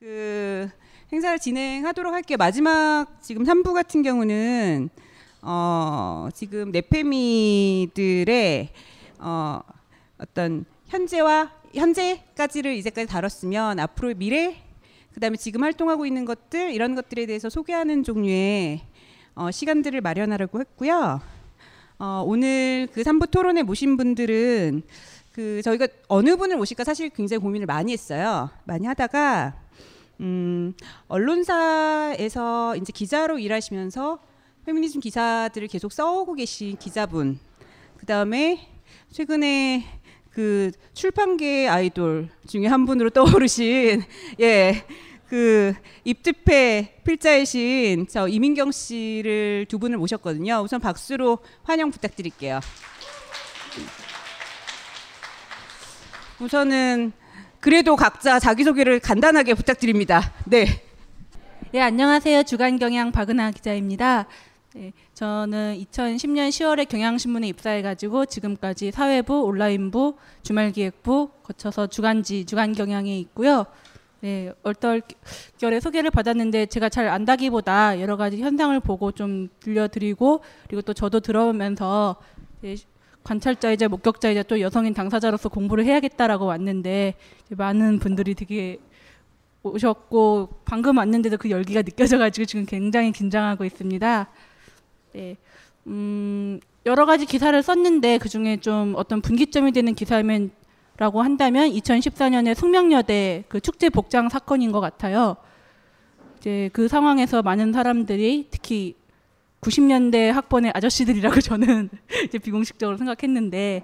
그 행사를 진행하도록 할게요. 마지막 지금 3부 같은 경우는 어 지금 네페미들의 어 어떤 현재와 현재까지를 이제까지 다뤘으면 앞으로의 미래 그다음에 지금 활동하고 있는 것들 이런 것들에 대해서 소개하는 종류의 어, 시간들을 마련하려고 했고요. 어, 오늘 그 3부 토론에 모신 분들은 그 저희가 어느 분을 모실까 사실 굉장히 고민을 많이 했어요. 많이 하다가 음, 언론사에서 이제 기자로 일하시면서 페미니즘 기사들을 계속 써오고 계신 기자분, 그 다음에 최근에 그 출판계 아이돌 중에 한 분으로 떠오르신 예. 그 입특패 필자이신 저 이민경 씨를 두 분을 모셨거든요. 우선 박수로 환영 부탁드릴게요. 우선은 그래도 각자 자기소개를 간단하게 부탁드립니다. 네. 네, 안녕하세요. 주간 경향 박은하 기자입니다. 네, 저는 2010년 10월에 경향신문에 입사해가지고 지금까지 사회부, 온라인부, 주말기획부 거쳐서 주간지, 주간경향에 있고요. 네, 얼떨결에 소개를 받았는데 제가 잘 안다기보다 여러 가지 현상을 보고 좀 들려드리고 그리고 또 저도 들어오면서 네, 관찰자이자 목격자이자 또 여성인 당사자로서 공부를 해야겠다라고 왔는데 많은 분들이 되게 오셨고 방금 왔는데도 그 열기가 느껴져가지고 지금 굉장히 긴장하고 있습니다. 네, 음, 여러 가지 기사를 썼는데 그 중에 좀 어떤 분기점이 되는 기사면라고 한다면 2014년에 숙명여대 그 축제 복장 사건인 것 같아요. 이제 그 상황에서 많은 사람들이 특히 90년대 학번의 아저씨들이라고 저는 이제 비공식적으로 생각했는데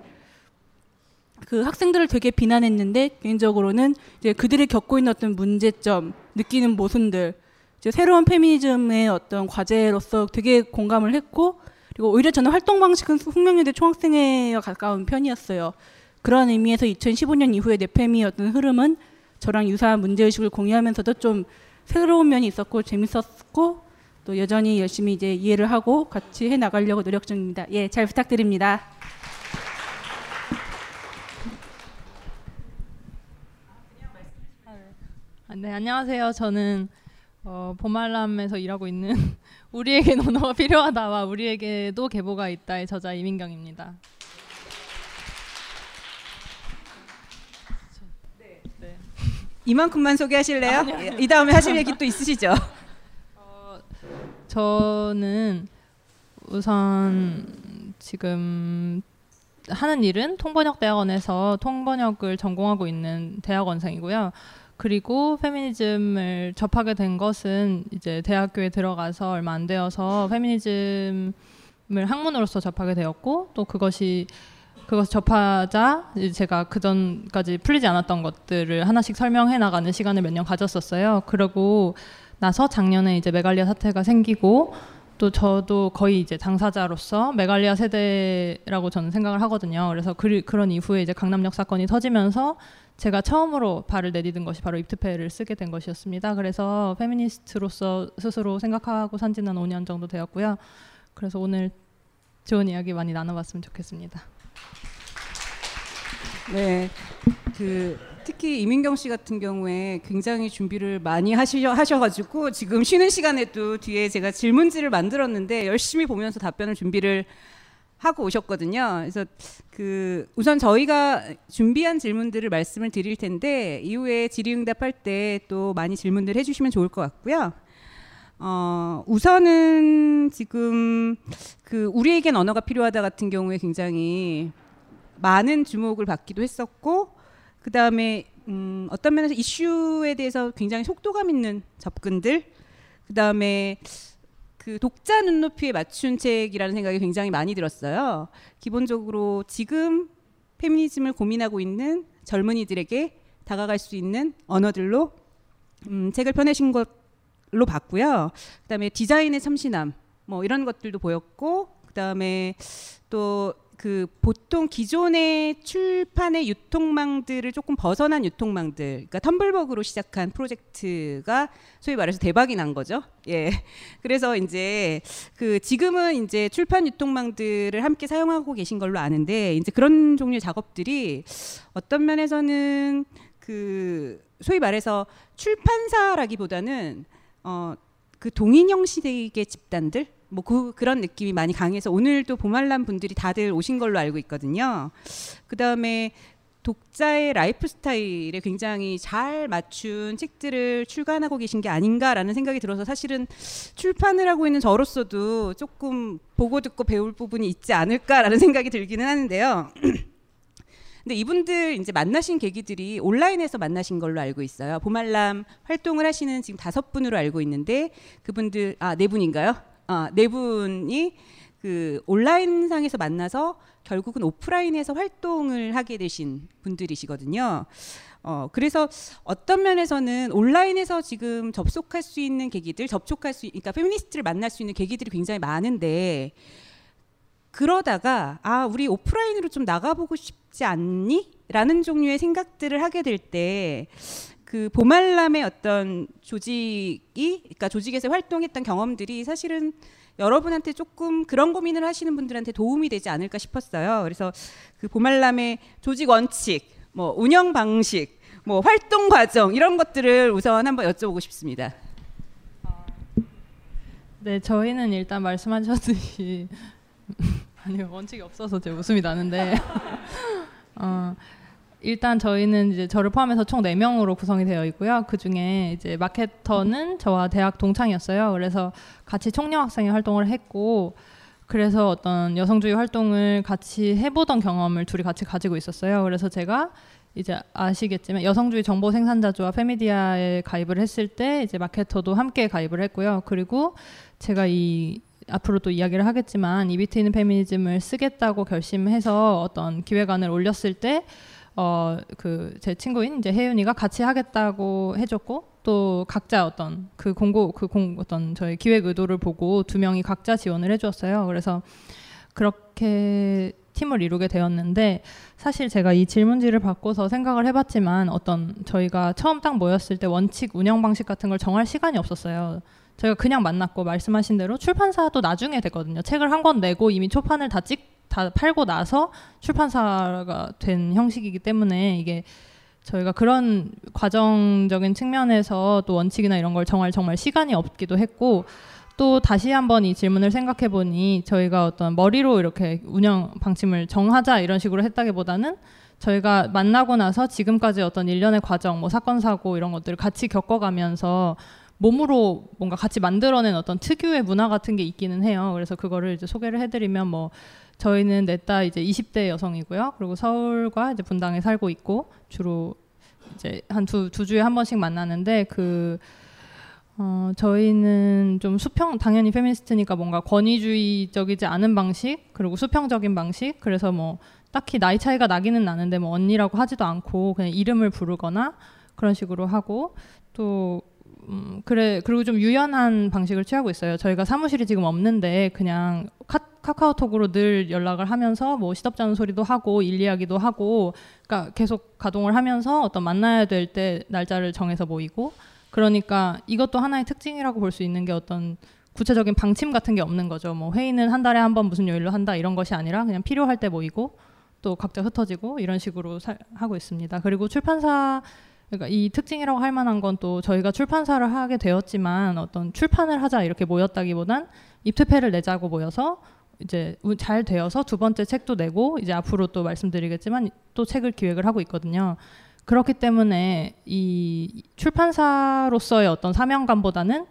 그 학생들을 되게 비난했는데 개인적으로는 이제 그들이 겪고 있는 어떤 문제점, 느끼는 모순들, 이제 새로운 페미니즘의 어떤 과제로서 되게 공감을 했고 그리고 오히려 저는 활동 방식은 숙명여대 총학생회와 가까운 편이었어요. 그런 의미에서 2015년 이후에 내페미 어떤 흐름은 저랑 유사한 문제의식을 공유하면서도 좀 새로운 면이 있었고 재밌었고 또 여전히 열심히 이제 이해를 하고 같이 해 나가려고 노력 중입니다. 예, 잘 부탁드립니다. 아, 네, 안녕하세요. 저는 어, 보말람에서 일하고 있는 우리에게 언어가 필요하다와 우리에게도 계보가 있다의 저자 이민경입니다. 이만큼만 소개하실래요? 아니요, 아니요. 이 다음에 하실 얘기 또 있으시죠? 저는 우선 지금 하는 일은 통번역 대학원에서 통번역을 전공하고 있는 대학원생이고요. 그리고 페미니즘을 접하게 된 것은 이제 대학교에 들어가서 얼마 안 되어서 페미니즘을 학문으로서 접하게 되었고 또 그것이 그것을 접하자 제가 그 전까지 풀리지 않았던 것들을 하나씩 설명해 나가는 시간을 몇 년 가졌었어요. 그리고 나서 작년에 이제 메갈리아 사태가 생기고 또 저도 거의 이제 당사자로서 메갈리아 세대라고 저는 생각을 하거든요. 그래서 그, 그런 이후에 이제 강남역 사건이 터지면서 제가 처음으로 발을 내디딘 것이 바로 입트페를 쓰게 된 것이었습니다. 그래서 페미니스트로서 스스로 생각하고 산 지는 5년 정도 되었고요. 그래서 오늘 좋은 이야기 많이 나눠봤으면 좋겠습니다. 네. 그 특히 이민경 씨 같은 경우에 굉장히 준비를 많이 하시려 하셔가지고 지금 쉬는 시간에도 뒤에 제가 질문지를 만들었는데 열심히 보면서 답변을 준비를 하고 오셨거든요. 그래서 그 우선 저희가 준비한 질문들을 말씀을 드릴 텐데 이후에 질의응답할 때 또 많이 질문들 해주시면 좋을 것 같고요. 어, 우선은 지금 그 우리에겐 언어가 필요하다 같은 경우에 굉장히 많은 주목을 받기도 했었고 그 다음에 음, 어떤 면에서 이슈에 대해서 굉장히 속도감 있는 접근들, 그 다음에 그 독자 눈높이에 맞춘 책이라는 생각이 굉장히 많이 들었어요. 기본적으로 지금 페미니즘을 고민하고 있는 젊은이들에게 다가갈 수 있는 언어들로 음, 책을 펴내신 걸로 봤고요. 그다음에 디자인의 참신함 뭐 이런 것들도 보였고 그다음에 또 그 보통 기존의 출판의 유통망들을 조금 벗어난 유통망들, 그러니까 텀블벅으로 시작한 프로젝트가 소위 말해서 대박이 난 거죠. 예. 그래서 이제 그 지금은 이제 출판 유통망들을 함께 사용하고 계신 걸로 아는데 이제 그런 종류의 작업들이 어떤 면에서는 그 소위 말해서 출판사라기보다는 어, 그 동인 형식의 집단들 뭐 그, 그런 느낌이 많이 강해서 오늘도 보말람 분들이 다들 오신 걸로 알고 있거든요. 그 다음에 독자의 라이프 스타일에 굉장히 잘 맞춘 책들을 출간하고 계신 게 아닌가라는 생각이 들어서 사실은 출판을 하고 있는 저로서도 조금 보고 듣고 배울 부분이 있지 않을까라는 생각이 들기는 하는데요. 근데 이분들 이제 만나신 계기들이 온라인에서 만나신 걸로 알고 있어요. 보말람 활동을 하시는 지금 다섯 분으로 알고 있는데 그분들 아 네 분인가요? 아 네 분이 그 온라인상에서 만나서 결국은 오프라인에서 활동을 하게 되신 분들이시거든요. 어, 그래서 어떤 면에서는 온라인에서 지금 접속할 수 있는 계기들, 접촉할 수, 그러니까 페미니스트를 만날 수 있는 계기들이 굉장히 많은데, 그러다가, 아, 우리 오프라인으로 좀 나가보고 싶지 않니? 라는 종류의 생각들을 하게 될 때, 그 보말람의 어떤 조직이, 그러니까 조직에서 활동했던 경험들이 사실은 여러분한테 조금 그런 고민을 하시는 분들한테 도움이 되지 않을까 싶었어요. 그래서 그 보말람의 조직 원칙, 뭐 운영 방식, 뭐 활동 과정 이런 것들을 우선 한번 여쭤보고 싶습니다. 네, 저희는 일단 말씀하셨듯이 아니 원칙이 없어서 제 웃음이 나는데 어, 일단 저희는 이제 저를 포함해서 총 4명으로 구성이 되어 있고요. 그 중에 이제 마케터는 저와 대학 동창이었어요. 그래서 같이 학생회 활동을 했고, 그래서 어떤 여성주의 활동을 같이 해보던 경험을 둘이 같이 가지고 있었어요. 그래서 제가 이제 아시겠지만 여성주의 정보 생산자조와 페미디아에 가입을 했을 때 이제 마케터도 함께 가입을 했고요. 그리고 제가 이 앞으로 또 이야기를 하겠지만 이비트 있는 페미니즘을 쓰겠다고 결심해서 어떤 기획안을 올렸을 때 어 그 제 친구인 이제 혜윤이가 같이 하겠다고 해줬고 또 각자 어떤 그 공고 그 공 어떤 저희 기획 의도를 보고 두 명이 각자 지원을 해주었어요. 그래서 그렇게 팀을 이루게 되었는데 사실 제가 이 질문지를 받고서 생각을 해봤지만 어떤 저희가 처음 딱 모였을 때 원칙 운영 방식 같은 걸 정할 시간이 없었어요. 저희가 그냥 만났고 말씀하신 대로 출판사도 나중에 됐거든요. 책을 한 권 내고 이미 초판을 다 찍 다 팔고 나서 출판사가 된 형식이기 때문에 이게 저희가 그런 과정적인 측면에서 또 원칙이나 이런 걸 정할 정말 시간이 없기도 했고 또 다시 한번 이 질문을 생각해 보니 저희가 어떤 머리로 이렇게 운영 방침을 정하자 이런 식으로 했다기보다는 저희가 만나고 나서 지금까지 어떤 일련의 과정, 뭐 사건 사고 이런 것들을 같이 겪어가면서 몸으로 뭔가 같이 만들어낸 어떤 특유의 문화 같은 게 있기는 해요. 그래서 그거를 이제 소개를 해드리면 뭐 저희는 넷다 이제 20대 여성이고요. 그리고 서울과 이제 분당에 살고 있고 주로 이제 한두두 주에 한 번씩 만나는데 그 어, 저희는 좀 수평, 당연히 페미니스트니까 뭔가 권위주의적이지 않은 방식, 그리고 수평적인 방식, 그래서 뭐 딱히 나이 차이가 나기는 나는데 뭐 언니라고 하지도 않고 그냥 이름을 부르거나 그런 식으로 하고 또 음, 그래 그리고 좀 유연한 방식을 취하고 있어요. 저희가 사무실이 지금 없는데 그냥 카, 카카오톡으로 늘 연락을 하면서 뭐 시덥잖은 소리도 하고 일 이야기도 하고 그러니까 계속 가동을 하면서 어떤 만나야 될 때 날짜를 정해서 모이고 그러니까 이것도 하나의 특징이라고 볼 수 있는 게 어떤 구체적인 방침 같은 게 없는 거죠. 뭐 회의는 한 달에 한 번 무슨 요일로 한다 이런 것이 아니라 그냥 필요할 때 모이고 또 각자 흩어지고 이런 식으로 살, 하고 있습니다. 그리고 출판사 그러니까 이 특징이라고 할 만한 건 또 저희가 출판사를 하게 되었지만 어떤 출판을 하자 이렇게 모였다기보단 입퇴패를 내자고 모여서 이제 잘 되어서 두 번째 책도 내고 이제 앞으로 또 말씀드리겠지만 또 책을 기획을 하고 있거든요. 그렇기 때문에 이 출판사로서의 어떤 사명감보다는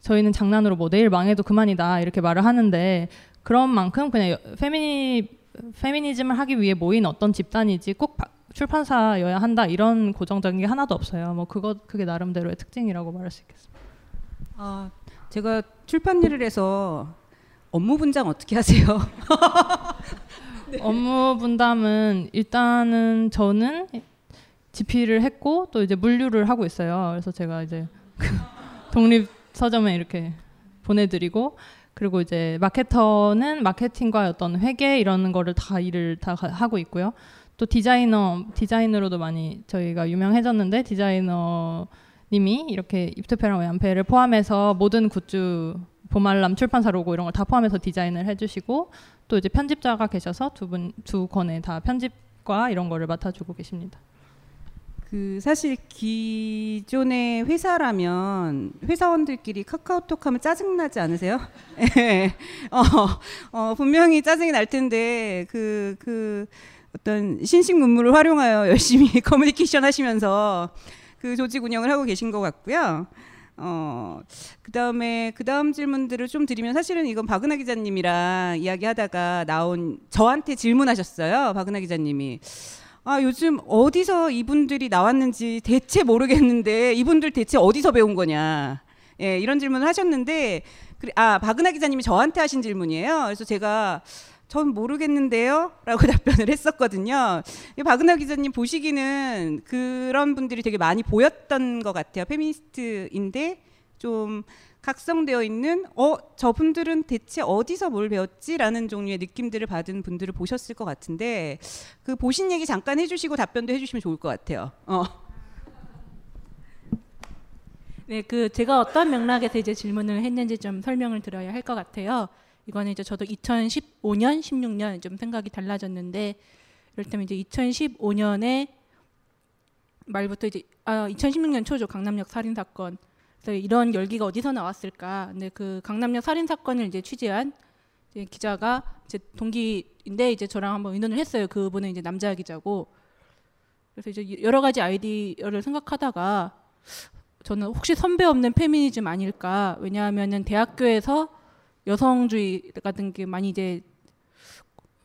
저희는 장난으로 뭐 내일 망해도 그만이다 이렇게 말을 하는데 그런 만큼 그냥 페미니 페미니즘을 하기 위해 모인 어떤 집단이지 꼭 출판사여야 한다 이런 고정적인 게 하나도 없어요. 뭐 그거 그게 나름대로의 특징이라고 말할 수 있겠습니다. 아 제가 출판 일을 해서 업무 분장 어떻게 하세요? 네. 업무 분담은 일단은 저는 집필을 했고 또 이제 물류를 하고 있어요. 그래서 제가 이제 독립 서점에 이렇게 보내드리고 그리고 이제 마케터는 마케팅과 어떤 회계 이런 거를 다 일을 다 하고 있고요. 또 디자이너 디자이너로도 많이 저희가 유명해졌는데 디자이너 님이 이렇게 입트페랑 외않페를 포함해서 모든 굿즈 봄알람 출판사 로고 이런 걸 다 포함해서 디자인을 해주시고 또 이제 편집자가 계셔서 두 분 두 권의 다 편집과 이런 거를 맡아주고 계십니다. 그 사실 기존의 회사라면 회사원들끼리 카카오톡 하면 짜증 나지 않으세요? 예. 어, 어, 분명히 짜증이 날 텐데 그그 어떤 신식 문물을 활용하여 열심히 커뮤니케이션 하시면서 그 조직 운영을 하고 계신 것 같고요. 어, 그 다음에, 그 다음 질문들을 좀 드리면 사실은 이건 박은하 기자님이랑 이야기하다가 나온 저한테 질문하셨어요. 박은하 기자님이. 아, 요즘 어디서 이분들이 나왔는지 대체 모르겠는데 이분들 대체 어디서 배운 거냐. 예, 이런 질문을 하셨는데, 아, 박은하 기자님이 저한테 하신 질문이에요. 그래서 제가 전 모르겠는데요? 라고 답변을 했었거든요. 박은하 기자님 보시기는 그런 분들이 되게 많이 보였던 것 같아요. 페미니스트인데 좀 각성되어 있는 어 저분들은 대체 어디서 뭘 배웠지라는 종류의 느낌들을 받은 분들을 보셨을 것 같은데 그 보신 얘기 잠깐 해주시고 답변도 해주시면 좋을 것 같아요. 어. 네, 그 제가 어떤 맥락에서 이제 질문을 했는지 좀 설명을 드려야 할 것 같아요. 이거는 이제 저도 2015년, 16년 좀 생각이 달라졌는데 이를테면 이제 2015년에 말부터 이제 아 2016년 초죠 강남역 살인 사건. 그래서 이런 열기가 어디서 나왔을까? 근데 그 강남역 살인 사건을 이제 취재한 이제 기자가 제 동기인데 이제 저랑 한번 의논을 했어요. 그분은 이제 남자 기자고. 그래서 이제 여러 가지 아이디어를 생각하다가 저는 혹시 선배 없는 페미니즘 아닐까? 왜냐하면은 대학교에서 여성주의 같은 게 많이 이제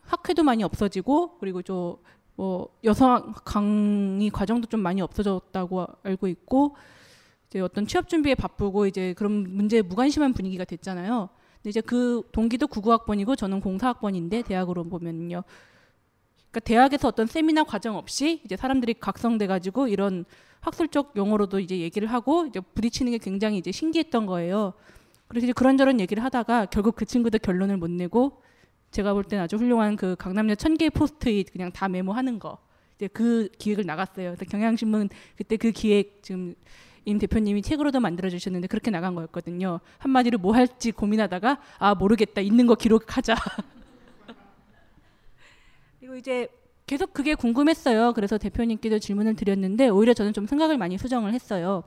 학회도 많이 없어지고 그리고 좀뭐 여성 강의 과정도 좀 많이 없어졌다고 알고 있고 이제 어떤 취업 준비에 바쁘고 이제 그런 문제에 무관심한 분위기가 됐잖아요. 근데 이제 그 동기도 99학번이고 저는 04학번인데 대학으로 보면요. 그러니까 대학에서 어떤 세미나 과정 없이 이제 사람들이 각성돼 가지고 이런 학술적 용어로도 이제 얘기를 하고 이제 부딪히는 게 굉장히 이제 신기했던 거예요. 그래서 이제 그런저런 얘기를 하다가 결국 그 친구들 결론을 못 내고 제가 볼 때는 아주 훌륭한 그 강남역 천 개의 포스트잇 그냥 다 메모하는 거 이제 그 기획을 나갔어요. 그래서 경향신문 그때 그 기획 지금 임 대표님이 책으로도 만들어 주셨는데 그렇게 나간 거였거든요. 한마디로 뭐 할지 고민하다가 아 모르겠다 있는 거 기록하자. 그리고 이제 계속 그게 궁금했어요. 그래서 대표님께도 질문을 드렸는데 오히려 저는 좀 생각을 많이 수정을 했어요.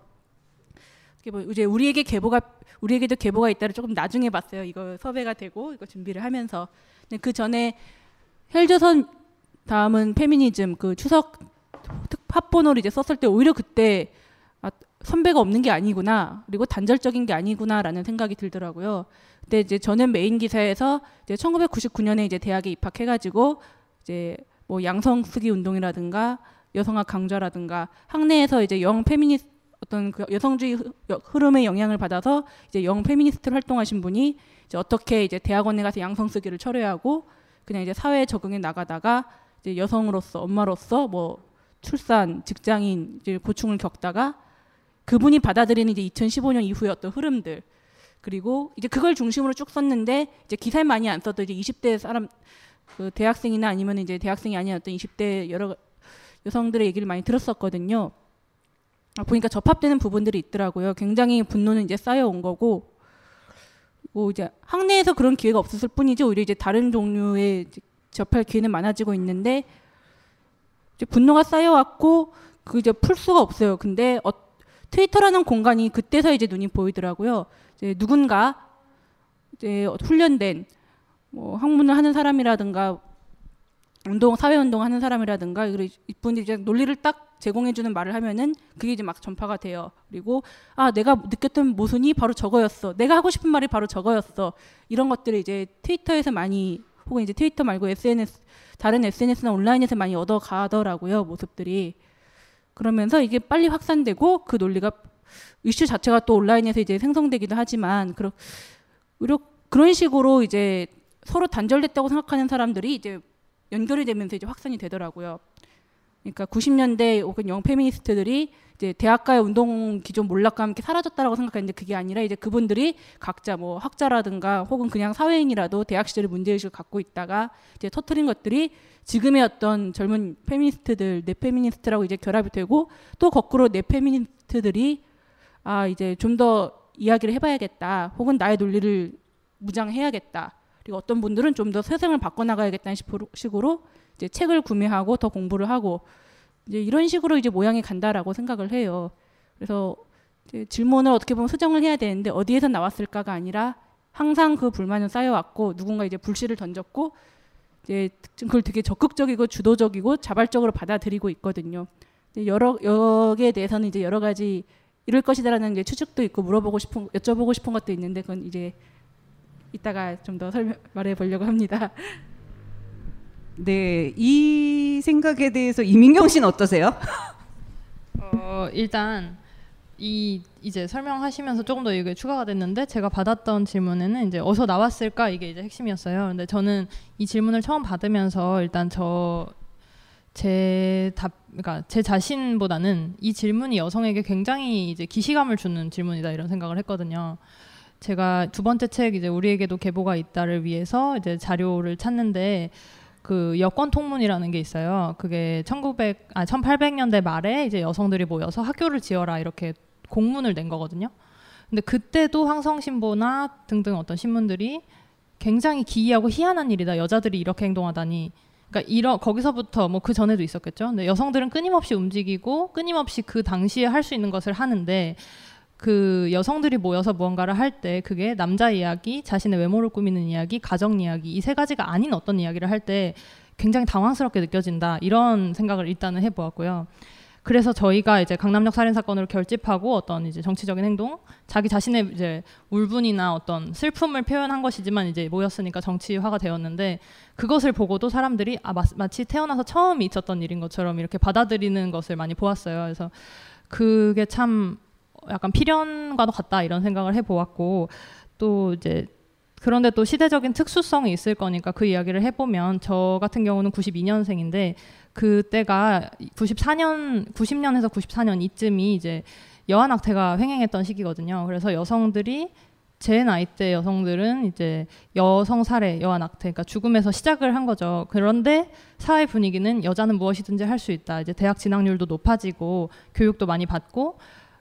뭐 이제 우리에게 계보가 우리에게도 계보가 있다를 조금 나중에 봤어요. 이거 섭외가 되고 이거 준비를 하면서. 근데 그 전에 헬조선 다음은 페미니즘 그 추석 특 합본어를 이제 썼을 때 오히려 그때 아, 선배가 없는 게 아니구나 그리고 단절적인 게 아니구나라는 생각이 들더라고요. 근데 이제 저는 메인 기사에서 이제 1999년에 이제 대학에 입학해가지고 이제 뭐 양성 쓰기 운동이라든가 여성학 강좌라든가 학내에서 이제 영 페미니스트 어떤 그 여성주의 흐름의 영향을 받아서 이제 영 페미니스트를 활동하신 분이 이제 어떻게 이제 대학원에 가서 양성 쓰기를 철회하고 그냥 이제 사회에 적응해 나가다가 이제 여성으로서 엄마로서 뭐 출산, 직장인 이제 고충을 겪다가 그분이 받아들이는 이제 2015년 이후의 어떤 흐름들 그리고 이제 그걸 중심으로 쭉 썼는데 이제 기사에 많이 안 써도 이제 20대 사람 그 대학생이나 아니면 이제 대학생이 어떤 20대 여러 여성들의 얘기를 많이 들었었거든요. 아, 보니까 접합되는 부분들이 있더라고요. 굉장히 분노는 이제 쌓여온 거고, 뭐 이제 학내에서 그런 기회가 없었을 뿐이지 오히려 이제 다른 종류의 접할 기회는 많아지고 있는데 이제 분노가 쌓여왔고 그 이제 풀 수가 없어요. 근데 어, 트위터라는 공간이 그때서 이제 눈이 보이더라고요. 이제 누군가 이제 훈련된 뭐 학문을 하는 사람이라든가 운동 사회 운동 하는 사람이라든가 이분이 이제 논리를 딱 제공해주는 말을 하면은 그게 이제 막 전파가 돼요. 그리고 아 내가 느꼈던 모순이 바로 저거였어. 내가 하고 싶은 말이 바로 저거였어. 이런 것들을 이제 트위터에서 많이 혹은 이제 트위터 말고 SNS 다른 SNS나 온라인에서 많이 얻어가더라고요 모습들이. 그러면서 이게 빨리 확산되고 그 논리가 이슈 자체가 또 온라인에서 이제 생성되기도 하지만 그런 그런 식으로 이제 서로 단절됐다고 생각하는 사람들이 이제 연결이 되면서 이제 확산이 되더라고요. 그러니까 90년대 혹은 영 페미니스트들이 이제 대학가의 운동 기존 몰락과 함께 사라졌다라고 생각했는데 그게 아니라 이제 그분들이 각자 뭐 학자라든가 혹은 그냥 사회인이라도 대학 시절에 문제의식을 갖고 있다가 이제 터트린 것들이 지금의 어떤 젊은 페미니스트들 넷페미니스트라고 이제 결합이 되고 또 거꾸로 넷페미니스트들이 아 이제 좀 더 이야기를 해봐야겠다 혹은 나의 논리를 무장해야겠다 그리고 어떤 분들은 좀 더 세상을 바꿔나가야겠다는 식으로 이제 책을 구매하고 더 공부를 하고 이제 이런 식으로 이제 모양이 간다라고 생각을 해요. 그래서 질문을 어떻게 보면 수정을 해야 되는데 어디에서 나왔을까가 아니라 항상 그 불만은 쌓여왔고 누군가 이제 불씨를 던졌고 이제 그걸 되게 적극적이고 주도적이고 자발적으로 받아들이고 있거든요. 여러 여기에 대해서는 이제 여러 가지 이럴 것이다라는 이제 추측도 있고 물어보고 싶은 여쭤보고 싶은 것도 있는데 그건 이제 이따가 좀 더 설명 말해 보려고 합니다. 네, 이 생각에 대해서 이민경 씨는 어떠세요? 어, 일단 이 이제 설명하시면서 조금 더 이게 추가가 됐는데 제가 받았던 질문에는 이제 어디서 나왔을까 이게 이제 핵심이었어요. 근데 저는 이 질문을 처음 받으면서 일단 저 제 답, 그러니까 제 자신보다는 이 질문이 여성에게 굉장히 이제 기시감을 주는 질문이다 이런 생각을 했거든요. 제가 두 번째 책 이제 우리에게도 계보가 있다를 위해서 이제 자료를 찾는데 그 여권 통문이라는 게 있어요. 그게 1900, 아 1800년대 말에 이제 여성들이 모여서 학교를 지어라 이렇게 공문을 낸 거거든요. 근데 그때도 황성신보나 등등 어떤 신문들이 굉장히 기이하고 희한한 일이다. 여자들이 이렇게 행동하다니. 그러니까 이러 거기서부터 뭐 그 전에도 있었겠죠. 근데 여성들은 끊임없이 움직이고 끊임없이 그 당시에 할 수 있는 것을 하는데 그 여성들이 모여서 무언가를 할 때 그게 남자 이야기, 자신의 외모를 꾸미는 이야기, 가정 이야기 이 세 가지가 아닌 어떤 이야기를 할 때 굉장히 당황스럽게 느껴진다. 이런 생각을 일단은 해보았고요. 그래서 저희가 이제 강남역 살인 사건으로 결집하고 어떤 이제 정치적인 행동, 자기 자신의 이제 울분이나 어떤 슬픔을 표현한 것이지만 이제 모였으니까 정치화가 되었는데 그것을 보고도 사람들이 아 마치 태어나서 처음 있었던 일인 것처럼 이렇게 받아들이는 것을 많이 보았어요. 그래서 그게 참 약간 필연과도 같다 이런 생각을 해보았고 또 이제 그런데 또 시대적인 특수성이 있을 거니까 그 이야기를 해보면 저 같은 경우는 92년생인데 그때가 94년, 90년에서 94년 이쯤이 이제 여한 학태가 횡행했던 시기거든요. 그래서 여성들이 제 나이 때 여성들은 이제 여성 살해, 여한 학태, 그러니까 죽음에서 시작을 한 거죠. 그런데 사회 분위기는 여자는 무엇이든지 할 수 있다. 이제 대학 진학률도 높아지고 교육도 많이 받고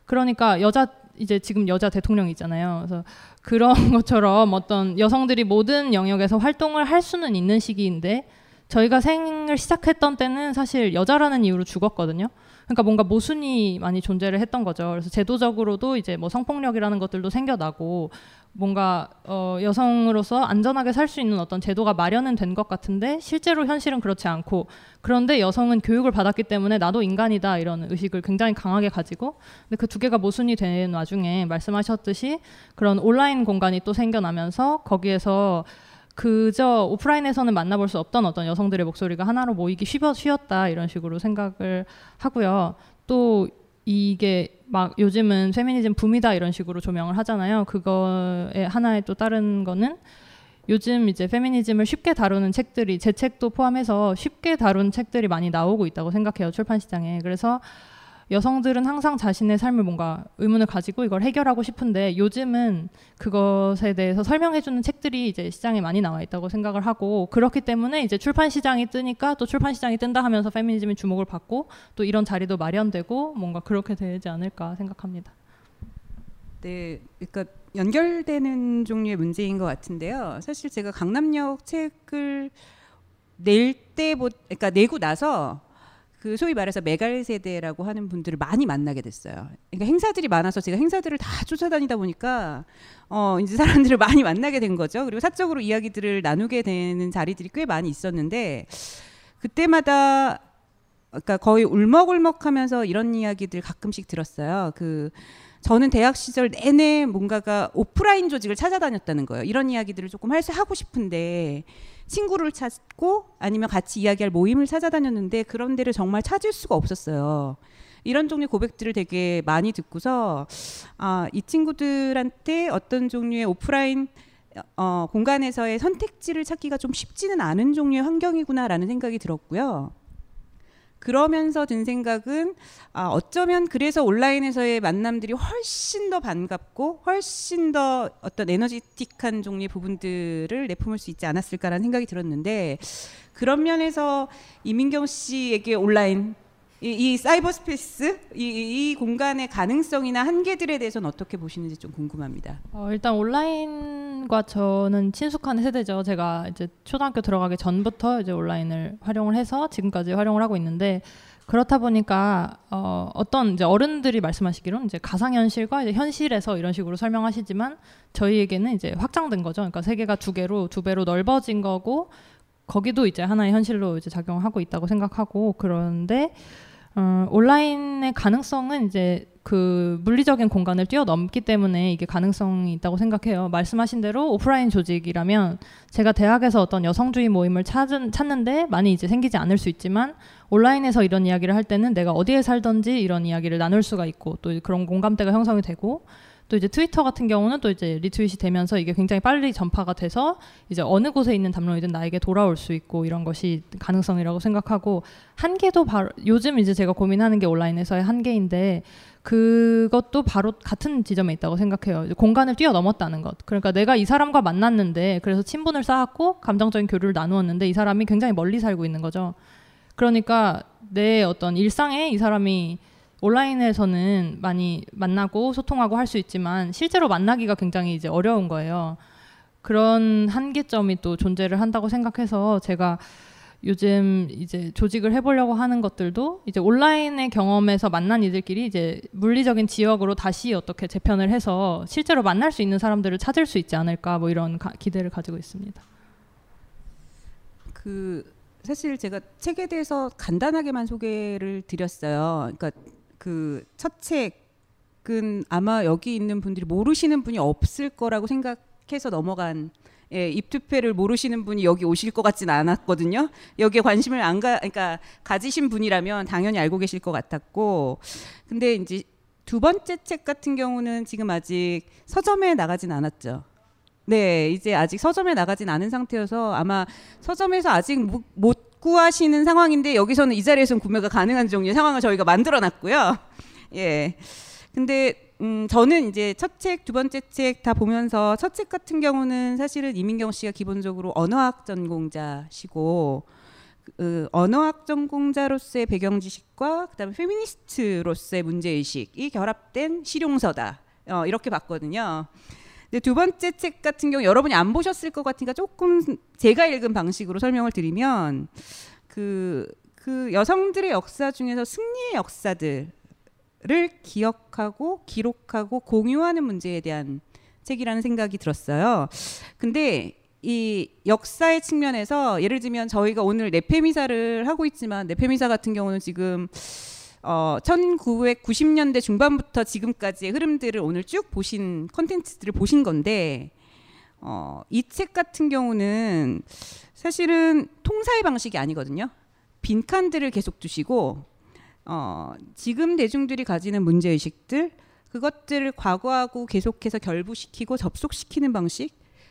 그러니까 여자 이제 지금 여자 대통령이 있잖아요. 그래서 그런 것처럼 어떤 여성들이 모든 영역에서 활동을 할 수는 있는 시기인데 저희가 생을 시작했던 때는 사실 여자라는 이유로 죽었거든요. 그러니까 뭔가 모순이 많이 존재를 했던 거죠. 그래서 제도적으로도 이제 뭐 성폭력이라는 것들도 생겨나고 뭔가 어 여성으로서 안전하게 살 수 있는 어떤 제도가 마련은 된 것 같은데 실제로 현실은 그렇지 않고 그런데 여성은 교육을 받았기 때문에 나도 인간이다 이런 의식을 굉장히 강하게 가지고 근데 그 두 개가 모순이 된 와중에 말씀하셨듯이 그런 온라인 공간이 또 생겨나면서 거기에서 그저 오프라인에서는 만나볼 수 없던 어떤 여성들의 목소리가 하나로 모이기 쉬었다 이런 식으로 생각을 하고요. 또 이게 막 요즘은 페미니즘 붐이다 이런 식으로 조명을 하잖아요. 그거에 하나의 또 다른 거는 요즘 이제 페미니즘을 쉽게 다루는 책들이 제 책도 포함해서 쉽게 다룬 책들이 많이 나오고 있다고 생각해요 출판 시장에. 그래서 여성들은 항상 자신의 삶을 뭔가 의문을 가지고 이걸 해결하고 싶은데 요즘은 그것에 대해서 설명해주는 책들이 이제 시장에 많이 나와 있다고 생각을 하고 그렇기 때문에 이제 출판 시장이 뜨니까 또 출판 시장이 뜬다 하면서 페미니즘이 주목을 받고 또 이런 자리도 마련되고 뭔가 그렇게 되지 않을까 생각합니다. 네, 그러니까 연결되는 종류의 문제인 것 같은데요. 사실 제가 강남역 책을 낼 때, 그러니까 내고 나서 그 소위 말해서 메갈 세대라고 하는 분들을 많이 만나게 됐어요. 그러니까 행사들이 많아서 제가 행사들을 다 쫓아다니다 보니까 어 이제 사람들을 많이 만나게 된 거죠. 그리고 사적으로 이야기들을 나누게 되는 자리들이 꽤 많이 있었는데 그때마다 그러니까 거의 울먹울먹하면서 이런 이야기들 가끔씩 들었어요. 그 저는 대학 시절 내내 뭔가가 오프라인 조직을 찾아다녔다는 거예요. 이런 이야기들을 조금 할 수 하고 싶은데 친구를 찾고 아니면 같이 이야기할 모임을 찾아다녔는데 그런 데를 정말 찾을 수가 없었어요. 이런 종류의 고백들을 되게 많이 듣고서 아, 이 친구들한테 어떤 종류의 오프라인 어, 공간에서의 선택지를 찾기가 좀 쉽지는 않은 종류의 환경이구나라는 생각이 들었고요. 그러면서 든 생각은 아, 어쩌면 그래서 온라인에서의 만남들이 훨씬 더 반갑고 훨씬 더 어떤 에너지틱한 종류의 부분들을 내품을 수 있지 않았을까라는 생각이 들었는데 그런 면에서 이민경 씨에게 온라인 이, 이 사이버 스페이스 이, 이, 공간의 가능성이나 한계들에 대해서는 어떻게 보시는지 좀 궁금합니다. 어, 일단 온라인과 저는 친숙한 세대죠. 제가 이제 초등학교 들어가기 전부터 이제 온라인을 활용을 해서 지금까지 활용을 하고 있는데 그렇다 보니까 어, 어떤 이제 어른들이 말씀하시기로는 이제 가상현실과 이제 현실에서 이런 식으로 설명하시지만 저희에게는 이제 확장된 거죠. 그러니까 세계가 두 개로 두 배로 넓어진 거고 거기도 이제 하나의 현실로 이제 작용하고 있다고 생각하고 그런데 어, 온라인의 가능성은 이제 그 물리적인 공간을 뛰어넘기 때문에 이게 가능성이 있다고 생각해요. 말씀하신 대로 오프라인 조직이라면 제가 대학에서 어떤 여성주의 모임을 찾은, 찾는데 많이 이제 생기지 않을 수 있지만 온라인에서 이런 이야기를 할 때는 내가 어디에 살던지 이런 이야기를 나눌 수가 있고 또 그런 공감대가 형성이 되고 또 이제 트위터 같은 경우는 또 이제 리트윗이 되면서 이게 굉장히 빨리 전파가 돼서 이제 어느 곳에 있는 담론이든 나에게 돌아올 수 있고 이런 것이 가능성이라고 생각하고 한계도 바로 요즘 이제 제가 고민하는 게 온라인에서의 한계인데 그것도 바로 같은 지점에 있다고 생각해요. 공간을 뛰어넘었다는 것. 그러니까 내가 이 사람과 만났는데 그래서 친분을 쌓았고 감정적인 교류를 나누었는데 이 사람이 굉장히 멀리 살고 있는 거죠. 그러니까 내 어떤 일상에 이 사람이 온라인에서는 많이 만나고 소통하고 할 수 있지만 실제로 만나기가 굉장히 이제 어려운 거예요. 그런 한계점이 또 존재를 한다고 생각해서 제가 요즘 이제 조직을 해보려고 하는 것들도 이제 온라인의 경험에서 만난 이들끼리 이제 물리적인 지역으로 다시 어떻게 재편을 해서 실제로 만날 수 있는 사람들을 찾을 수 있지 않을까 뭐 이런 가, 기대를 가지고 있습니다. 그 사실 제가 책에 대해서 간단하게만 소개를 드렸어요. 그러니까 그 첫 책은 아마 여기 있는 분들이 모르시는 분이 없을 거라고 생각해서 넘어간 예, 입투패를 모르시는 분이 여기 오실 것 같진 않았거든요. 여기에 관심을 안 가, 그러니까 가지신 분이라면 당연히 알고 계실 것 같았고, 근데 이제 두 번째 책 같은 경우는 지금 아직 서점에 나가진 않았죠. 네, 이제 아직 서점에 나가진 않은 상태여서 아마 서점에서 아직 못 구하시는 상황인데 여기서는 이 자리에서는 구매가 가능한 종류의 상황을 저희가 만들어 놨고요. 예. 근데 음, 저는 이제 첫 책, 두 번째 책 다 보면서 첫 책 같은 경우는 사실은 이민경 씨가 기본적으로 언어학 전공자시고 그 언어학 전공자로서의 배경 지식과 그다음에 페미니스트로서의 문제 의식이 결합된 실용서다. 어, 이렇게 봤거든요. 근데 두 번째 책 같은 경우 여러분이 안 보셨을 것 같으니까 조금 제가 읽은 방식으로 설명을 드리면 그, 그 여성들의 역사 중에서 승리의 역사들 를 기억하고 기록하고 공유하는 문제에 대한 책이라는 생각이 들었어요. 근데 이 역사의 측면에서 예를 들면 저희가 오늘 네페미사를 하고 있지만 네페미사 같은 경우는 지금 어 1990년대 중반부터 지금까지의 흐름들을 오늘 쭉 보신 컨텐츠들을 보신 건데 어 이 책 같은 경우는 사실은 통사의 방식이 아니거든요. 빈칸들을 계속 두시고 어, 지금 대중들이 가지는 문제 의식들 그것들을 과거하고 계속해서 결부시키고 접속시키는 방식.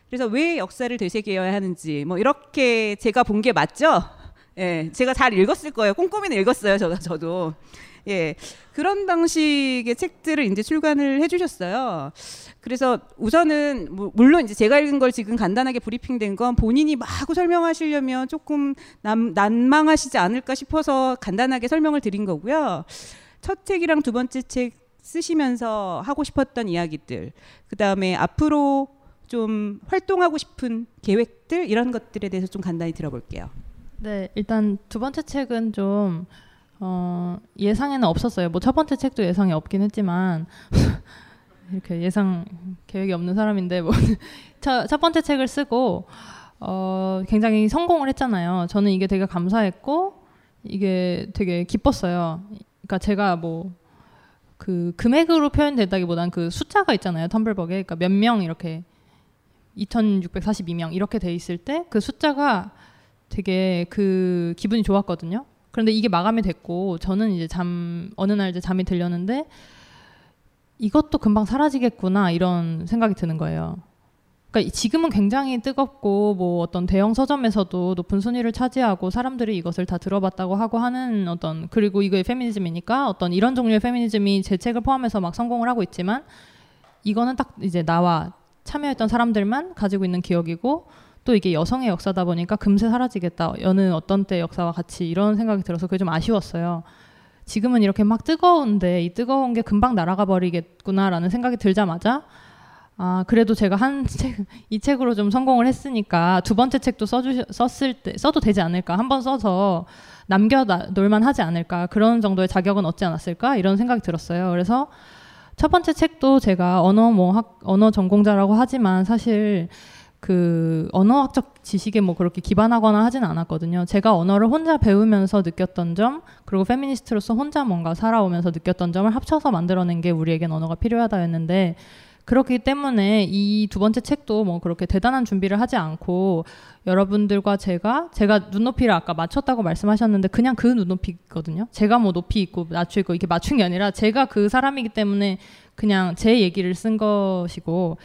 그래서 왜 역사를 되새겨야 하는지 뭐 이렇게 제가 본 게 맞죠? 예, 제가 잘 읽었을 거예요. 꼼꼼히는 읽었어요, 저, 저도. 예, 그런 방식의 책들을 이제 출간을 해주셨어요. 그래서 우선은 뭐 물론 이제 제가 읽은 걸 지금 간단하게 브리핑된 건 본인이 마구 설명하시려면 조금 남, 난망하시지 않을까 싶어서 간단하게 설명을 드린 거고요. 첫 책이랑 두 번째 책 쓰시면서 하고 싶었던 이야기들, 그 다음에 앞으로 좀 활동하고 싶은 계획들 이런 것들에 대해서 좀 간단히 들어볼게요. 네, 일단 두 번째 책은 좀 어, 예상에는 없었어요. 뭐 첫 번째 책도 예상이 없긴 했지만 이렇게 예상 계획이 없는 사람인데 뭐첫 첫 번째 책을 쓰고 어, 굉장히 성공을 했잖아요. 저는 이게 되게 감사했고 이게 되게 기뻤어요. 그러니까 제가 뭐 그 금액으로 표현된다기보단 그 숫자가 있잖아요. 텀블벅에 그러니까 몇 명 이렇게 2,642명 이렇게 돼 있을 때 그 숫자가 되게 그 기분이 좋았거든요. 그런데 이게 마감이 됐고 저는 이제 잠 어느 날 이제 잠이 들렸는데 이것도 금방 사라지겠구나 이런 생각이 드는 거예요. 그러니까 지금은 굉장히 뜨겁고 뭐 어떤 대형 서점에서도 높은 순위를 차지하고 사람들이 이것을 다 들어봤다고 하고 하는 어떤 그리고 이게 페미니즘이니까 어떤 이런 종류의 페미니즘이 제 책을 포함해서 막 성공을 하고 있지만 이거는 딱 이제 나와 참여했던 사람들만 가지고 있는 기억이고 또 이게 여성의 역사다 보니까 금세 사라지겠다. 여느 어떤 때 역사와 같이 이런 생각이 들어서 그게 좀 아쉬웠어요. 지금은 이렇게 막 뜨거운데 이 뜨거운 게 금방 날아가 버리겠구나라는 생각이 들자마자 아 그래도 제가 한 책 이 책으로 좀 성공을 했으니까 두 번째 책도 써주 썼을 때 써도 되지 않을까 한 번 써서 남겨 놀만 하지 않을까 그런 정도의 자격은 얻지 않았을까 이런 생각이 들었어요. 그래서 첫 번째 책도 제가 언어 뭐 학, 언어 전공자라고 하지만 사실 그 언어학적 지식에 뭐 그렇게 기반하거나 하진 않았거든요. 제가 언어를 혼자 배우면서 느꼈던 점, 그리고 페미니스트로서 혼자 뭔가 살아오면서 느꼈던 점을 합쳐서 만들어낸 게 우리에겐 언어가 필요하다였는데 그렇기 때문에 이 두 번째 책도 뭐 그렇게 대단한 준비를 하지 않고 여러분들과 제가 제가 눈높이를 아까 맞췄다고 말씀하셨는데 그냥 그 눈높이거든요. 제가 뭐 높이 있고 낮추고 이렇게 맞춘 게 아니라 제가 그 사람이기 때문에 그냥 제 얘기를 쓴 것이고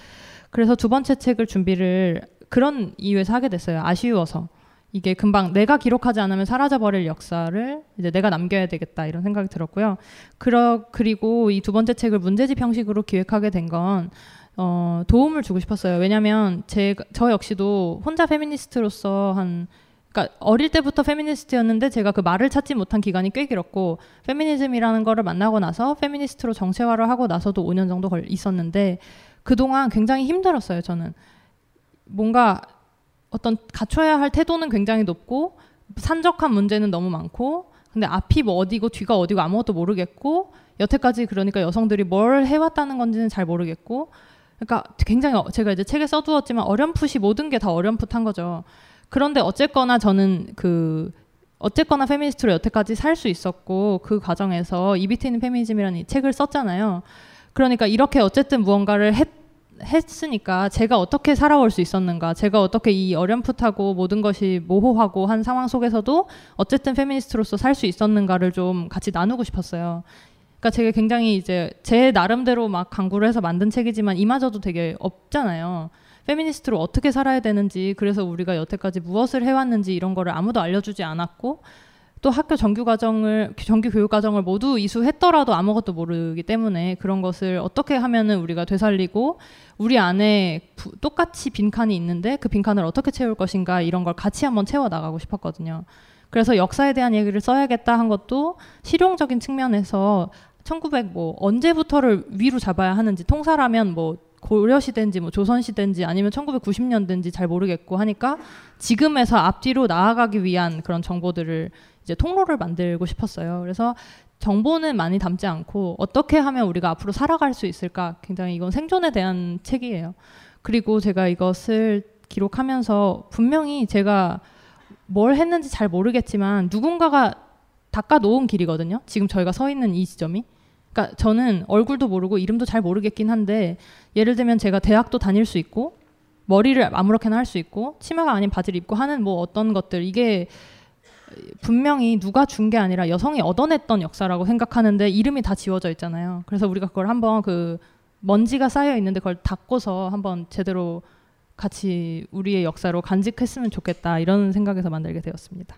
그래서 두 번째 책을 준비를 그런 이유에서 하게 됐어요. 아쉬워서. 이게 금방 내가 기록하지 않으면 사라져버릴 역사를 이제 내가 남겨야 되겠다 이런 생각이 들었고요. 그러, 그리고 이 두 번째 책을 문제집 형식으로 기획하게 된 건 어, 도움을 주고 싶었어요. 왜냐하면 제가 저 역시도 혼자 페미니스트로서 한 그러니까 어릴 때부터 페미니스트였는데 제가 그 말을 찾지 못한 기간이 꽤 길었고 페미니즘이라는 거를 만나고 나서 페미니스트로 정체화를 하고 나서도 5년 정도 걸 있었는데 그동안 굉장히 힘들었어요, 저는. 뭔가 어떤 갖춰야 할 태도는 굉장히 높고 산적한 문제는 너무 많고 근데 앞이 뭐 어디고 뒤가 어디고 아무것도 모르겠고 여태까지 그러니까 여성들이 뭘 해왔다는 건지는 잘 모르겠고 그러니까 굉장히 어, 제가 이제 책에 써두었지만 어렴풋이 모든 게 다 어렴풋한 거죠. 그런데 어쨌거나 저는 그 어쨌거나 페미니스트로 여태까지 살 수 있었고 그 과정에서 입이 트이는 페미니즘이라는 이 책을 썼잖아요. 그러니까 이렇게 어쨌든 무언가를 했, 했으니까 제가 어떻게 살아올 수 있었는가, 제가 어떻게 이 어렴풋하고 모든 것이 모호하고 한 상황 속에서도 어쨌든 페미니스트로서 살 수 있었는가를 좀 같이 나누고 싶었어요. 그러니까 제가 굉장히 이제 제 나름대로 막 강구를 해서 만든 책이지만 이마저도 되게 없잖아요. 페미니스트로 어떻게 살아야 되는지, 그래서 우리가 여태까지 무엇을 해왔는지 이런 거를 아무도 알려주지 않았고, 또 학교 정규 과정을 정규 교육 과정을 모두 이수했더라도 아무것도 모르기 때문에 그런 것을 어떻게 하면은 우리가 되살리고 우리 안에 부, 똑같이 빈칸이 있는데 그 빈칸을 어떻게 채울 것인가 이런 걸 같이 한번 채워 나가고 싶었거든요. 그래서 역사에 대한 얘기를 써야겠다 한 것도 실용적인 측면에서 1900 뭐 언제부터를 위로 잡아야 하는지 통사라면 뭐 고려 시대인지 뭐 조선 시대인지 아니면 1990년대인지 잘 모르겠고 하니까 지금에서 앞뒤로 나아가기 위한 그런 정보들을 이제 통로를 만들고 싶었어요. 그래서 정보는 많이 담지 않고 어떻게 하면 우리가 앞으로 살아갈 수 있을까 굉장히 이건 생존에 대한 책이에요. 그리고 제가 이것을 기록하면서 분명히 제가 뭘 했는지 잘 모르겠지만 누군가가 닦아 놓은 길이거든요. 지금 저희가 서 있는 이 지점이. 그러니까 저는 얼굴도 모르고 이름도 잘 모르겠긴 한데 예를 들면 제가 대학도 다닐 수 있고 머리를 아무렇게나 할 수 있고 치마가 아닌 바지를 입고 하는 뭐 어떤 것들 이게 분명히 누가 준 게 아니라 여성이 얻어냈던 역사라고 생각하는데 이름이 다 지워져 있잖아요. 그래서 우리가 그걸 한번 그 먼지가 쌓여 있는데 그걸 닦고서 한번 제대로 같이 우리의 역사로 간직했으면 좋겠다 이런 생각에서 만들게 되었습니다.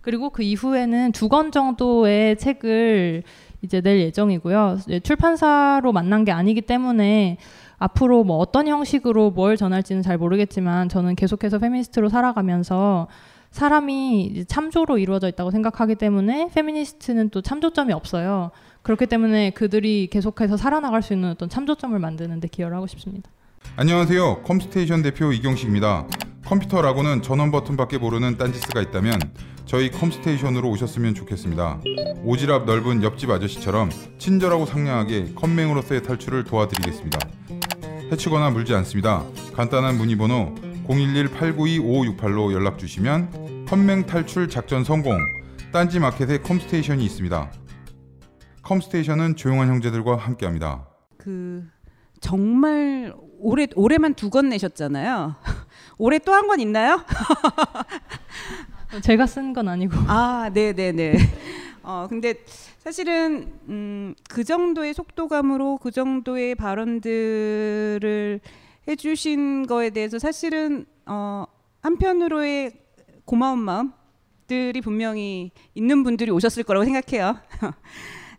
그리고 그 이후에는 두 권 정도의 책을 이제 낼 예정이고요. 출판사로 만난 게 아니기 때문에 앞으로 뭐 어떤 형식으로 뭘 전할지는 잘 모르겠지만 저는 계속해서 페미니스트로 살아가면서 사람이 참조로 이루어져 있다고 생각하기 때문에 페미니스트는 또 참조점이 없어요. 그렇기 때문에 그들이 계속해서 살아나갈 수 있는 어떤 참조점을 만드는 데 기여를 하고 싶습니다. 안녕하세요. 컴스테이션 대표 이경식입니다. 컴퓨터라고는 전원 버튼밖에 모르는 딴지스가 있다면 저희 컴스테이션으로 오셨으면 좋겠습니다. 오지랖 넓은 옆집 아저씨처럼 친절하고 상냥하게 컴맹으로서의 탈출을 도와드리겠습니다. 해치거나 물지 않습니다. 간단한 문의 번호 011-892-5568로 연락 주시면 컴맹 탈출 작전 성공 딴지 마켓에 컴스테이션이 있습니다. 컴스테이션은 조용한 형제들과 함께합니다. 그 정말 올해 올해만 두 권 내셨잖아요. 올해 또 한 권 있나요? 제가 쓴 건 아니고. 아, 네, 네, 네. 어, 근데 사실은 음, 그 정도의 속도감으로 그 정도의 발언들을 해주신 거에 대해서 사실은 어, 한편으로의 고마운 마음들이 분명히 있는 분들이 오셨을 거라고 생각해요.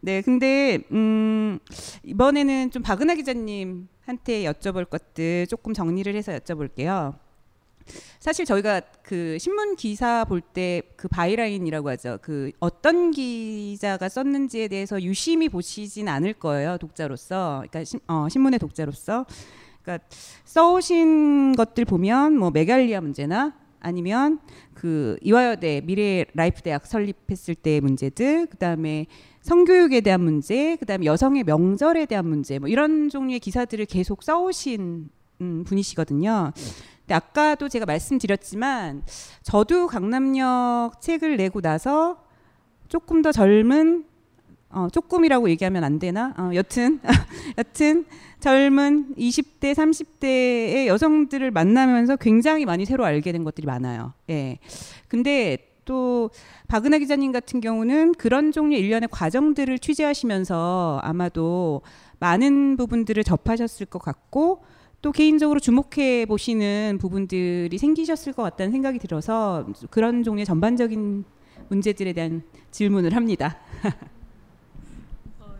네, 근데 음, 이번에는 좀 박은하 기자님한테 여쭤볼 것들 조금 정리를 해서 여쭤볼게요. 사실 저희가 그 신문 기사 볼 때 그 바이라인이라고 하죠. 그 어떤 기자가 썼는지에 대해서 유심히 보시진 않을 거예요. 독자로서. 그러니까 신, 어, 신문의 독자로서. 그러니까 써오신 것들 보면 뭐 메갈리아 문제나 아니면 그 이화여대 미래 라이프 대학 설립했을 때의 문제들, 그다음에 성교육에 대한 문제, 그다음에 여성의 명절에 대한 문제, 뭐 이런 종류의 기사들을 계속 써오신 음, 분이시거든요. 근데 아까도 제가 말씀드렸지만 저도 강남역 책을 내고 나서 조금 더 젊은 어, 조금이라고 얘기하면 안 되나? 어, 여튼 여튼 젊은 20대, 30대의 여성들을 만나면서 굉장히 많이 새로 알게 된 것들이 많아요. 예. 근데 또 박은하 기자님 같은 경우는 그런 종류의 일련의 과정들을 취재하시면서 아마도 많은 부분들을 접하셨을 것 같고 또 개인적으로 주목해 보시는 부분들이 생기셨을 것 같다는 생각이 들어서 그런 종류의 전반적인 문제들에 대한 질문을 합니다.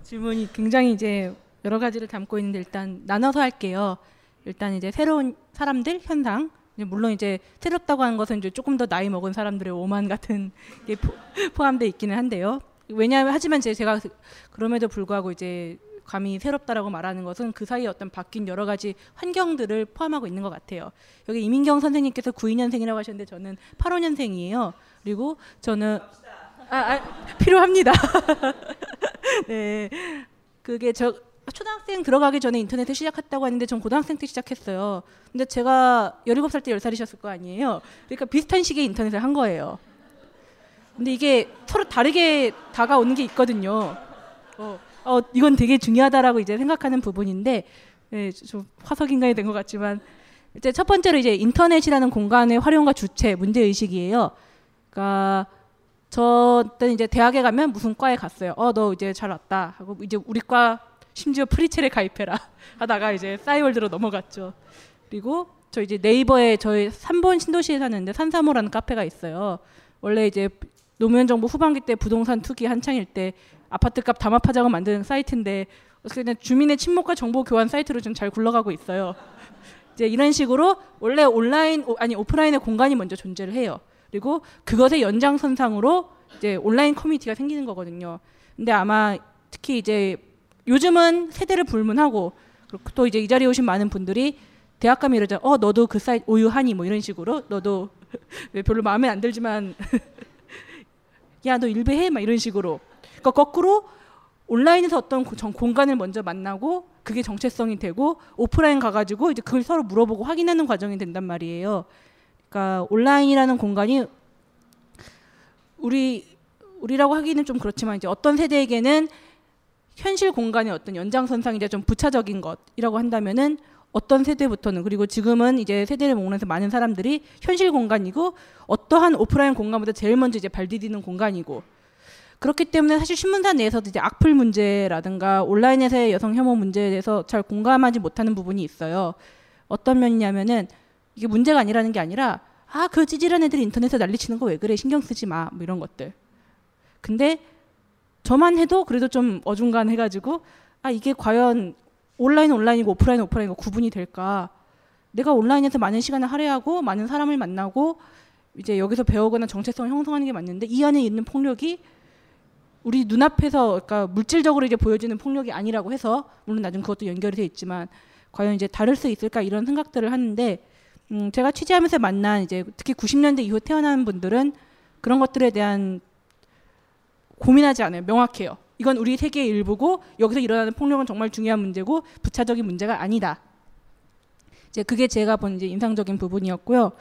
질문이 굉장히 이제 여러 가지를 담고 있는데 일단 나눠서 할게요. 일단 이제 새로운 사람들 현상. 물론 이제 새롭다고 하는 것은 이제 조금 더 나이 먹은 사람들의 오만 같은 게 포, 포함되어 있기는 한데요. 왜냐하면 하지만 제 제가 그럼에도 불구하고 이제 감히 새롭다라고 말하는 것은 그 사이에 어떤 바뀐 여러 가지 환경들을 포함하고 있는 것 같아요. 여기 이민경 선생님께서 92년생이라고 하셨는데 저는 85년생이에요. 그리고 저는 아, 아 필요합니다. 네. 그게 저 초등학생 들어가기 전에 인터넷을 시작했다고 하는데 전 고등학생 때 시작했어요. 근데 제가 17살 때 10살이셨을 거 아니에요. 그러니까 비슷한 시기에 인터넷을 한 거예요. 근데 이게 서로 다르게 다가오는 게 있거든요. 어, 어 이건 되게 중요하다라고 이제 생각하는 부분인데 예, 좀 화석 인간이 된 것 같지만 이제 첫 번째로 이제 인터넷이라는 공간의 활용과 주체 문제 의식이에요. 그러니까 저때 이제 대학에 가면 무슨 과에 갔어요. 어, 너 이제 잘 왔다. 하고 이제 우리 과 심지어 프리첼에 가입해라 하다가 이제 싸이월드로 넘어갔죠. 그리고 저 이제 네이버에 저희 3번 신도시에 사는데 산사모라는 카페가 있어요. 원래 이제 노무현 정부 후반기 때 부동산 투기 한창일 때 아파트값 담합하자고 만든 사이트인데 그냥 주민의 친목과 정보 교환 사이트로 좀 잘 굴러가고 있어요. 이제 이런 식으로 원래 온라인 아니 오프라인의 공간이 먼저 존재를 해요. 그리고 그것의 연장선상으로 이제 온라인 커뮤니티가 생기는 거거든요. 근데 아마 특히 이제 요즘은 세대를 불문하고 또 이제 이 자리에 오신 많은 분들이 대학 가면 이러죠. 어 너도 그 사이트 오유하니 뭐 이런 식으로 너도 별로 마음에 안 들지만 야 너 일배해 막 이런 식으로. 그러니까 거꾸로 온라인에서 어떤 공간을 먼저 만나고 그게 정체성이 되고 오프라인 가가지고 이제 그걸 서로 물어보고 확인하는 과정이 된단 말이에요. 그러니까 온라인이라는 공간이 우리 우리라고 하기는 좀 그렇지만 이제 어떤 세대에게는 현실 공간의 어떤 연장선상이 이제 좀 부차적인 것이라고 한다면은 어떤 세대부터는 그리고 지금은 이제 세대를 먹으면서 많은 사람들이 현실 공간이고 어떠한 오프라인 공간보다 제일 먼저 이제 발 디디는 공간이고 그렇기 때문에 사실 신문사 내에서도 이제 악플 문제라든가 온라인에서의 여성 혐오 문제에 대해서 잘 공감하지 못하는 부분이 있어요. 어떤 면이냐면은 이게 문제가 아니라는 게 아니라 아 그 찌질한 애들이 인터넷에 난리치는 거 왜 그래 신경 쓰지 마 뭐 이런 것들. 근데 저만 해도 그래도 좀 어중간해가지고 아 이게 과연 온라인 온라인이고 오프라인 오프라인이고 구분이 될까? 내가 온라인에서 많은 시간을 할애하고 많은 사람을 만나고 이제 여기서 배우거나 정체성을 형성하는 게 맞는데 이 안에 있는 폭력이 우리 눈앞에서 그러니까 물질적으로 이제 보여지는 폭력이 아니라고 해서 물론 나중 그것도 연결이 돼 있지만 과연 이제 다를 수 있을까 이런 생각들을 하는데 음, 제가 취재하면서 만난 이제 특히 90년대 이후 태어난 분들은 그런 것들에 대한 고민하지 않아요. 명확해요. 이건 우리 세계의 일부고 여기서 일어나는 폭력은 정말 중요한 문제고 부차적인 문제가 아니다. 이제 그게 제가 본 이제 인상적인 부분이었고요.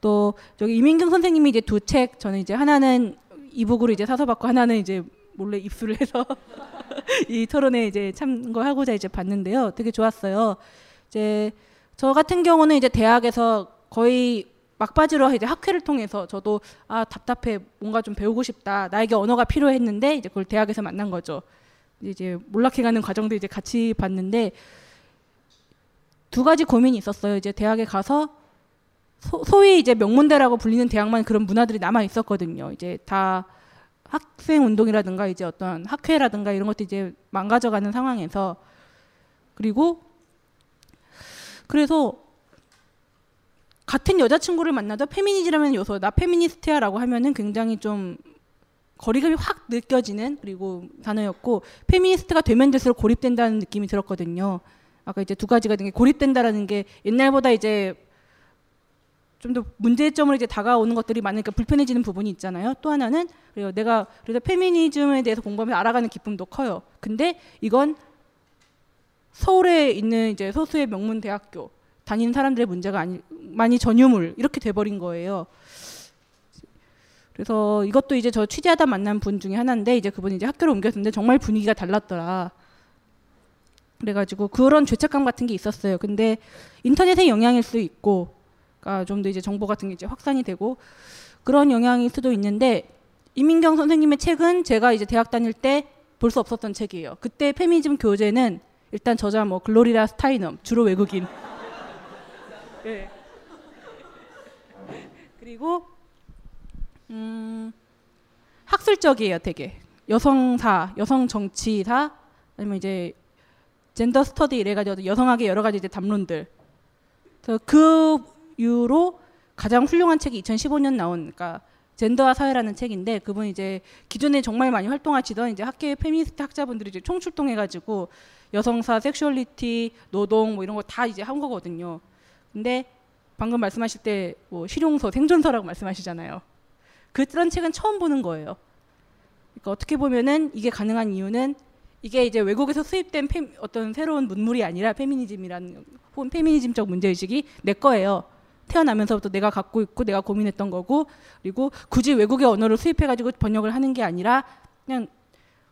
또 저기 이민경 선생님이 이제 두 책 저는 이제 하나는 이북으로 이제 사서 받고 하나는 이제 몰래 입수를 해서 이 토론에 이제 참고하고자 이제 봤는데요. 되게 좋았어요. 이제 저 같은 경우는 이제 대학에서 거의 막바지로 이제 학회를 통해서 저도 아 답답해 뭔가 좀 배우고 싶다 나에게 언어가 필요했는데 이제 그걸 대학에서 만난 거죠. 이제 몰락해가는 과정도 이제 같이 봤는데 두 가지 고민이 있었어요. 이제 대학에 가서 소, 위 이제 명문대라고 불리는 대학만 그런 문화들이 남아 있었거든요. 이제 다 학생 운동이라든가 이제 어떤 학회라든가 이런 것도 이제 망가져가는 상황에서 그리고 그래서 같은 여자친구를 만나도 페미니즘이라는 요소, 나 페미니스트야라고 하면은 굉장히 좀 거리감이 확 느껴지는 그리고 단어였고 페미니스트가 되면 될수록 고립된다는 느낌이 들었거든요. 아까 이제 두 가지가 된 게 고립된다라는 게 옛날보다 이제 좀 더 문제점으로 이제 다가오는 것들이 많으니까 불편해지는 부분이 있잖아요. 또 하나는 그래요. 내가 그래서 페미니즘에 대해서 공부하면서 알아가는 기쁨도 커요. 근데 이건 서울에 있는 이제 소수의 명문 대학교 다니는 사람들의 문제가 아니 많이 전유물 이렇게 돼버린 거예요. 그래서 이것도 이제 저 취재하다 만난 분 중에 하나인데 이제 그분이 이제 학교를 옮겼는데 정말 분위기가 달랐더라. 그래가지고 그런 죄책감 같은 게 있었어요. 근데 인터넷의 영향일 수 있고, 그러니까 좀 더 이제 정보 같은 게 이제 확산이 되고 그런 영향일 수도 있는데 이민경 선생님의 책은 제가 이제 대학 다닐 때 볼 수 없었던 책이에요. 그때 페미니즘 교재는 일단 저자 뭐 글로리라 스타이넘 주로 외국인. 네. 그리고 음, 학술적이에요, 되게 여성사, 여성 정치사 아니면 이제 젠더 스터디 이래가지고 여성학의 여러 가지 이제 담론들. 그래서 그 이후로 가장 훌륭한 책이 2015년 나온 그러니까 젠더와 사회라는 책인데 그분 이제 기존에 정말 많이 활동하시던 이제 학계 페미니스트 학자분들이 이제 총출동해가지고 여성사, 섹슈얼리티, 노동 뭐 이런 거 다 이제 한 거거든요. 근데 방금 말씀하실 때 뭐 실용서, 생존서라고 말씀하시잖아요. 그런 책은 처음 보는 거예요. 그러니까 어떻게 보면은 이게 가능한 이유는 이게 이제 외국에서 수입된 페, 어떤 새로운 문물이 아니라 페미니즘이라는 혹은 페미니즘적 문제의식이 내 거예요. 태어나면서부터 내가 갖고 있고 내가 고민했던 거고 그리고 굳이 외국의 언어를 수입해 가지고 번역을 하는 게 아니라 그냥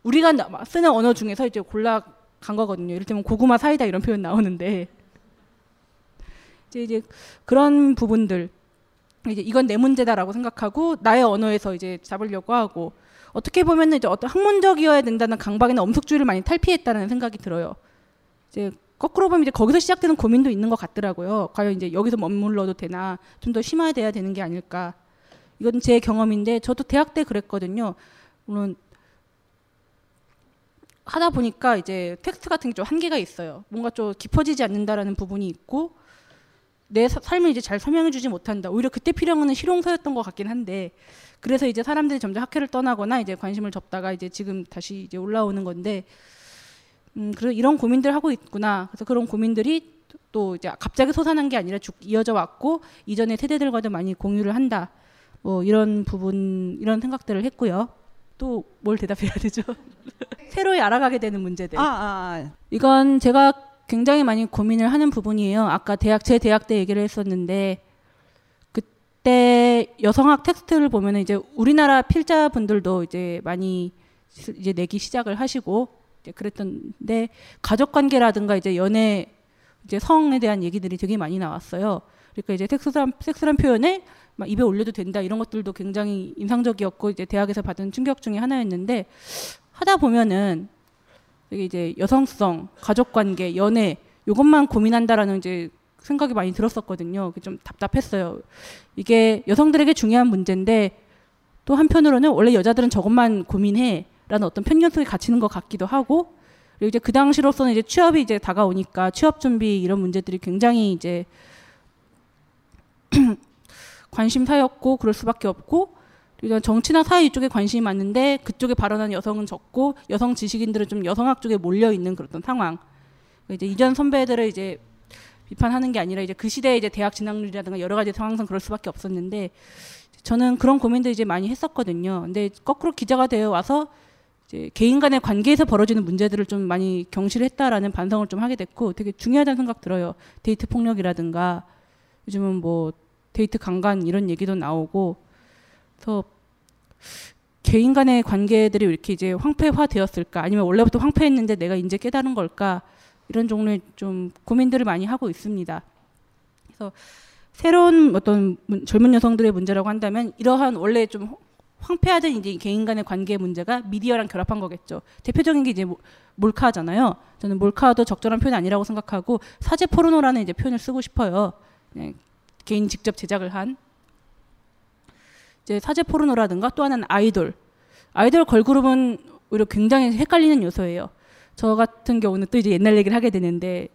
우리가 쓰는 언어 중에서 이제 골라 간 거거든요. 이를테면 고구마 사이다 이런 표현 나오는데 이제 이제 그런 부분들 이제 이건 내 문제다라고 생각하고 나의 언어에서 이제 잡으려고 하고 어떻게 보면 이제 어떤 학문적이어야 된다는 강박이나 엄숙주의를 많이 탈피했다는 생각이 들어요. 이제 거꾸로 보면 이제 거기서 시작되는 고민도 있는 것 같더라고요. 과연 이제 여기서 머물러도 되나 좀 더 심화돼야 되는 게 아닐까. 이건 제 경험인데 저도 대학 때 그랬거든요. 물론 하다 보니까 이제 텍스트 같은 게 좀 한계가 있어요. 뭔가 좀 깊어지지 않는다라는 부분이 있고 내 사, 삶을 이제 잘 설명해주지 못한다. 오히려 그때 필요한 실용서였던 것 같긴 한데 그래서 이제 사람들이 점점 학회를 떠나거나 이제 관심을 접다가 이제 지금 다시 이제 올라오는 건데 음, 그래서 이런 고민들 하고 있구나. 그래서 그런 고민들이 또 이제 갑자기 솟아난 게 아니라 쭉 이어져 왔고 이전의 세대들과도 많이 공유를 한다. 뭐 이런 부분 이런 생각들을 했고요. 또 뭘 대답해야 되죠? 새로이 알아가게 되는 문제들. 아, 아, 이건 제가 굉장히 많이 고민을 하는 부분이에요. 아까 대학 제 대학 때 얘기를 했었는데 그때 여성학 텍스트를 보면 이제 우리나라 필자분들도 이제 많이 이제 내기 시작을 하시고 이제 그랬던데 가족 관계라든가 이제 연애 이제 성에 대한 얘기들이 되게 많이 나왔어요. 그러니까 이제 섹스란 섹스란 표현에 막 입에 올려도 된다 이런 것들도 굉장히 인상적이었고 이제 대학에서 받은 충격 중에 하나였는데 하다 보면은 이게 이제 여성성, 가족 관계, 연애 요것만 고민한다라는 이제 생각이 많이 들었었거든요. 좀 답답했어요. 이게 여성들에게 중요한 문제인데 또 한편으로는 원래 여자들은 저것만 고민해라는 어떤 편견 속에 갇히는 것 같기도 하고 그리고 이제 그 당시로서는 이제 취업이 이제 다가오니까 취업 준비 이런 문제들이 굉장히 이제 관심사였고 그럴 수밖에 없고 그리고 정치나 사회 이쪽에 관심이 많은데 그쪽에 발언하는 여성은 적고 여성 지식인들은 좀 여성학 쪽에 몰려 있는 그런 상황. 이제 이전 선배들을 이제 비판하는 게 아니라 이제 그 시대에 이제 대학 진학률이라든가 여러 가지 상황상 그럴 수밖에 없었는데 저는 그런 고민들 이제 많이 했었거든요. 근데 거꾸로 기자가 되어 와서 이제 개인 간의 관계에서 벌어지는 문제들을 좀 많이 경실했다라는 반성을 좀 하게 됐고 되게 중요하다는 생각 들어요. 데이트 폭력이라든가 요즘은 뭐 데이트 강간 이런 얘기도 나오고 그래서 개인 간의 관계들이 이렇게 이제 황폐화 되었을까 아니면 원래부터 황폐했는데 내가 이제 깨달은 걸까 이런 종류의 좀 고민들을 많이 하고 있습니다. 그래서 새로운 어떤 젊은 여성들의 문제라고 한다면 이러한 원래 좀 황폐하던 이제 개인 간의 관계 문제가 미디어랑 결합한 거겠죠. 대표적인 게 이제 몰카잖아요. 저는 몰카도 적절한 표현 아니라고 생각하고 사제 포르노라는 이제 표현을 쓰고 싶어요. 개인 직접 제작을 한 이제 사제 포르노라든가 또 하나는 아이돌. 아이돌 걸그룹은 오히려 굉장히 헷갈리는 요소예요. 저 같은 경우는 또 이제 옛날 얘기를 하게 되는데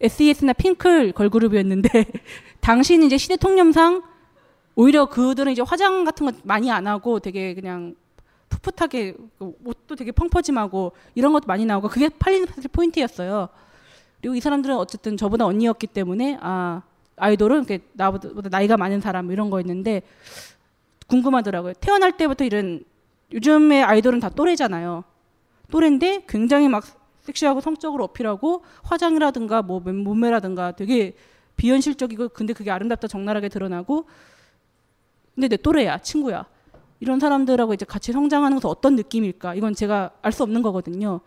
SES나 핑클 걸그룹이었는데 당신 이제 시대 통념상 오히려 그들은 이제 화장 같은 거 많이 안 하고 되게 그냥 풋풋하게 옷도 되게 펑퍼짐하고 이런 것도 많이 나오고 그게 팔리는 포인트였어요. 그리고 이 사람들은 어쨌든 저보다 언니였기 때문에 아 아이돌은 이렇게 나보다 나이가 많은 사람 뭐 이런 거였는데 궁금하더라고요. 태어날 때부터 이런 요즘의 아이돌은 다 또래잖아요. 또래인데 굉장히 막 섹시하고 성적으로 어필하고 화장이라든가 뭐 몸매라든가 되게 비현실적이고 근데 그게 아름답다 적나라하게 드러나고 근데 내 또래야 친구야. 이런 사람들하고 이제 같이 성장하는 것은 어떤 느낌일까? 이건 제가 알 수 없는 거거든요.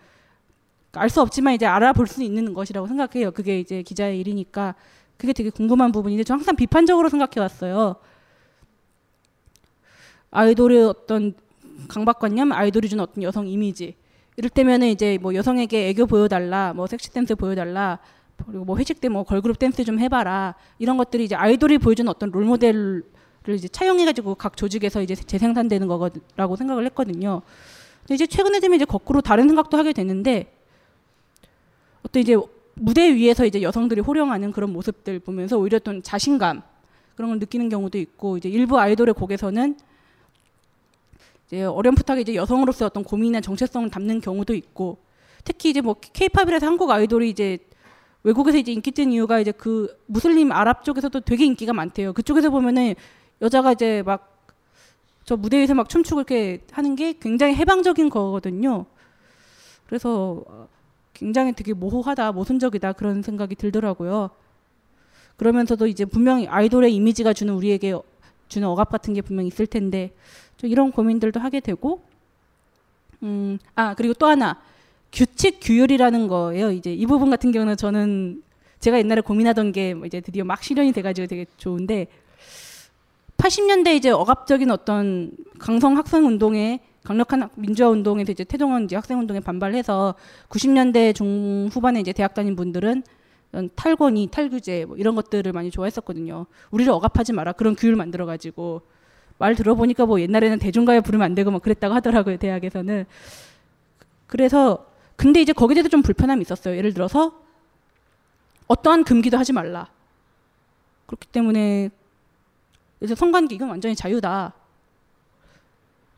알 수 없지만 이제 알아볼 수 있는 것이라고 생각해요. 그게 이제 기자의 일이니까 그게 되게 궁금한 부분인데 저 항상 비판적으로 생각해 왔어요 아이돌의 어떤 강박관념 아이돌이 주는 어떤 여성 이미지 이를테면은 이제 뭐 여성에게 애교 보여달라, 뭐 섹시 댄스 보여달라, 그리고 뭐 회식 때 뭐 걸그룹 댄스 좀 해봐라 이런 것들이 이제 아이돌이 보여주는 어떤 롤 모델을 이제 차용해가지고 각 조직에서 이제 재생산되는 거라고 생각을 했거든요. 근데 이제 최근에 되면 이제 거꾸로 다른 생각도 하게 되는데 어떤 이제 무대 위에서 이제 여성들이 호령하는 그런 모습들 보면서 오히려 또 자신감 그런 걸 느끼는 경우도 있고 이제 일부 아이돌의 곡에서는 이제 어렴풋하게 이제 여성으로서 어떤 고민이나 정체성을 담는 경우도 있고 특히 이제 뭐 케이팝이라서 한국 아이돌이 이제 외국에서 이제 인기 뜬 이유가 이제 그 무슬림 아랍 쪽에서도 되게 인기가 많대요. 그쪽에서 보면은 여자가 이제 막 저 무대 에서 막 춤추고 이렇게 하는 게 굉장히 해방적인 거거든요. 그래서 굉장히 되게 모호하다, 모순적이다 그런 생각이 들더라고요. 그러면서도 이제 분명히 아이돌의 이미지가 주는 우리에게 주는 억압 같은 게 분명히 있을 텐데 좀 이런 고민들도 하게 되고 음, 아 그리고 또 하나 규칙 규율이라는 거예요. 이제 이 부분 같은 경우는 저는 제가 옛날에 고민하던 게뭐 이제 드디어 막 실현이 돼가지고 되게 좋은데 80년대 이제 억압적인 어떤 강성 학생 운동에 강력한 민주화 운동에서 이제 태종원 이제 학생 운동에 반발해서 90년대 중 후반에 이제 대학 다닌 분들은 탈권위, 탈규제 뭐 이런 것들을 많이 좋아했었거든요. 우리를 억압하지 마라 그런 규율 만들어 가지고 말 들어보니까 뭐 옛날에는 대중가요 부르면 안 되고 막 그랬다고 하더라고요 대학에서는. 그래서 근데 이제 거기에 대해서 좀 불편함이 있었어요. 예를 들어서 어떠한 금기도 하지 말라. 그렇기 때문에 그래서 성관계 이건 완전히 자유다.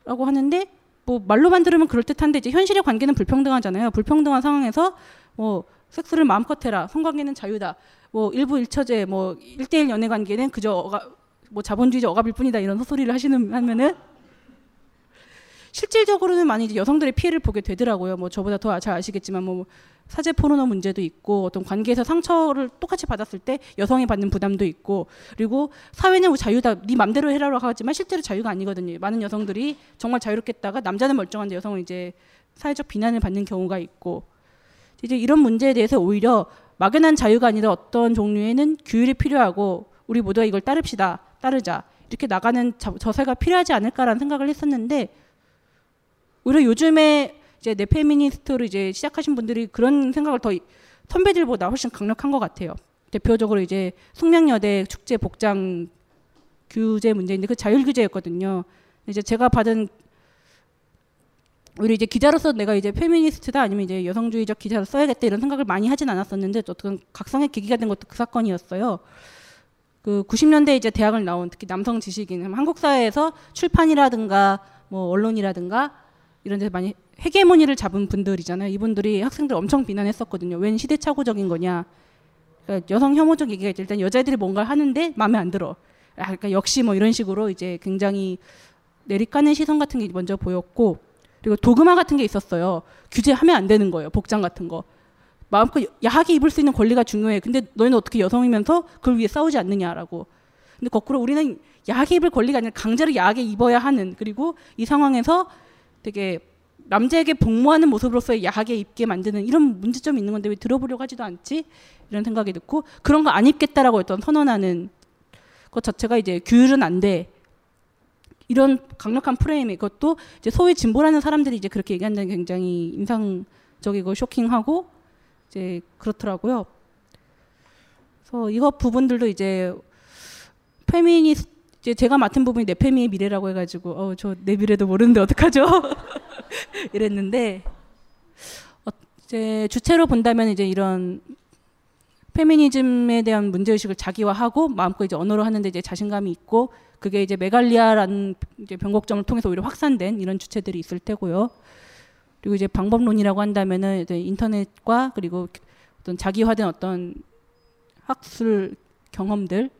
라고 하는데 뭐 말로만 들으면 그럴듯한데 이제 현실의 관계는 불평등하잖아요. 불평등한 상황에서 뭐 섹스를 마음껏 해라. 성관계는 자유다. 뭐 일부 일처제 뭐 일대일 연애 관계는 그저 억압, 뭐 자본주의적 억압일 뿐이다. 이런 헛소리를 하시는 하면은 실질적으로는 많이 이제 여성들의 피해를 보게 되더라고요. 뭐 저보다 더 잘 아시겠지만 뭐 사제 포르노 문제도 있고 어떤 관계에서 상처를 똑같이 받았을 때 여성이 받는 부담도 있고 그리고 사회는 뭐 자유다 네 맘대로 해라라고 하지만 실제로 자유가 아니거든요. 많은 여성들이 정말 자유롭겠다가 남자는 멀쩡한데 여성은 이제 사회적 비난을 받는 경우가 있고 이제 이런 문제에 대해서 오히려 막연한 자유가 아니라 어떤 종류에는 규율이 필요하고 우리 모두가 이걸 따릅시다 따르자 이렇게 나가는 저세가 필요하지 않을까라는 생각을 했었는데 오히려 요즘에 이제 네페미니스트로 이제 시작하신 분들이 그런 생각을 더 선배들보다 훨씬 강력한 것 같아요. 대표적으로 이제 숙명여대 축제 복장 규제 문제인데 그 자율 규제였거든요. 이제 제가 받은 우리 이제 기자로서 내가 이제 페미니스트다 아니면 이제 여성주의적 기자로 써야겠다 이런 생각을 많이 하진 않았었는데 어떤 각성의 계기가 된 것도 그 사건이었어요. 그 90년대 이제 대학을 나온 특히 남성 지식인 한국 사회에서 출판이라든가 뭐 언론이라든가 이런 데서 많이 헤게모니를 잡은 분들이잖아요. 이분들이 학생들 엄청 비난했었거든요. 웬 시대착오적인 거냐. 그러니까 여성 혐오적 얘기가. 일단 여자애들이 뭔가를 하는데 마음에 안 들어. 아, 그러니까 역시 뭐 이런 식으로 이제 굉장히 내리까는 시선 같은 게 먼저 보였고 그리고 도그마 같은 게 있었어요. 규제하면 안 되는 거예요. 복장 같은 거. 마음껏 야하게 입을 수 있는 권리가 중요해. 근데 너희는 어떻게 여성이면서 그걸 위해 싸우지 않느냐라고. 근데 거꾸로 우리는 야하게 입을 권리가 아니라 강제로 야하게 입어야 하는 그리고 이 상황에서 되게 남자에게 복무하는 모습으로서 야하게 입게 만드는 이런 문제점이 있는 건데 왜 들어보려고 하지도 않지? 이런 생각이 듣고 그런 거 안 입겠다라고 했던 선언하는 것 자체가 이제 규율은 안 돼. 이런 강력한 프레임 이것도 이제 소위 진보라는 사람들이 이제 그렇게 얘기한다는 게 굉장히 인상적이고 쇼킹하고 이제 그렇더라고요. 그래서 이것 부분들도 이제 페미니스트 이제 제가 맡은 부분이 넷페미의 미래라고 해가지고 어 저 내 미래도 모르는데 어떡하죠? 이랬는데 어, 이제 주체로 본다면 이제 이런 페미니즘에 대한 문제 의식을 자기화하고 마음껏 이제 언어로 하는데 이제 자신감이 있고 그게 이제 메갈리아라는 이제 변곡점을 통해서 오히려 확산된 이런 주체들이 있을 테고요. 그리고 이제 방법론이라고 한다면은 이제 인터넷과 그리고 어떤 자기화된 어떤 학술 경험들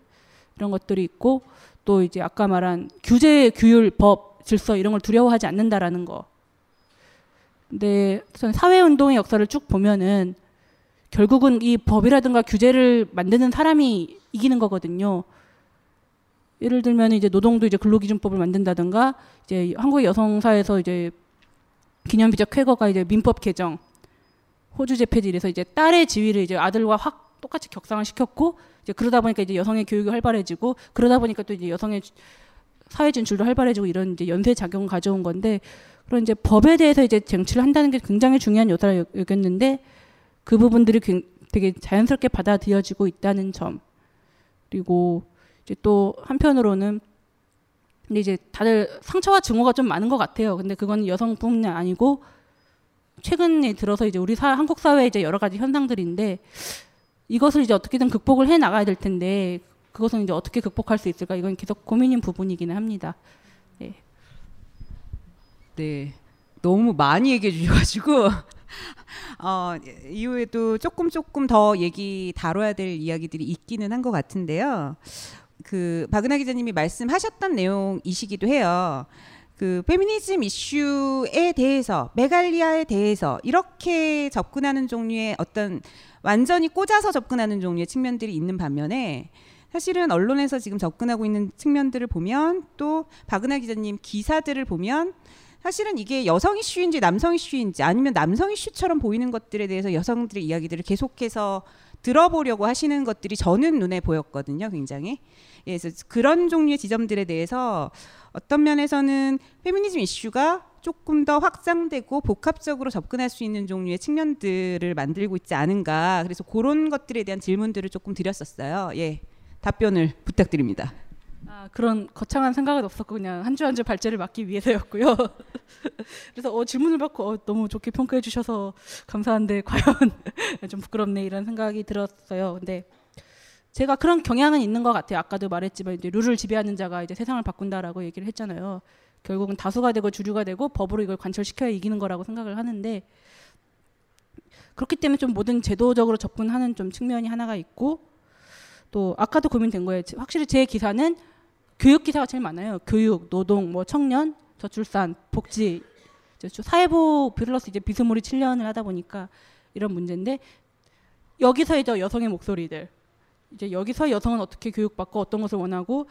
이런 것들이 있고 또 이제 아까 말한 규제, 규율, 법, 질서 이런 걸 두려워하지 않는다라는 거. 근데 사회 운동의 역사를 쭉 보면은 결국은 이 법이라든가 규제를 만드는 사람이 이기는 거거든요. 예를 들면 이제 노동도 이제 근로기준법을 만든다든가 이제 한국의 여성사에서 이제 기념비적 쾌거가 이제 민법 개정, 호주 재패지 이래서 이제 딸의 지위를 이제 아들과 확 똑같이 격상을 시켰고 이제 그러다 보니까 이제 여성의 교육이 활발해지고 그러다 보니까 또 이제 여성의 사회 진출도 활발해지고 이런 이제 연쇄 작용을 가져온 건데 그런 이제 법에 대해서 이제 쟁취를 한다는 게 굉장히 중요한 요소라 여겼는데 그 부분들이 되게 자연스럽게 받아들여지고 있다는 점 그리고 이제 또 한편으로는 근데 이제 다들 상처와 증오가 좀 많은 것 같아요. 근데 그건 여성뿐만 아니고 최근에 들어서 이제 우리 사, 한국 사회에 이제 여러 가지 현상들인데 이것을 이제 어떻게든 극복을 해 나가야 될 텐데 그것은 이제 어떻게 극복할 수 있을까 이건 계속 고민인 부분이기는 합니다. 네. 네. 너무 많이 얘기해 주셔가지고 어, 이후에도 조금 조금 더 얘기 다뤄야 될 이야기들이 있기는 한 것 같은데요. 그 박은하 기자님이 말씀하셨던 내용이시기도 해요. 그 페미니즘 이슈에 대해서 메갈리아에 대해서 이렇게 접근하는 종류의 어떤 완전히 꽂아서 접근하는 종류의 측면들이 있는 반면에 사실은 언론에서 지금 접근하고 있는 측면들을 보면 또 박은하 기자님 기사들을 보면 사실은 이게 여성 이슈인지 남성 이슈인지 아니면 남성 이슈처럼 보이는 것들에 대해서 여성들의 이야기들을 계속해서 들어보려고 하시는 것들이 저는 눈에 보였거든요, 굉장히. 예, 그래서 그런 종류의 지점들에 대해서 어떤 면에서는 페미니즘 이슈가 조금 더 확장되고 복합적으로 접근할 수 있는 종류의 측면들을 만들고 있지 않은가. 그래서 그런 것들에 대한 질문들을 조금 드렸었어요. 예. 답변을 부탁드립니다. 아, 그런 거창한 생각은 없었고 그냥 한 주 한 주 발제를 막기 위해서였고요. 그래서 어, 질문을 받고 어, 너무 좋게 평가해 주셔서 감사한데 과연 좀 부끄럽네 이런 생각이 들었어요. 근데 제가 그런 경향은 있는 것 같아요. 아까도 말했지만 이제 룰을 지배하는 자가 이제 세상을 바꾼다라고 얘기를 했잖아요. 결국은 다수가 되고 주류가 되고 법으로 이걸 관철시켜야 이기는 거라고 생각을 하는데 그렇기 때문에 좀 모든 제도적으로 접근하는 좀 측면이 하나가 있고 또 아까도 고민된 거예요. 확실히 제 기사는 교육 기사가 제일 많아요. 교육, 노동, 뭐 청년, 저출산, 복지, 사회부 플러스 이제 비스무리 7년을 하다 보니까 이런 문제인데 여기서 이제 여성의 목소리들 이제 여기서 여성은 어떻게 교육받고 어떤 것을 원하고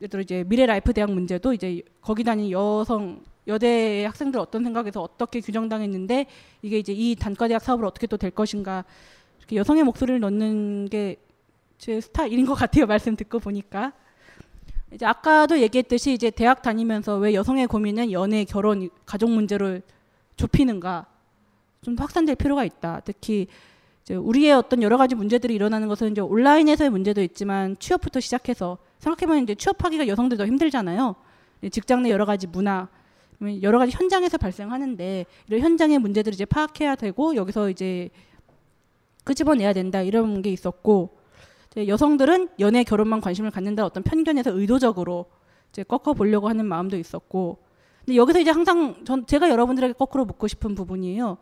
예를 들어 이제 미래 라이프 대학 문제도 이제 거기 다니는 여성 여대 학생들 어떤 생각에서 어떻게 규정당했는데 이게 이제 이 단과 대학 사업을 어떻게 또 될 것인가. 이렇게 여성의 목소리를 넣는 게 제 스타일인 것 같아요 말씀 듣고 보니까. 이제 아까도 얘기했듯이 이제 대학 다니면서 왜 여성의 고민은 연애, 결혼, 가족 문제를 좁히는가. 좀 확산될 필요가 있다. 특히 우리의 어떤 여러 가지 문제들이 일어나는 것은 이제 온라인에서의 문제도 있지만 취업부터 시작해서 생각해보면 이제 취업하기가 여성들 더 힘들잖아요. 직장 내 여러 가지 문화, 여러 가지 현장에서 발생하는데 이런 현장의 문제들을 이제 파악해야 되고 여기서 이제 끄집어내야 된다 이런 게 있었고 여성들은 연애 결혼만 관심을 갖는다 어떤 편견에서 의도적으로 이제 꺾어 보려고 하는 마음도 있었고 근데 여기서 이제 항상 전 제가 여러분들에게 거꾸로 묻고 싶은 부분이에요.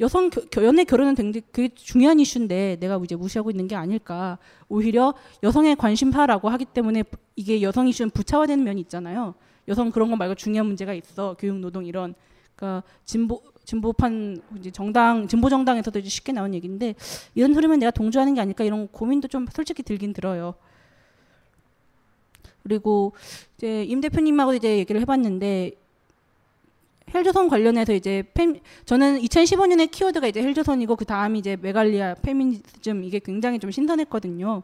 여성 겨, 연애 결혼은 굉장히 그게 중요한 이슈인데 내가 이제 무시하고 있는 게 아닐까. 오히려 여성의 관심사라고 하기 때문에 이게 여성 이슈는 부차화되는 면이 있잖아요. 여성 그런 거 말고 중요한 문제가 있어. 교육, 노동 이런. 그러니까 진보 진보판 이제 정당 진보 정당에서도 이제 쉽게 나온 얘기인데 이런 소리면 내가 동조하는 게 아닐까 이런 고민도 좀 솔직히 들긴 들어요. 그리고 이제 임 대표님하고 이제 얘기를 해봤는데 헬조선 관련해서 이제 페 저는 2015년에 키워드가 이제 헬조선이고 그 다음이 이제 메갈리아 페미니즘 이게 굉장히 좀 신선했거든요.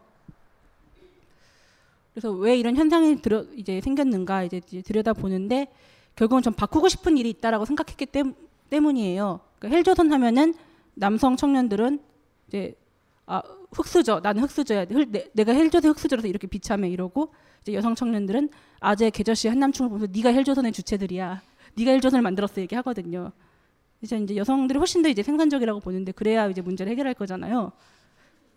그래서 왜 이런 현상이 들어 이제 생겼는가 이제 들여다 보는데 결국은 좀 바꾸고 싶은 일이 있다라고 생각했기 때문에 때문이에요. 그러니까 헬조선 하면은 남성 청년들은 이제 아, 흑수저 나는 흑수저야 내, 내가 헬조선 흑수저라서 이렇게 비참해 이러고 이제 여성 청년들은 아재 개저씨 한남충을 보면서 네가 헬조선의 주체들이야 네가 헬조선을 만들었어 얘기하거든요. 이제 이제 여성들이 훨씬 더 이제 생산적이라고 보는데 그래야 이제 문제를 해결할 거잖아요.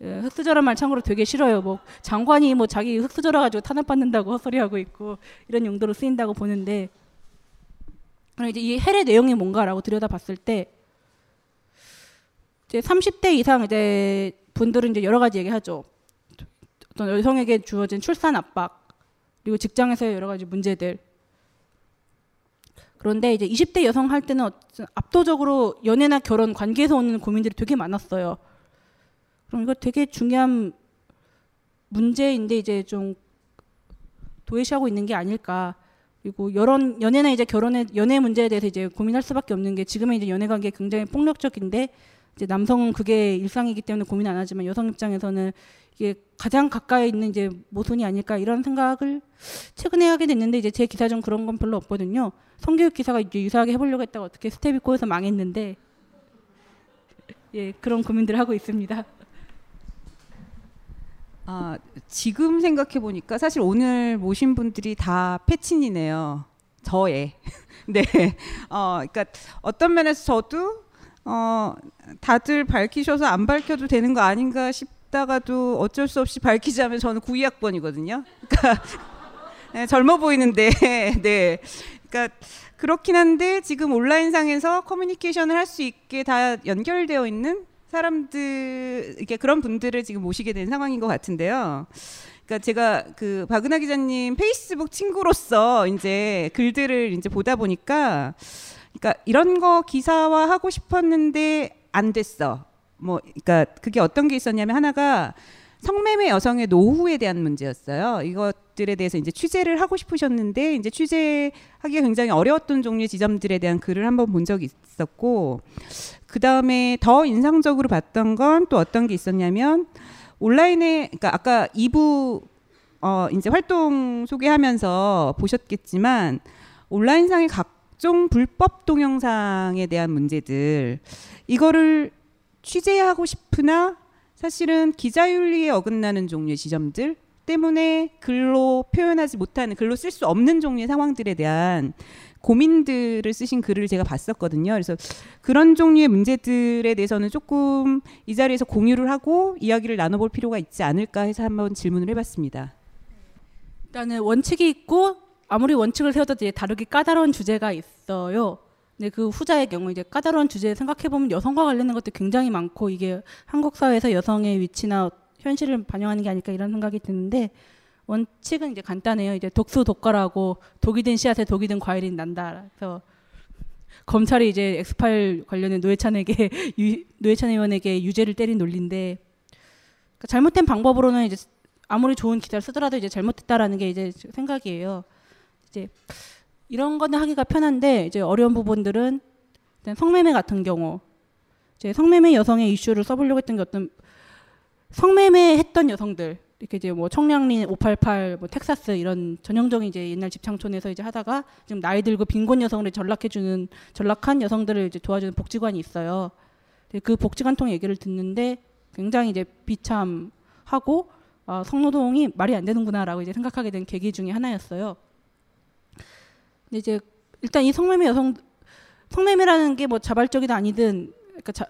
예, 흑수저란 말 참고로 되게 싫어요. 뭐 장관이 뭐 자기 흑수저라 가지고 탄압받는다고 헛소리하고 있고 이런 용도로 쓰인다고 보는데 그럼 이제 이 헬의 내용이 뭔가라고 들여다봤을 때 이제 30대 이상 이제 분들은 이제 여러 가지 얘기하죠. 어떤 여성에게 주어진 출산 압박 그리고 직장에서의 여러 가지 문제들 그런데 이제 20대 여성 할 때는 압도적으로 연애나 결혼 관계에서 오는 고민들이 되게 많았어요. 그럼 이거 되게 중요한 문제인데 이제 좀 도외시하고 있는 게 아닐까. 그리고 여론 연애나 이제 결혼의 연애 문제에 대해서 이제 고민할 수밖에 없는 게 지금의 이제 연애 관계 굉장히 폭력적인데 이제 남성은 그게 일상이기 때문에 고민 안 하지만 여성 입장에서는 이게 가장 가까이 있는 이제 모순이 아닐까 이런 생각을 최근에 하게 됐는데 이제 제 기사 중 그런 건 별로 없거든요. 성교육 기사가 이제 유사하게 해보려고 했다가 어떻게 스텝이 꼬여서 망했는데 예 그런 고민들을 하고 있습니다. 아, 지금 생각해 보니까 사실 오늘 모신 분들이 다 패친이네요. 저의. 네. 어, 그러니까 어떤 면에서 저도 어, 다들 밝히셔서 안 밝혀도 되는 거 아닌가 싶다가도 어쩔 수 없이 밝히자면 저는 92학번이거든요. 그러니까 네, 젊어 보이는데 네. 그러니까 그렇긴 한데 지금 온라인상에서 커뮤니케이션을 할 수 있게 다 연결되어 있는 사람들 이렇게 그런 분들을 지금 모시게 된 상황인 것 같은데요. 그러니까 제가 그 박은하 기자님 페이스북 친구로서 이제 글들을 이제 보다 보니까 그러니까 이런 거 기사화 하고 싶었는데 안 됐어. 뭐 그러니까 그게 어떤 게 있었냐면 하나가 성매매 여성의 노후에 대한 문제였어요. 이것들에 대해서 이제 취재를 하고 싶으셨는데 이제 취재하기가 굉장히 어려웠던 종류의 지점들에 대한 글을 한번 본 적이 있었고 그 다음에 더 인상적으로 봤던 건 또 어떤 게 있었냐면 온라인에 그러니까 아까 2부 어 이제 활동 소개하면서 보셨겠지만 온라인상의 각종 불법 동영상에 대한 문제들 이거를 취재하고 싶으나 사실은 기자윤리에 어긋나는 종류의 지점들 때문에 글로 표현하지 못하는 글로 쓸 수 없는 종류의 상황들에 대한 고민들을 쓰신 글을 제가 봤었거든요. 그래서 그런 종류의 문제들에 대해서는 조금 이 자리에서 공유를 하고 이야기를 나눠볼 필요가 있지 않을까 해서 한번 질문을 해봤습니다. 일단은 원칙이 있고 아무리 원칙을 세워도 이제 다르게 까다로운 주제가 있어요. 근데 그 후자의 경우 이제 까다로운 주제 생각해 보면 여성과 관련된 것도 굉장히 많고 이게 한국 사회에서 여성의 위치나 현실을 반영하는 게 아닐까 이런 생각이 드는데 원칙은 이제 간단해요. 이제 독수 독과라고 독이 든 씨앗에 독이 든 과일이 난다. 그래서 검찰이 이제 엑스파일 관련된 노회찬에게 유, 노회찬 의원에게 유죄를 때린 논리인데 그러니까 잘못된 방법으로는 이제 아무리 좋은 기사를 쓰더라도 이제 잘못됐다라는 게 이제 생각이에요. 이제 이런 거는 하기가 편한데 이제 어려운 부분들은 성매매 같은 경우 이제 성매매 여성의 이슈를 써보려고 했던 게 어떤 성매매 했던 여성들 이렇게 이제 뭐 청량리 588, 뭐 텍사스 이런 전형적인 이제 옛날 집창촌에서 이제 하다가 지금 나이 들고 빈곤 여성을 전락해주는 전락한 여성들을 이제 도와주는 복지관이 있어요. 그 복지관 통 얘기를 듣는데 굉장히 이제 비참하고 아, 성노동이 말이 안 되는구나라고 이제 생각하게 된 계기 중에 하나였어요. 이제 일단 이 성매매 여성 성매매라는 게 뭐 자발적이든 아니든 그러니까 자,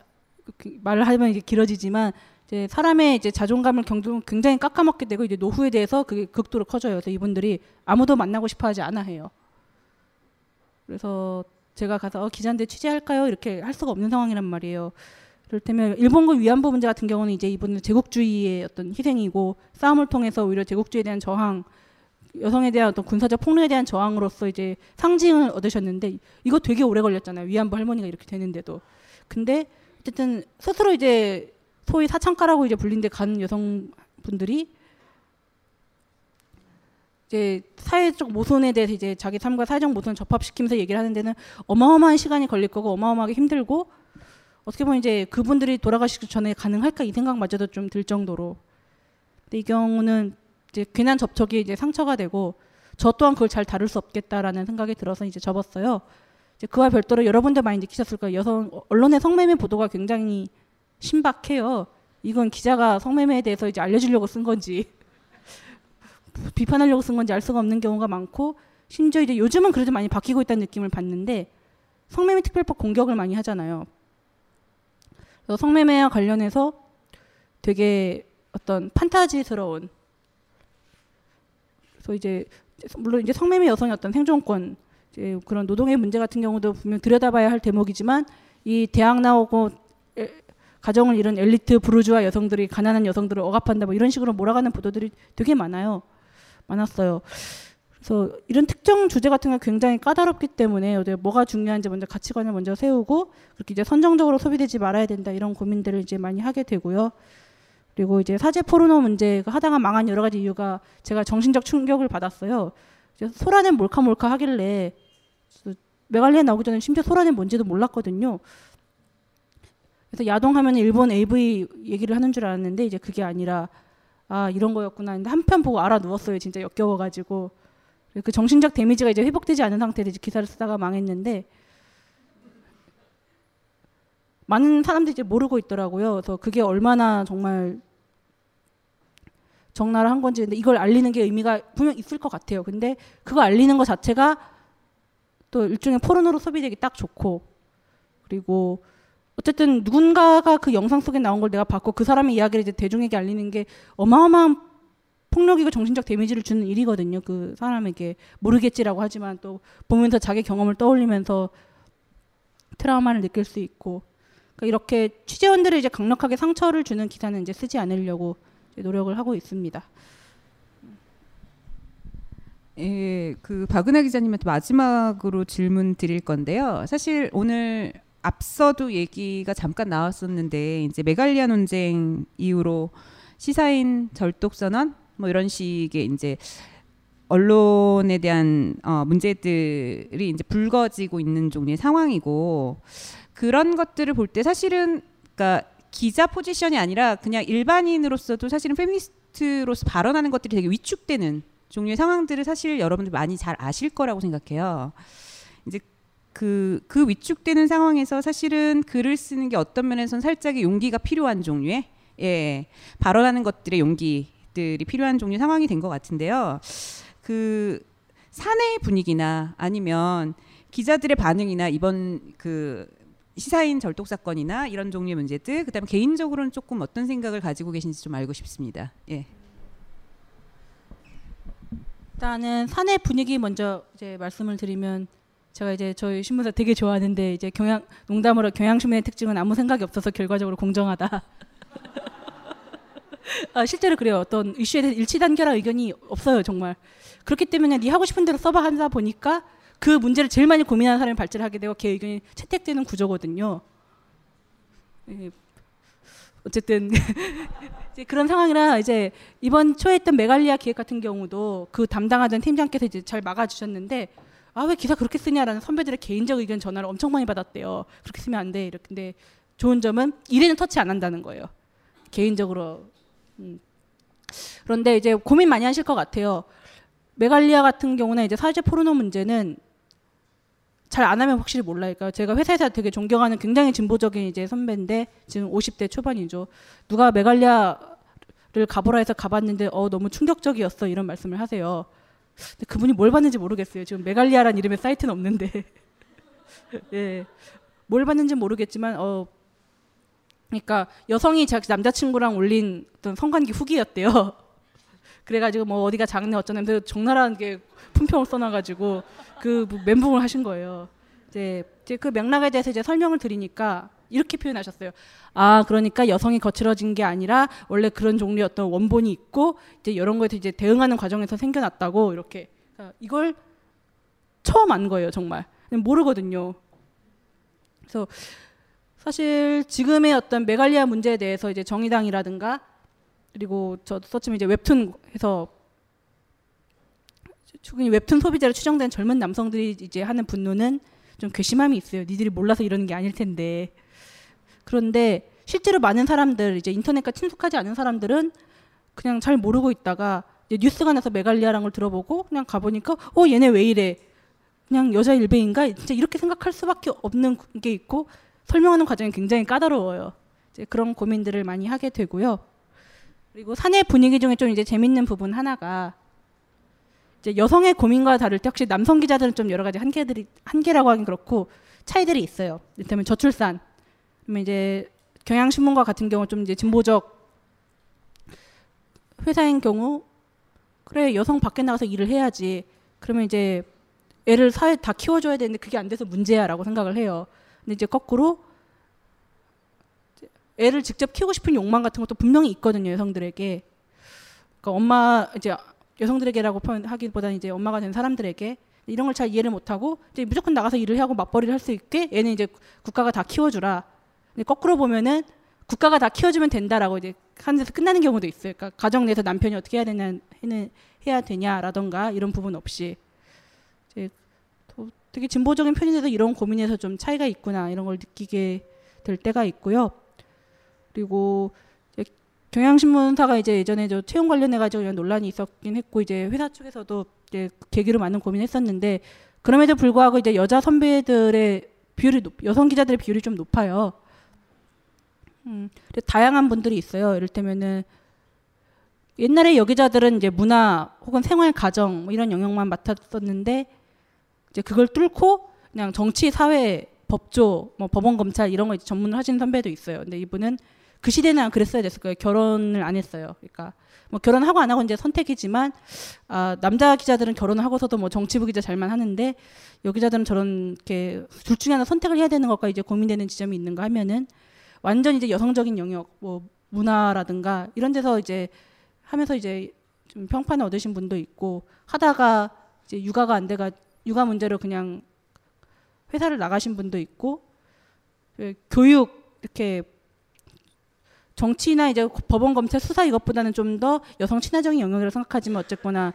그 말을 하면 이게 길어지지만 이제 사람의 이제 자존감을 굉장히 깎아먹게 되고 이제 노후에 대해서 그게 극도로 커져요. 그래서 이분들이 아무도 만나고 싶어하지 않아 해요. 그래서 제가 가서 어, 기자인데 취재할까요? 이렇게 할 수가 없는 상황이란 말이에요. 그렇다면 일본군 위안부 문제 같은 경우는 이제 이분은 제국주의의 어떤 희생이고 싸움을 통해서 오히려 제국주의에 대한 저항, 여성에 대한 어떤 군사적 폭력에 대한 저항으로서 이제 상징을 얻으셨는데 이거 되게 오래 걸렸잖아요. 위안부 할머니가 이렇게 되는데도. 근데 어쨌든 스스로 이제 소위 사창가라고 이제 불린데 간 여성분들이 이제 사회적 모순에 대해서 이제 자기 삶과 사회적 모순을 접합시키면서 얘기를 하는 데는 어마어마한 시간이 걸릴 거고 어마어마하게 힘들고 어떻게 보면 이제 그분들이 돌아가시기 전에 가능할까 이 생각마저도 좀 들 정도로 근데 이 경우는 이제 괜한 접촉이 이제 상처가 되고 저 또한 그걸 잘 다룰 수 없겠다라는 생각이 들어서 이제 접었어요. 이제 그와 별도로 여러분들 많이 느끼셨을 거예요. 여성 언론의 성매매 보도가 굉장히 신박해요. 이건 기자가 성매매에 대해서 이제 알려주려고 쓴 건지 비판하려고 쓴 건지 알 수가 없는 경우가 많고 심지어 이제 요즘은 그래도 많이 바뀌고 있다는 느낌을 받는데 성매매 특별법 공격을 많이 하잖아요. 성매매와 관련해서 되게 어떤 판타지스러운 그래서 이제 물론 이제 성매매 여성의 어떤 생존권 이제 그런 노동의 문제 같은 경우도 분명 들여다봐야 할 대목이지만 이 대학 나오고 가정을 잃은 엘리트 부르주아 여성들이 가난한 여성들을 억압한다 뭐 이런 식으로 몰아가는 보도들이 되게 많아요. 많았어요. 그래서 이런 특정 주제 같은 게 굉장히 까다롭기 때문에 뭐가 중요한지 먼저 가치관을 먼저 세우고 그렇게 이제 선정적으로 소비되지 말아야 된다 이런 고민들을 이제 많이 하게 되고요. 그리고 이제 사제 포르노 문제 하다가 망한 여러 가지 이유가 제가 정신적 충격을 받았어요. 소라는 몰카몰카 하길래 메갈리아 나오기 전에 심지어 소라는 뭔지도 몰랐거든요. 그래서 야동 하면 일본 AV 얘기를 하는 줄 알았는데 이제 그게 아니라 아 이런 거였구나 근데 한편 보고 알아 누웠어요 진짜 역겨워가지고 그 정신적 데미지가 이제 회복되지 않은 상태에서 기사를 쓰다가 망했는데 많은 사람들이 모르고 있더라고요. 그래서 그게 얼마나 정말 적나라한 건지 근데 이걸 알리는 게 의미가 분명 있을 것 같아요. 근데 그거 알리는 것 자체가 또 일종의 포르노로 소비되기 딱 좋고 그리고 어쨌든 누군가가 그 영상 속에 나온 걸 내가 봤고 그 사람의 이야기를 이제 대중에게 알리는 게 어마어마한 폭력이고 정신적 데미지를 주는 일이거든요. 그 사람에게 모르겠지라고 하지만 또 보면서 자기 경험을 떠올리면서 트라우마를 느낄 수 있고 그러니까 이렇게 취재원들을 이제 강력하게 상처를 주는 기사는 이제 쓰지 않으려고 노력을 하고 있습니다. 예, 그 박은하 기자님한테 마지막으로 질문 드릴 건데요. 사실 오늘 앞서도 얘기가 잠깐 나왔었는데 이제 메갈리아 논쟁 이후로 시사인 절독 선언 뭐 이런 식의 이제 언론에 대한 어, 문제들이 이제 불거지고 있는 종류의 상황이고 그런 것들을 볼 때 사실은 그러니까 기자 포지션이 아니라 그냥 일반인으로서도 사실은 페미니스트로서 발언하는 것들이 되게 위축되는 종류의 상황들을 사실 여러분들 많이 잘 아실 거라고 생각해요. 이제 그, 그 위축되는 상황에서 사실은 글을 쓰는 게 어떤 면에서는 살짝의 용기가 필요한 종류의 예, 발언하는 것들의 용기들이 필요한 종류 상황이 된 것 같은데요. 그 사내 분위기나 아니면 기자들의 반응이나 이번 그 시사인 절독 사건이나 이런 종류의 문제들 그다음에 개인적으로는 조금 어떤 생각을 가지고 계신지 좀 알고 싶습니다. 예. 일단은 사내 분위기 먼저 이제 말씀을 드리면 제가 이제 저희 신문사 되게 좋아하는데 이제 경향 농담으로 경향신문의 특징은 아무 생각이 없어서 결과적으로 공정하다. 아, 실제로 그래요. 어떤 이슈에 대해 일치 단결한 의견이 없어요, 정말. 그렇기 때문에 네 하고 싶은 대로 써봐 하다 보니까 그 문제를 제일 많이 고민하는 사람이 발제를 하게 되고 걔 의견이 채택되는 구조거든요. 예. 어쨌든 이제 그런 상황이라 이제 이번 초에 했던 메갈리아 기획 같은 경우도 그 담당하던 팀장께서 이제 잘 막아주셨는데 아 왜 기사 그렇게 쓰냐라는 선배들의 개인적 의견 전화를 엄청 많이 받았대요. 그렇게 쓰면 안 돼. 이렇게 근데 좋은 점은 일에는 터치 안 한다는 거예요. 개인적으로. 음. 그런데 이제 고민 많이 하실 것 같아요. 메갈리아 같은 경우는 이제 사회적 포르노 문제는 잘 안 하면 확실히 몰라요. 그러니까 제가 회사에서 되게 존경하는 굉장히 진보적인 이제 선배인데 지금 50대 초반이죠. 누가 메갈리아를 가보라 해서 가봤는데 어 너무 충격적이었어 이런 말씀을 하세요. 근데 그분이 뭘 봤는지 모르겠어요. 지금 메갈리아란 이름의 사이트는 없는데. 예. 뭘 봤는지 모르겠지만 어 그러니까 여성이 자기 남자친구랑 올린 어떤 성관계 후기였대요. 그래가지고 뭐 어디가 작네 어쩌는데 적나라한 게 품평을 써놔가지고 그 멘붕을 하신 거예요. 이제, 이제 그 맥락에 대해서 이제 설명을 드리니까 이렇게 표현하셨어요. 아, 그러니까 여성이 거칠어진 게 아니라 원래 그런 종류의 어떤 원본이 있고 이제 이런 거에 이제 대응하는 과정에서 생겨났다고 이렇게 그러니까 이걸 처음 안 거예요, 정말. 모르거든요. 그래서 사실 지금의 어떤 메갈리아 문제에 대해서 이제 정의당이라든가 그리고 저 서치면 이제 웹툰에서 충분히 웹툰 소비자로 추정된 젊은 남성들이 이제 하는 분노는 좀 괘씸함이 있어요. 니들이 몰라서 이러는 게 아닐 텐데. 그런데 실제로 많은 사람들 이제 인터넷과 친숙하지 않은 사람들은 그냥 잘 모르고 있다가 뉴스가 나서 메갈리아라는 걸 들어보고 그냥 가보니까 어 얘네 왜 이래 그냥 여자 일베인가 진짜 이렇게 생각할 수밖에 없는 게 있고 설명하는 과정이 굉장히 까다로워요. 이제 그런 고민들을 많이 하게 되고요. 그리고 사내 분위기 중에 좀 이제 재밌는 부분 하나가 이제 여성의 고민과 다를 때 혹시 남성 기자들은 좀 여러 가지 한계들이 한계라고 하긴 그렇고 차이들이 있어요. 이를테면 저출산, 그러면 이제 경향신문과 같은 경우 좀 이제 진보적 회사인 경우 그래 여성 밖에 나가서 일을 해야지. 그러면 이제 애를 사회 다 키워줘야 되는데 그게 안 돼서 문제야라고 생각을 해요. 근데 이제 거꾸로 애를 직접 키우고 싶은 욕망 같은 것도 분명히 있거든요 여성들에게. 그러니까 엄마 이제 여성들에게라고 표현하기보다는 이제 엄마가 된 사람들에게 이런 걸 잘 이해를 못하고 이제 무조건 나가서 일을 하고 맞벌이를 할 수 있게 얘는 이제 국가가 다 키워주라. 근데 거꾸로 보면은 국가가 다 키워주면 된다라고 이제 하는 데서 끝나는 경우도 있어요. 그러니까 가정 내에서 남편이 어떻게 해야 되냐 해는 해야 되냐라던가 이런 부분 없이 이제 되게 진보적인 편인데도 이런 고민에서 좀 차이가 있구나 이런 걸 느끼게 될 때가 있고요. 그리고 경향신문사가 이제 예전에 저 채용 관련해 가지고 논란이 있었긴 했고 이제 회사 쪽에서도 이제 계기로 많은 고민했었는데 그럼에도 불구하고 이제 여자 선배들의 비율이 높, 여성 기자들의 비율이 좀 높아요. 음, 다양한 분들이 있어요. 이를테면은 옛날에 여기자들은 이제 문화 혹은 생활 가정 뭐 이런 영역만 맡았었는데 이제 그걸 뚫고 그냥 정치 사회 법조 뭐 법원 검찰 이런 거 전문을 하시는 선배도 있어요. 근데 이분은 그 시대는 그랬어야 됐을 거예요. 결혼을 안 했어요. 그러니까 뭐 결혼하고 안 하고 이제 선택이지만 아, 남자 기자들은 결혼을 하고서도 뭐 정치부 기자 잘만 하는데 여기자들은 저런 이렇게 둘 중에 하나 선택을 해야 되는 것과 이제 고민되는 지점이 있는가 하면은 완전 이제 여성적인 영역 뭐 문화라든가 이런 데서 이제 하면서 이제 좀 평판을 얻으신 분도 있고 하다가 이제 육아가 안 돼가 육아 문제로 그냥 회사를 나가신 분도 있고 그 교육 이렇게 정치나 이제 법원 검찰 수사 이것보다는 좀 더 여성 친화적인 영역이라고 생각하지만 어쨌거나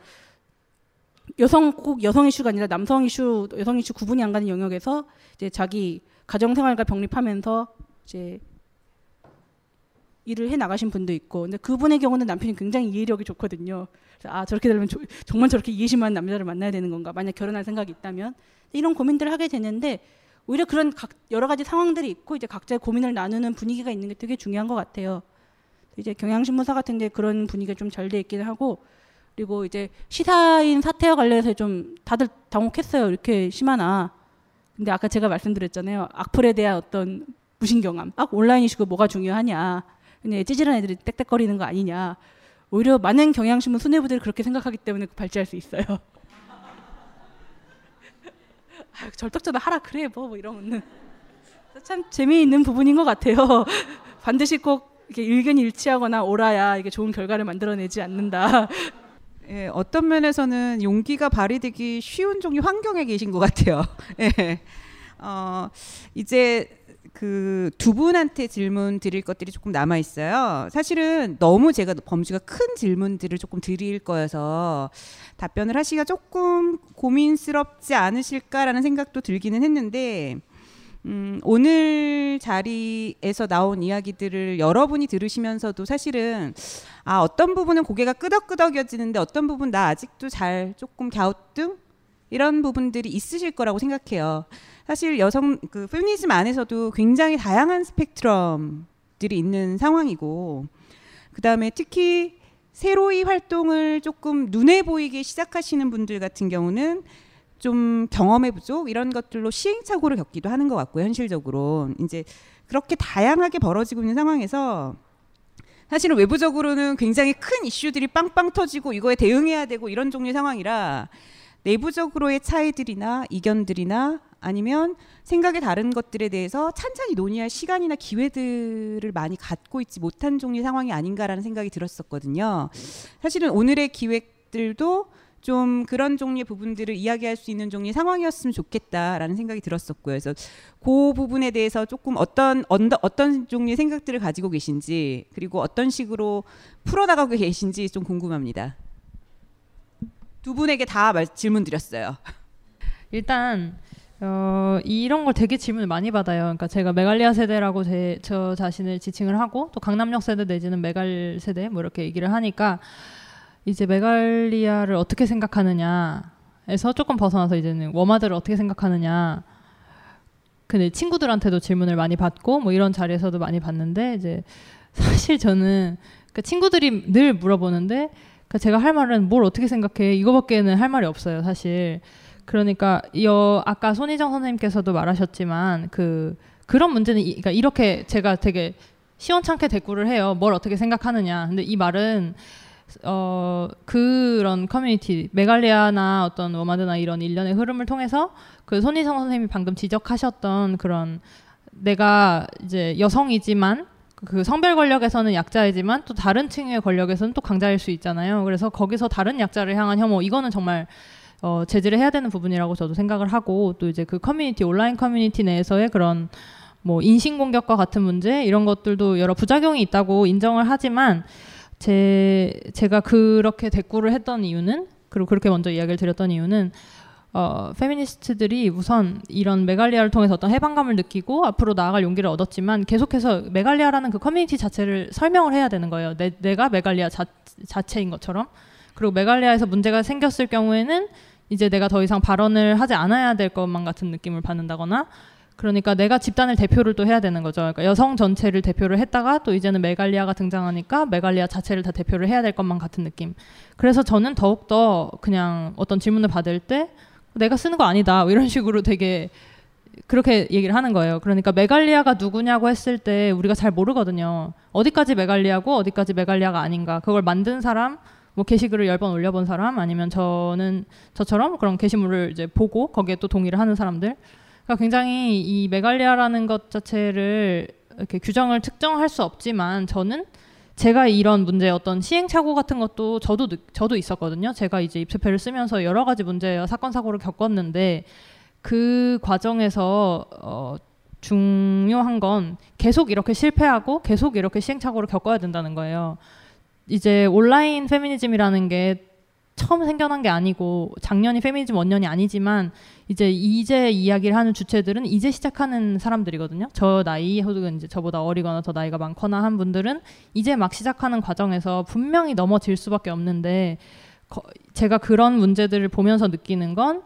여성 꼭 여성 이슈가 아니라 남성 이슈 여성 이슈 구분이 안 가는 영역에서 이제 자기 가정 생활과 병립하면서 이제 일을 해 나가신 분도 있고 근데 그분의 경우는 남편이 굉장히 이해력이 좋거든요. 아 저렇게 되면 조, 정말 저렇게 이해심한 남자를 만나야 되는 건가? 만약 결혼할 생각이 있다면 이런 고민들을 하게 되는데 오히려 그런 각 여러 가지 상황들이 있고 이제 각자의 고민을 나누는 분위기가 있는 게 되게 중요한 것 같아요. 이제 경향신문사 같은 데 그런 분위기가 좀 잘 돼 있긴 하고 그리고 이제 시사인 사태와 관련해서 좀 다들 당혹했어요. 이렇게 심하나. 근데 아까 제가 말씀드렸잖아요. 악플에 대한 어떤 무신경함. 아 온라인 이슈가 뭐가 중요하냐. 그냥 찌질한 애들이 땡땡거리는 거 아니냐. 오히려 많은 경향신문 수뇌부들이 그렇게 생각하기 때문에 발전할 수 있어요. 아, 절덕전화 하라 그래 뭐, 뭐 이러면은 참 재미있는 부분인 것 같아요. 반드시 꼭 이렇게 의견이 일치하거나 오라야 이게 좋은 결과를 만들어내지 않는다. 예, 어떤 면에서는 용기가 발휘되기 쉬운 종류 환경에 계신 것 같아요. 예. 어, 이제 그 두 분한테 질문 드릴 것들이 조금 남아 있어요. 사실은 너무 제가 범주가 큰 질문들을 조금 드릴 거여서 답변을 하시기가 조금 고민스럽지 않으실까라는 생각도 들기는 했는데 음, 오늘 자리에서 나온 이야기들을 여러분이 들으시면서도 사실은 아 어떤 부분은 고개가 끄덕끄덕여지는데 어떤 부분 나 아직도 잘 조금 갸우뚱 이런 부분들이 있으실 거라고 생각해요. 사실 여성 그 페미니즘 안에서도 굉장히 다양한 스펙트럼들이 있는 상황이고 그다음에 특히 새로이 활동을 조금 눈에 보이게 시작하시는 분들 같은 경우는 좀 경험의 부족 이런 것들로 시행착오를 겪기도 하는 것 같고요. 현실적으로 이제 그렇게 다양하게 벌어지고 있는 상황에서 사실은 외부적으로는 굉장히 큰 이슈들이 빵빵 터지고 이거에 대응해야 되고 이런 종류의 상황이라 내부적으로의 차이들이나 이견들이나 아니면 생각이 다른 것들에 대해서 찬찬히 논의할 시간이나 기회들을 많이 갖고 있지 못한 종류의 상황이 아닌가라는 생각이 들었었거든요. 사실은 오늘의 기획들도 좀 그런 종류의 부분들을 이야기할 수 있는 종류의 상황이었으면 좋겠다라는 생각이 들었었고요. 그래서 그 부분에 대해서 조금 어떤 어떤 종류의 생각들을 가지고 계신지 그리고 어떤 식으로 풀어나가고 계신지 좀 궁금합니다. 두 분에게 다 말, 질문 드렸어요. 일단 어, 이런 걸 되게 질문을 많이 받아요. 그러니까 제가 메갈리아 세대라고 제, 저 자신을 지칭을 하고 또 강남역 세대 내지는 메갈 세대 뭐 이렇게 얘기를 하니까 이제 메갈리아를 어떻게 생각하느냐에서 조금 벗어나서 이제는 워마드를 어떻게 생각하느냐. 근데 친구들한테도 질문을 많이 받고 뭐 이런 자리에서도 많이 받는데 이제 사실 저는 그 친구들이 늘 물어보는데 그러니까 제가 할 말은 뭘 어떻게 생각해 이거밖에는 할 말이 없어요 사실 그러니까 여 아까 손희정 선생님께서도 말하셨지만 그 그런 문제는 이, 그러니까 이렇게 제가 되게 시원찮게 대꾸를 해요 뭘 어떻게 생각하느냐 근데 이 말은 어 그런 커뮤니티 메갈리아나 어떤 워마드나 이런 일련의 흐름을 통해서 그 손희정 선생님이 방금 지적하셨던 그런 내가 이제 여성이지만 그 성별 권력에서는 약자이지만 또 다른 층의 권력에서는 또 강자일 수 있잖아요. 그래서 거기서 다른 약자를 향한 혐오 이거는 정말 어, 제지를 해야 되는 부분이라고 저도 생각을 하고 또 이제 그 커뮤니티 온라인 커뮤니티 내에서의 그런 뭐 인신 공격과 같은 문제 이런 것들도 여러 부작용이 있다고 인정을 하지만 제 제가 그렇게 대꾸를 했던 이유는 그리고 그렇게 먼저 이야기를 드렸던 이유는 어, 페미니스트들이 우선 이런 메갈리아를 통해서 어떤 해방감을 느끼고 앞으로 나아갈 용기를 얻었지만 계속해서 메갈리아라는 그 커뮤니티 자체를 설명을 해야 되는 거예요. 내, 내가 메갈리아 자, 자체인 것처럼. 그리고 메갈리아에서 문제가 생겼을 경우에는 이제 내가 더 이상 발언을 하지 않아야 될 것만 같은 느낌을 받는다거나 그러니까 내가 집단을 대표를 또 해야 되는 거죠. 그러니까 여성 전체를 대표를 했다가 또 이제는 메갈리아가 등장하니까 메갈리아 자체를 다 대표를 해야 될 것만 같은 느낌. 그래서 저는 더욱더 그냥 어떤 질문을 받을 때 내가 쓰는 거 아니다. 뭐 이런 식으로 되게 그렇게 얘기를 하는 거예요. 그러니까 메갈리아가 누구냐고 했을 때 우리가 잘 모르거든요. 어디까지 메갈리아고 어디까지 메갈리아가 아닌가. 그걸 만든 사람, 뭐 게시글을 열 번 올려본 사람, 아니면 저는 저처럼 그런 게시물을 이제 보고 거기에 또 동의를 하는 사람들. 그러니까 굉장히 이 메갈리아라는 것 자체를 이렇게 규정을 특정할 수 없지만 저는 제가 이런 문제 어떤 시행착오 같은 것도 저도 저도 있었거든요. 제가 이제 입체표를 쓰면서 여러 가지 문제와 사건 사고를 겪었는데 그 과정에서 어, 중요한 건 계속 이렇게 실패하고 계속 이렇게 시행착오를 겪어야 된다는 거예요. 이제 온라인 페미니즘이라는 게 처음 생겨난 게 아니고 작년이 페미니즘 원년이 아니지만 이제 이제 이야기를 하는 주체들은 이제 시작하는 사람들이거든요. 저 나이 혹은 이제 저보다 어리거나 더 나이가 많거나 한 분들은 이제 막 시작하는 과정에서 분명히 넘어질 수밖에 없는데 거, 제가 그런 문제들을 보면서 느끼는 건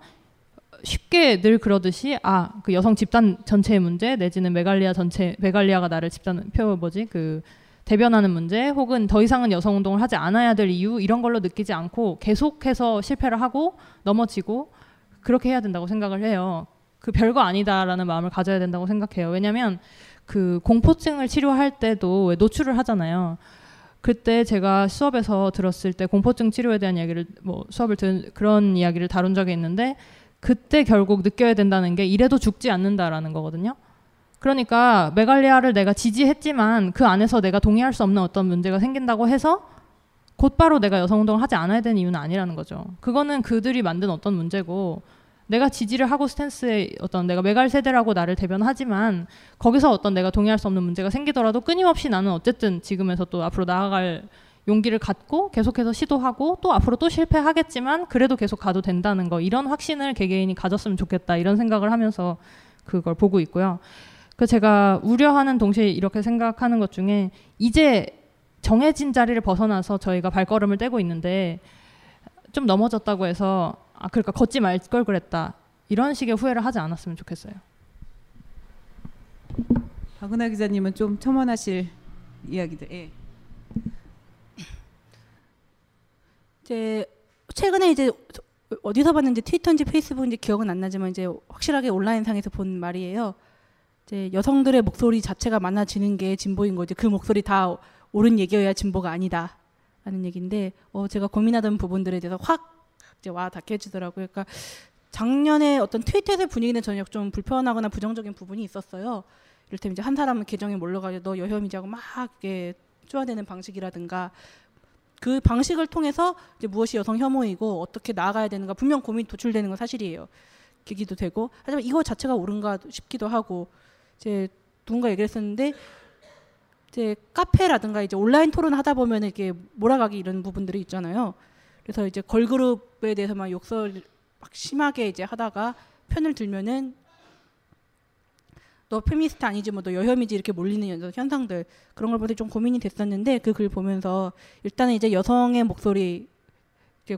쉽게 늘 그러듯이 아 그 여성 집단 전체의 문제 내지는 메갈리아 전체 메갈리아가 나를 집단 표 뭐지 그 대변하는 문제 혹은 더 이상은 여성 운동을 하지 않아야 될 이유 이런 걸로 느끼지 않고 계속해서 실패를 하고 넘어지고 그렇게 해야 된다고 생각을 해요. 그 별거 아니다라는 마음을 가져야 된다고 생각해요. 왜냐하면 그 공포증을 치료할 때도 노출을 하잖아요. 그때 제가 수업에서 들었을 때 공포증 치료에 대한 이야기를 뭐 수업을 든 그런 이야기를 다룬 적이 있는데 그때 결국 느껴야 된다는 게 이래도 죽지 않는다라는 거거든요. 그러니까 메갈리아를 내가 지지했지만 그 안에서 내가 동의할 수 없는 어떤 문제가 생긴다고 해서 곧바로 내가 여성운동을 하지 않아야 되는 이유는 아니라는 거죠. 그거는 그들이 만든 어떤 문제고 내가 지지를 하고 스탠스에 어떤 내가 메갈 세대라고 나를 대변하지만 거기서 어떤 내가 동의할 수 없는 문제가 생기더라도 끊임없이 나는 어쨌든 지금에서 또 앞으로 나아갈 용기를 갖고 계속해서 시도하고 또 앞으로 또 실패하겠지만 그래도 계속 가도 된다는 거 이런 확신을 개개인이 가졌으면 좋겠다 이런 생각을 하면서 그걸 보고 있고요. 그 제가 우려하는 동시에 이렇게 생각하는 것 중에 이제 정해진 자리를 벗어나서 저희가 발걸음을 떼고 있는데 좀 넘어졌다고 해서 아 그러니까 걷지 말 걸 그랬다 이런 식의 후회를 하지 않았으면 좋겠어요. 박은하 기자님은 좀 첨언하실 이야기들. 예. 이제 최근에 이제 어디서 봤는지 트위터인지 페이스북인지 기억은 안 나지만 이제 확실하게 온라인상에서 본 말이에요. 이제 여성들의 목소리 자체가 많아지는 게 진보인 거지 그 목소리 다 옳은 얘기여야 진보가 아니다. 라는 얘기인데 어 제가 고민하던 부분들에 대해서 확 이제 와 닿게해지더라고요. 그러니까 작년에 어떤 트위터의 분위기는 전혀 좀 불편하거나 부정적인 부분이 있었어요. 이를테면 이제 한 사람은 계정에 몰려가지고 너 여혐이자고 막 이렇게 쪼아대는 방식이라든가 그 방식을 통해서 이제 무엇이 여성 혐오이고 어떻게 나아가야 되는가 분명 고민 도출되는 건 사실이에요. 계기도 되고 하지만 이거 자체가 옳은가 싶기도 하고 이제 누군가 얘기를 했었는데 이제 카페라든가 이제 온라인 토론 하다 보면 이게 몰아가기 이런 부분들이 있잖아요. 그래서 이제 걸그룹에 대해서 막 욕설 막 심하게 이제 하다가 편을 들면은 너 페미니스트 아니지 뭐 너 여혐이지 이렇게 몰리는 현상들 그런 걸 보면서 좀 고민이 됐었는데 그 글 보면서 일단은 이제 여성의 목소리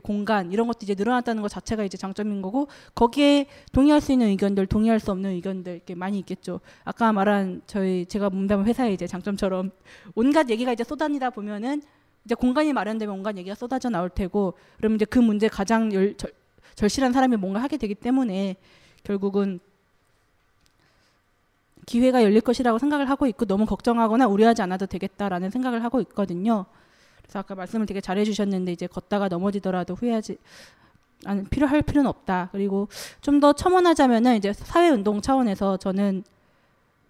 공간 이런 것도 이제 늘어났다는 것 자체가 이제 장점인 거고 거기에 동의할 수 있는 의견들 동의할 수 없는 의견들 이렇게 많이 있겠죠 아까 말한 저희 제가 몸담은 회사의 이제 장점처럼 온갖 얘기가 이제 쏟아니다 보면은 이제 공간이 마련되면 온갖 얘기가 쏟아져 나올 테고 그러면 이제 그 문제 가장 열, 절, 절실한 사람이 뭔가 하게 되기 때문에 결국은 기회가 열릴 것이라고 생각을 하고 있고 너무 걱정하거나 우려하지 않아도 되겠다라는 생각을 하고 있거든요. 그래서 아까 말씀을 되게 잘해 주셨는데 이제 걷다가 넘어지더라도 후회하지 안 필요할 필요는 없다. 그리고 좀 더 첨언하자면은 이제 사회 운동 차원에서 저는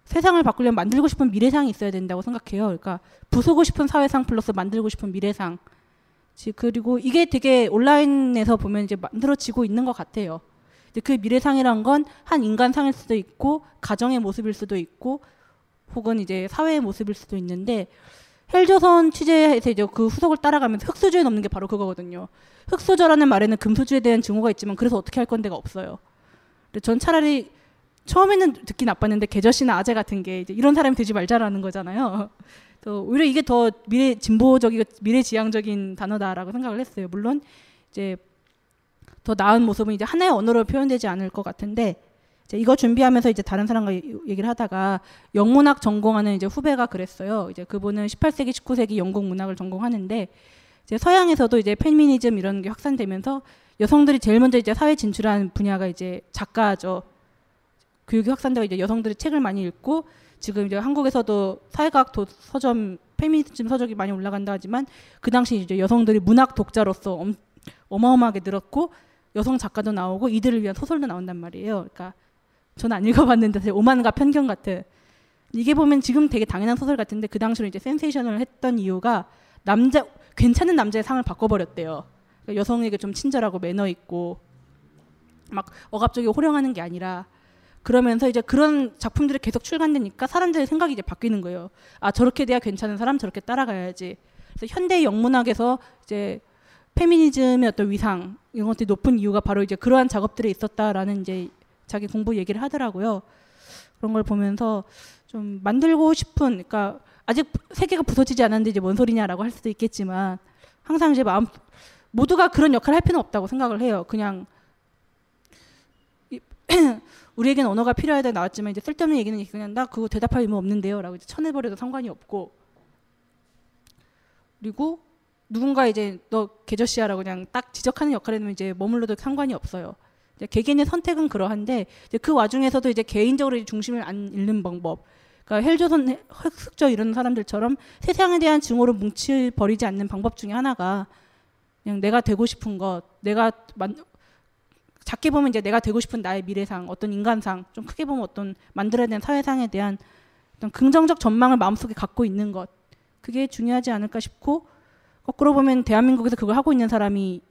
세상을 바꾸려면 만들고 싶은 미래상이 있어야 된다고 생각해요. 그러니까 부수고 싶은 사회상 플러스 만들고 싶은 미래상. 그리고 이게 되게 온라인에서 보면 이제 만들어지고 있는 것 같아요. 그 미래상이란 건 한 인간상일 수도 있고 가정의 모습일 수도 있고 혹은 이제 사회의 모습일 수도 있는데 헬조선 취재에서 이제 그 후속을 따라가면서 흑수저에 넘는 게 바로 그거거든요. 흑수저라는 말에는 금수저에 대한 증오가 있지만 그래서 어떻게 할 건데가 없어요. 전 차라리 처음에는 듣기 나빴는데 개저씨나 아재 같은 게 이제 이런 사람이 되지 말자라는 거잖아요. 또 오히려 이게 더 미래 진보적이고 미래지향적인 단어다라고 생각을 했어요. 물론 이제 더 나은 모습은 이제 하나의 언어로 표현되지 않을 것 같은데 이제 이거 준비하면서 이제 다른 사람과 얘기를 하다가 영문학 전공하는 이제 후배가 그랬어요. 이제 그분은 18세기, 19세기 영국 문학을 전공하는데 이제 서양에서도 이제 페미니즘 이런 게 확산되면서 여성들이 제일 먼저 이제 사회 진출한 분야가 이제 작가죠. 교육이 확산되고 이제 여성들이 책을 많이 읽고 지금 이제 한국에서도 사회과학 도, 서점 페미니즘 서적이 많이 올라간다 하지만 그 당시 이제 여성들이 문학 독자로서 엄, 어마어마하게 늘었고 여성 작가도 나오고 이들을 위한 소설도 나온단 말이에요. 그러니까 저는 안 읽어봤는데 오만과 편견 같은 이게 보면 지금 되게 당연한 소설 같은데 그 당시로 이제 센세이션을 했던 이유가 남자 괜찮은 남자의 상을 바꿔버렸대요. 그러니까 여성에게 좀 친절하고 매너 있고 막 억압적이고 호령하는 게 아니라 그러면서 이제 그런 작품들이 계속 출간되니까 사람들의 생각이 이제 바뀌는 거예요. 아 저렇게 돼야 괜찮은 사람 저렇게 따라가야지. 그래서 현대 영문학에서 이제 페미니즘의 어떤 위상 이런 것들이 높은 이유가 바로 이제 그러한 작업들이 있었다라는 이제 자기 공부 얘기를 하더라고요. 그런 걸 보면서 좀 만들고 싶은 그러니까 아직 세계가 부서지지 않았는데 이제 뭔 소리냐라고 할 수도 있겠지만 항상 이제 마음 모두가 그런 역할을 할 필요는 없다고 생각을 해요. 그냥 우리에겐 언어가 필요하다 나왔지만 이제 쓸데없는 얘기는 그냥 나 그거 대답할 의무 없는데요라고 이제 쳐내버려도 상관이 없고 그리고 누군가 이제 너 개저씨야라고 그냥 딱 지적하는 역할에는 이제 머물러도 상관이 없어요. 개개인의 선택은 그러한데 그 와중에서도 이제 개인적으로 중심을 안 잃는 방법. 그러니까 헬조선 흑숙저 이런 사람들처럼 세상에 대한 증오를 뭉치 버리지 않는 방법 중에 하나가 그냥 내가 되고 싶은 것, 내가 만, 작게 보면 이제 내가 되고 싶은 나의 미래상, 어떤 인간상, 좀 크게 보면 어떤 만들어야 되는 사회상에 대한 어떤 긍정적 전망을 마음속에 갖고 있는 것, 그게 중요하지 않을까 싶고 거꾸로 보면 대한민국에서 그걸 하고 있는 사람이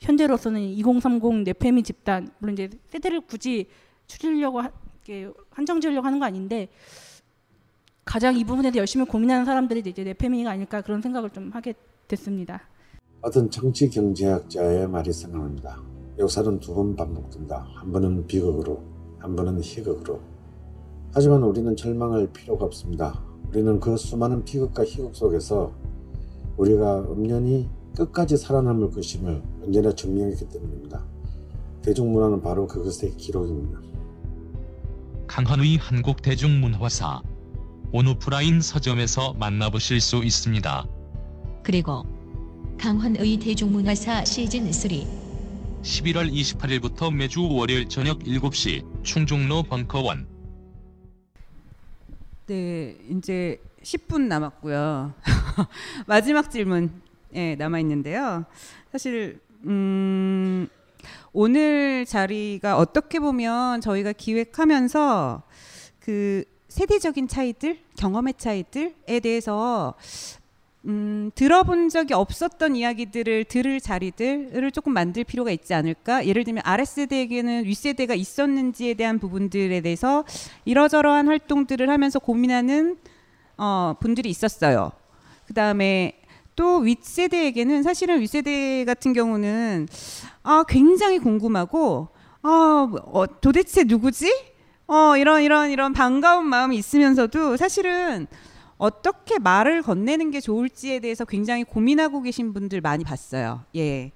현재로서는 2030 네페미 집단 물론 이제 세대를 굳이 하, 한정 지으려고 하는 거 아닌데 가장 이 부분에 대해 열심히 고민하는 사람들이 이제 네페미가 아닐까 그런 생각을 좀 하게 됐습니다. 어떤 정치 경제학자의 말이 생각납니다. 역사는 두 번 반복된다. 한 번은 비극으로, 한 번은 희극으로. 하지만 우리는 절망할 필요가 없습니다. 우리는 그 수많은 비극과 희극 속에서 우리가 엄연히 끝까지 살아남을 것임을 언제나 증명했기 때문입니다. 대중문화는 바로 그것의 기록입니다. 강헌의 한국 대중문화사 온오프라인 서점에서 만나보실 수 있습니다. 그리고 강헌의 대중문화사 시즌3 11월 28일부터 매주 월요일 저녁 7시 충중로 벙커원 네, 이제 10분 남았고요. 마지막 질문 예, 남아 있는데요. 사실 음, 오늘 자리가 어떻게 보면 저희가 기획하면서 그 세대적인 차이들, 경험의 차이들에 대해서 음, 들어본 적이 없었던 이야기들을 들을 자리들을 조금 만들 필요가 있지 않을까? 예를 들면 아랫세대에게는 윗세대가 있었는지에 대한 부분들에 대해서 이러저러한 활동들을 하면서 고민하는 어, 분들이 있었어요. 그 다음에 또 윗세대에게는 사실은 윗세대 같은 경우는 아, 굉장히 궁금하고 아, 어, 도대체 누구지? 어, 이런 이런 이런 반가운 마음이 있으면서도 사실은 어떻게 말을 건네는 게 좋을지에 대해서 굉장히 고민하고 계신 분들 많이 봤어요. 예.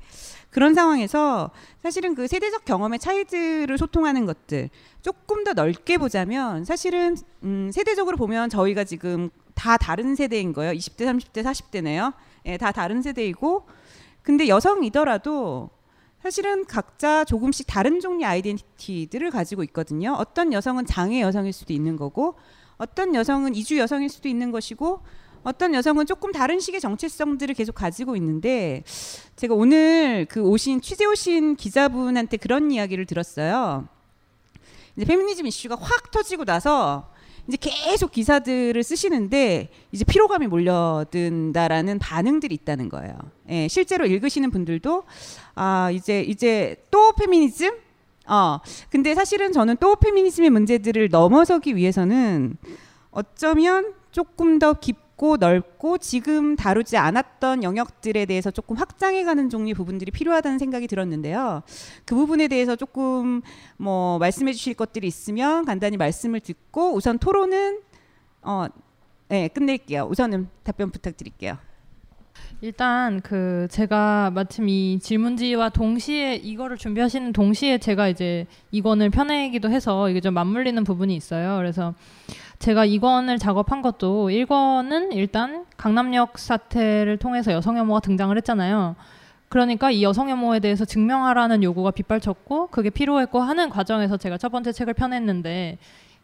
그런 상황에서 사실은 그 세대적 경험의 차이들을 소통하는 것들 조금 더 넓게 보자면 사실은 음, 세대적으로 보면 저희가 지금 다 다른 세대인 거예요. 20대, 30대, 40대네요. 예, 다 다른 세대이고 근데 여성이더라도 사실은 각자 조금씩 다른 종류 아이덴티티들을 가지고 있거든요. 어떤 여성은 장애 여성일 수도 있는 거고 어떤 여성은 이주 여성일 수도 있는 것이고 어떤 여성은 조금 다른 식의 정체성들을 계속 가지고 있는데 제가 오늘 그 오신 취재 오신 기자분한테 그런 이야기를 들었어요. 이제 페미니즘 이슈가 확 터지고 나서 이제 계속 기사들을 쓰시는데 이제 피로감이 몰려든다라는 반응들이 있다는 거예요. 예, 실제로 읽으시는 분들도 아 이제 이제 또 페미니즘? 어 근데 사실은 저는 또 페미니즘의 문제들을 넘어서기 위해서는 어쩌면 조금 더 깊 고 넓고 지금 다루지 않았던 영역들에 대해서 조금 확장해가는 종류의 부분들이 필요하다는 생각이 들었는데요. 그 부분에 대해서 조금 뭐 말씀해 주실 것들이 있으면 간단히 말씀을 듣고 우선 토론은 어, 네, 끝낼게요. 우선은 답변 부탁드릴게요. 일단 그 제가 마침 이 질문지와 동시에 이거를 준비하시는 동시에 제가 이제 이권을 펴내기도 해서 이게 좀 맞물리는 부분이 있어요. 그래서 제가 이권을 작업한 것도 1권은 일단 강남역 사태를 통해서 여성 혐오가 등장을 했잖아요. 그러니까 이 여성 혐오에 대해서 증명하라는 요구가 빗발쳤고 그게 필요했고 하는 과정에서 제가 첫 번째 책을 펴냈는데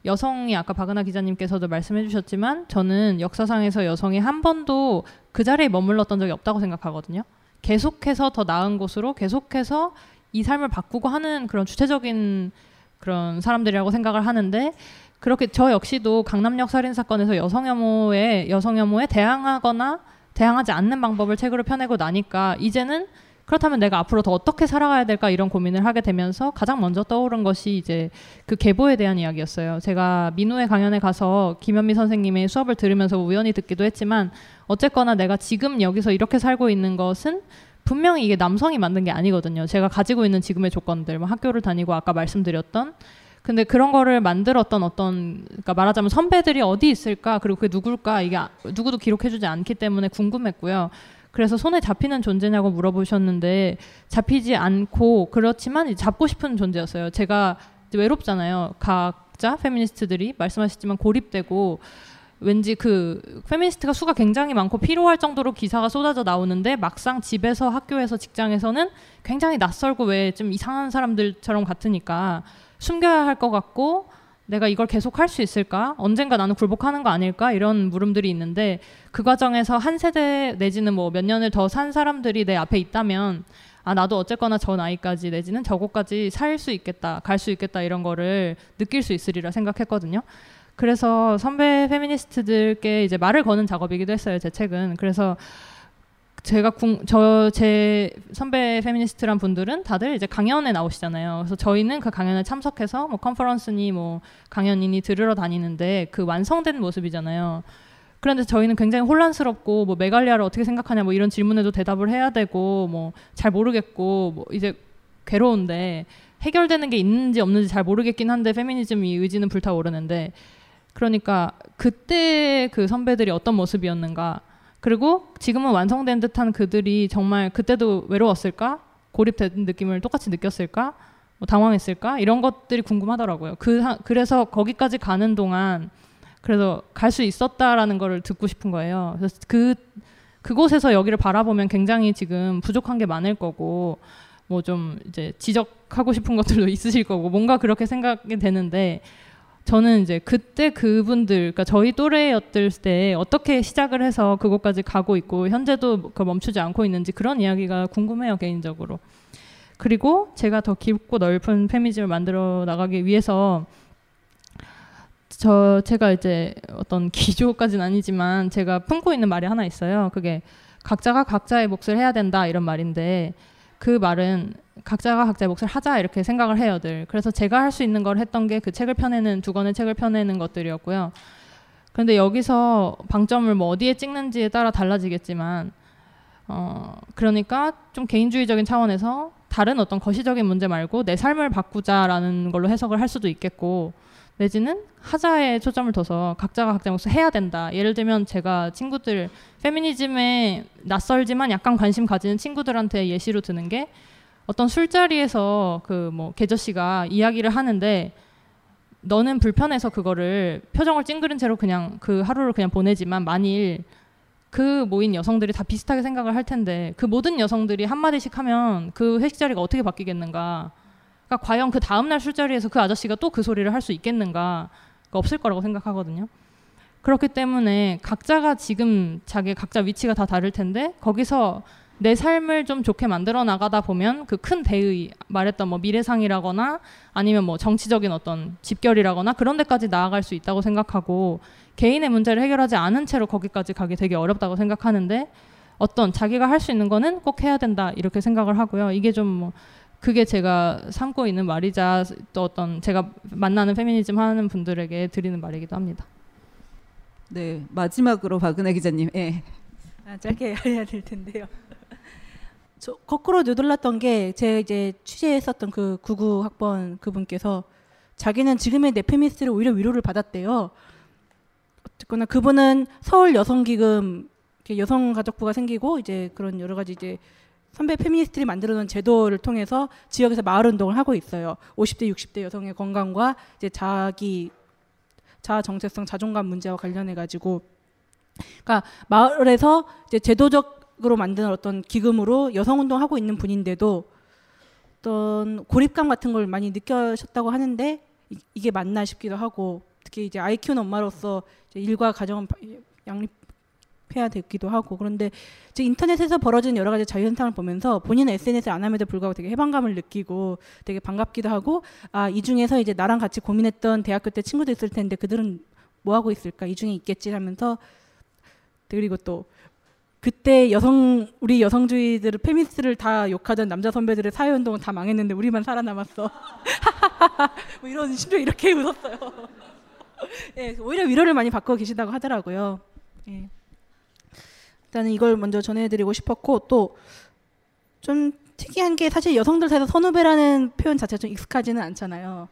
여성이 아까 박은하 기자님께서도 말씀해 주셨지만 저는 역사상에서 여성이 한 번도 그 자리에 머물렀던 적이 없다고 생각하거든요. 계속해서 더 나은 곳으로 계속해서 이 삶을 바꾸고 하는 그런 주체적인 그런 사람들이라고 생각을 하는데 그렇게 저 역시도 강남역 살인 사건에서 여성 혐오에 여성 혐오에 대항하거나 대항하지 않는 방법을 책으로 펴내고 나니까 이제는 그렇다면 내가 앞으로 더 어떻게 살아가야 될까 이런 고민을 하게 되면서 가장 먼저 떠오른 것이 이제 그 계보에 대한 이야기였어요. 제가 민우의 강연에 가서 김현미 선생님의 수업을 들으면서 우연히 듣기도 했지만 어쨌거나 내가 지금 여기서 이렇게 살고 있는 것은 분명히 이게 남성이 만든 게 아니거든요. 제가 가지고 있는 지금의 조건들, 뭐 학교를 다니고 아까 말씀드렸던 근데 그런 거를 만들었던 어떤 그러니까 말하자면 선배들이 어디 있을까 그리고 그게 누굴까 이게 아- 누구도 기록해주지 않기 때문에 궁금했고요. 그래서 손에 잡히는 존재냐고 물어보셨는데 잡히지 않고 그렇지만 잡고 싶은 존재였어요. 제가 외롭잖아요. 각자 페미니스트들이 말씀하셨지만 고립되고 왠지 그 페미니스트가 수가 굉장히 많고 필요할 정도로 기사가 쏟아져 나오는데 막상 집에서 학교에서 직장에서는 굉장히 낯설고 왜 좀 이상한 사람들처럼 같으니까 숨겨야 할 것 같고 내가 이걸 계속 할 수 있을까? 언젠가 나는 굴복하는 거 아닐까? 이런 물음들이 있는데 그 과정에서 한 세대 내지는 뭐 몇 년을 더 산 사람들이 내 앞에 있다면 아 나도 어쨌거나 저 나이까지 내지는 저곳까지 살 수 있겠다, 갈 수 있겠다 이런 거를 느낄 수 있으리라 생각했거든요. 그래서 선배 페미니스트들께 이제 말을 거는 작업이기도 했어요. 제 책은. 그래서 제가 저 제 선배 페미니스트란 분들은 다들 이제 강연에 나오시잖아요. 그래서 저희는 그 강연에 참석해서 뭐 컨퍼런스니 뭐 강연이니 들으러 다니는데 그 완성된 모습이잖아요. 그런데 저희는 굉장히 혼란스럽고 뭐 메갈리아를 어떻게 생각하냐 뭐 이런 질문에도 대답을 해야 되고 뭐 잘 모르겠고 뭐 이제 괴로운데 해결되는 게 있는지 없는지 잘 모르겠긴 한데 페미니즘이 의지는 불타오르는데 그러니까 그때 그 선배들이 어떤 모습이었는가 그리고 지금은 완성된 듯한 그들이 정말 그때도 외로웠을까? 고립된 느낌을 똑같이 느꼈을까? 뭐 당황했을까? 이런 것들이 궁금하더라고요. 그 그래서 거기까지 가는 동안 그래서 갈 수 있었다라는 거를 듣고 싶은 거예요. 그래서 그 그곳에서 여기를 바라보면 굉장히 지금 부족한 게 많을 거고 뭐 좀 이제 지적하고 싶은 것들도 있으실 거고 뭔가 그렇게 생각이 되는데 저는 이제 그때 그분들, 그러니까 저희 또래였을 때 어떻게 시작을 해서 그곳까지 가고 있고 현재도 그 멈추지 않고 있는지 그런 이야기가 궁금해요 개인적으로. 그리고 제가 더 깊고 넓은 페미즘을 만들어 나가기 위해서 저 제가 이제 어떤 기조까지는 아니지만 제가 품고 있는 말이 하나 있어요. 그게 각자가 각자의 몫을 해야 된다 이런 말인데 그 말은 각자가 각자의 몫을 하자 이렇게 생각을 해요 늘. 그래서 제가 할 수 있는 걸 했던 게 그 책을 펴내는 두 권의 책을 펴내는 것들이었고요. 그런데 여기서 방점을 뭐 어디에 찍는지에 따라 달라지겠지만 어 그러니까 좀 개인주의적인 차원에서 다른 어떤 거시적인 문제 말고 내 삶을 바꾸자라는 걸로 해석을 할 수도 있겠고 내지는 하자에 초점을 둬서 각자가 각자의 몫을 해야 된다. 예를 들면 제가 친구들 페미니즘에 낯설지만 약간 관심 가지는 친구들한테 예시로 드는 게 어떤 술자리에서 그 뭐 계저 씨가 이야기를 하는데 너는 불편해서 그거를 표정을 찡그린 채로 그냥 그 하루를 그냥 보내지만 만일 그 모인 여성들이 다 비슷하게 생각을 할 텐데 그 모든 여성들이 한마디씩 하면 그 회식 자리가 어떻게 바뀌겠는가 그러니까 과연 그 다음날 술자리에서 그 아저씨가 또 그 소리를 할 수 있겠는가 없을 거라고 생각하거든요 그렇기 때문에 각자가 지금 자기 각자 위치가 다 다를 텐데 거기서 내 삶을 좀 좋게 만들어 나가다 보면 그 큰 대의 말했던 뭐 미래상이라거나 아니면 뭐 정치적인 어떤 집결이라거나 그런 데까지 나아갈 수 있다고 생각하고 개인의 문제를 해결하지 않은 채로 거기까지 가기 되게 어렵다고 생각하는데 어떤 자기가 할 수 있는 거는 꼭 해야 된다 이렇게 생각을 하고요. 이게 좀 뭐 그게 제가 삼고 있는 말이자 또 어떤 제가 만나는 페미니즘 하는 분들에게 드리는 말이기도 합니다. 네 마지막으로 박은하 기자님. 예. 아, 짧게 해야 될 텐데요. 저 거꾸로 되돌랐던 게 제가 이제 취재했었던 그 구구 학번 그분께서 자기는 지금의 네페미스트를 오히려 위로를 받았대요. 어쨌거나 그분은 서울 여성기금 여성가족부가 생기고 이제 그런 여러 가지 이제 선배 페미니스트들이 만들어놓은 제도를 통해서 지역에서 마을 운동을 하고 있어요. 50대, 60대 여성의 건강과 이제 자기 자아 정체성, 자존감 문제와 관련해 가지고, 그러니까 마을에서 이제 제도적으로 만드는 어떤 기금으로 여성 운동하고 있는 분인데도 어떤 고립감 같은 걸 많이 느껴셨다고 하는데 이- 이게 맞나 싶기도 하고 특히 이제 아이 키우는 엄마로서 일과 가정은 바- 양립해야 되기도 하고 그런데 이제 인터넷에서 벌어지는 여러 가지 자유 현상을 보면서 본인은 SNS를 안 함에도 불구하고 되게 해방감을 느끼고 되게 반갑기도 하고 아 이 중에서 이제 나랑 같이 고민했던 대학교 때 친구도 있을 텐데 그들은 뭐 하고 있을까 이 중에 있겠지 하면서 그리고 또 그때 여성 우리 여성주의들을 페미니스트를 다 욕하던 남자 선배들의 사회 운동은 다 망했는데 우리만 살아남았어. 뭐 이런 심지어 이렇게 웃었어요. 예, 오히려 위로를 많이 받고 계시다고 하더라고요. 예. 일단은 이걸 먼저 전해드리고 싶었고 또 좀 특이한 게 사실 여성들 사이에서 선후배라는 표현 자체가 좀 익숙하지는 않잖아요.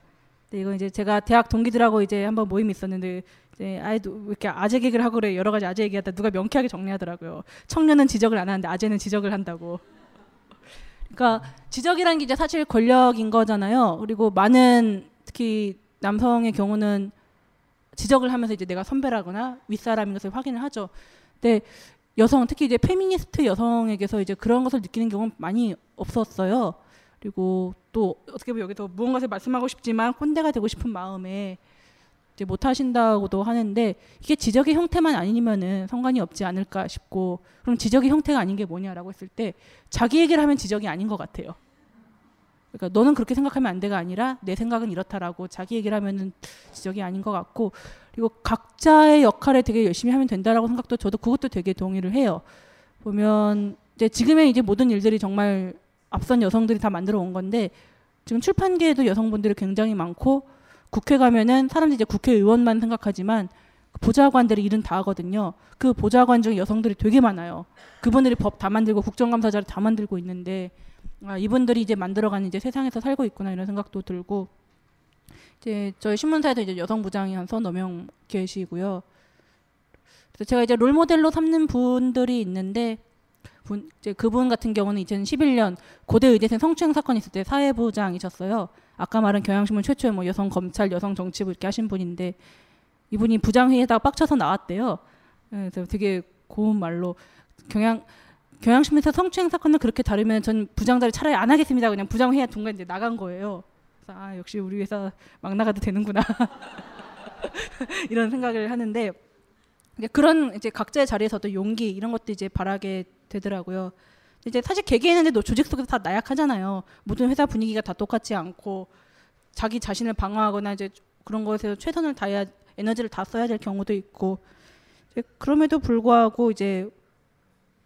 근데 이거 이제 제가 대학 동기들하고 이제 한번 모임이 있었는데 이제 아이도 왜 이렇게 아재 개그를 하고 그래 여러 가지 아재 얘기하다 누가 명쾌하게 정리하더라고요. 청년은 지적을 안 하는데 아재는 지적을 한다고. 그러니까 지적이라는 게 이제 사실 권력인 거잖아요. 그리고 많은 특히 남성의 경우는 지적을 하면서 이제 내가 선배라거나 윗사람인 것을 확인을 하죠. 근데 여성 특히 이제 페미니스트 여성에게서 이제 그런 것을 느끼는 경우는 많이 없었어요. 그리고 또 어떻게 보면 여기서 무언가를 말씀하고 싶지만 꼰대가 되고 싶은 마음에 이제 못 하신다고도 하는데 이게 지적의 형태만 아니면은 상관이 없지 않을까 싶고 그럼 지적의 형태가 아닌 게 뭐냐라고 했을 때 자기 얘기를 하면 지적이 아닌 것 같아요. 그러니까 너는 그렇게 생각하면 안 돼가 아니라 내 생각은 이렇다라고 자기 얘기를 하면은 지적이 아닌 것 같고 그리고 각자의 역할에 되게 열심히 하면 된다라고 생각도 저도 그것도 되게 동의를 해요. 보면 이제 지금의 이제 모든 일들이 정말 앞선 여성들이 다 만들어 온 건데 지금 출판계에도 여성분들이 굉장히 많고 국회 가면은 사람들이 이제 국회의원만 생각하지만 보좌관들이 일은 다 하거든요. 그 보좌관 중에 여성들이 되게 많아요. 그분들이 법 다 만들고 국정감사자를 다 만들고 있는데 아, 이분들이 이제 만들어가는 이제 세상에서 살고 있구나 이런 생각도 들고 이제 저희 신문사에도 이제 여성 부장이 한 서너 명 계시고요. 그래서 제가 이제 롤 모델로 삼는 분들이 있는데 분, 이제 그분 같은 경우는 2011년 고대 의대생 성추행 사건 있을 때 사회부장이셨어요. 아까 말한 경향신문 최초의 뭐 여성 검찰, 여성 정치부 이렇게 하신 분인데 이분이 부장회의에다가 빡쳐서 나왔대요. 예, 그래서 되게 고운 말로 경향 경향신문에서 성추행 사건을 그렇게 다루면 전 부장 자리 차라리 안 하겠습니다. 그냥 부장회의 중간 이제 나간 거예요. 그래서 아 역시 우리 회사 막 나가도 되는구나 이런 생각을 하는데 그런 이제 각자의 자리에서도 용기 이런 것도 이제 바라게 되더라고요. 이제 사실 개개인은 조직 속에서 다 나약하잖아요. 모든 회사 분위기가 다 똑같지 않고 자기 자신을 방어하거나 이제 그런 것에서 최선을 다해야 에너지를 다 써야 될 경우도 있고 그럼에도 불구하고 이제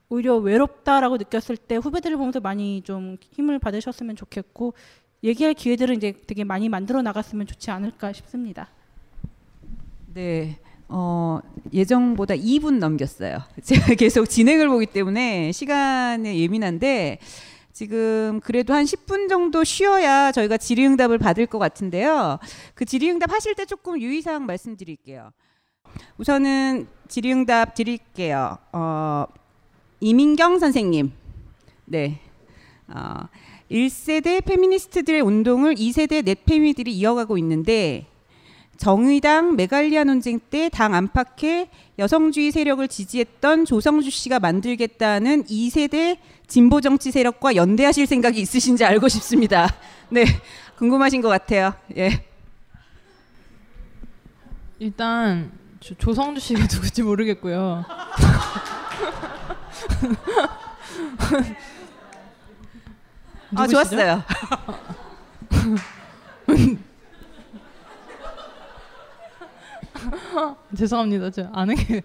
오히려 외롭다라고 느꼈을 때 후배들을 보면서 많이 좀 힘을 받으셨으면 좋겠고 얘기할 기회들은 이제 되게 많이 만들어 나갔으면 좋지 않을까 싶습니다. 네. 어, 예정보다 2분 넘겼어요. 제가 계속 진행을 보기 때문에 시간에 예민한데 지금 그래도 한 10분 정도 쉬어야 저희가 질의응답을 받을 것 같은데요. 그 질의응답 하실 때 조금 유의사항 말씀드릴게요. 우선은 질의응답 드릴게요. 어, 이민경 선생님. 네. 어, 1세대 페미니스트들의 운동을 2세대 넷페미들이 이어가고 있는데 정의당 메갈리아 논쟁 때 당 안팎의 여성주의 세력을 지지했던 조성주 씨가 만들겠다는 2세대 진보 정치 세력과 연대하실 생각이 있으신지 알고 싶습니다. 네, 궁금하신 것 같아요. 예. 일단 조, 조성주 씨가 누군지 모르겠고요. 아? 좋았어요. 죄송합니다. 저 아는 게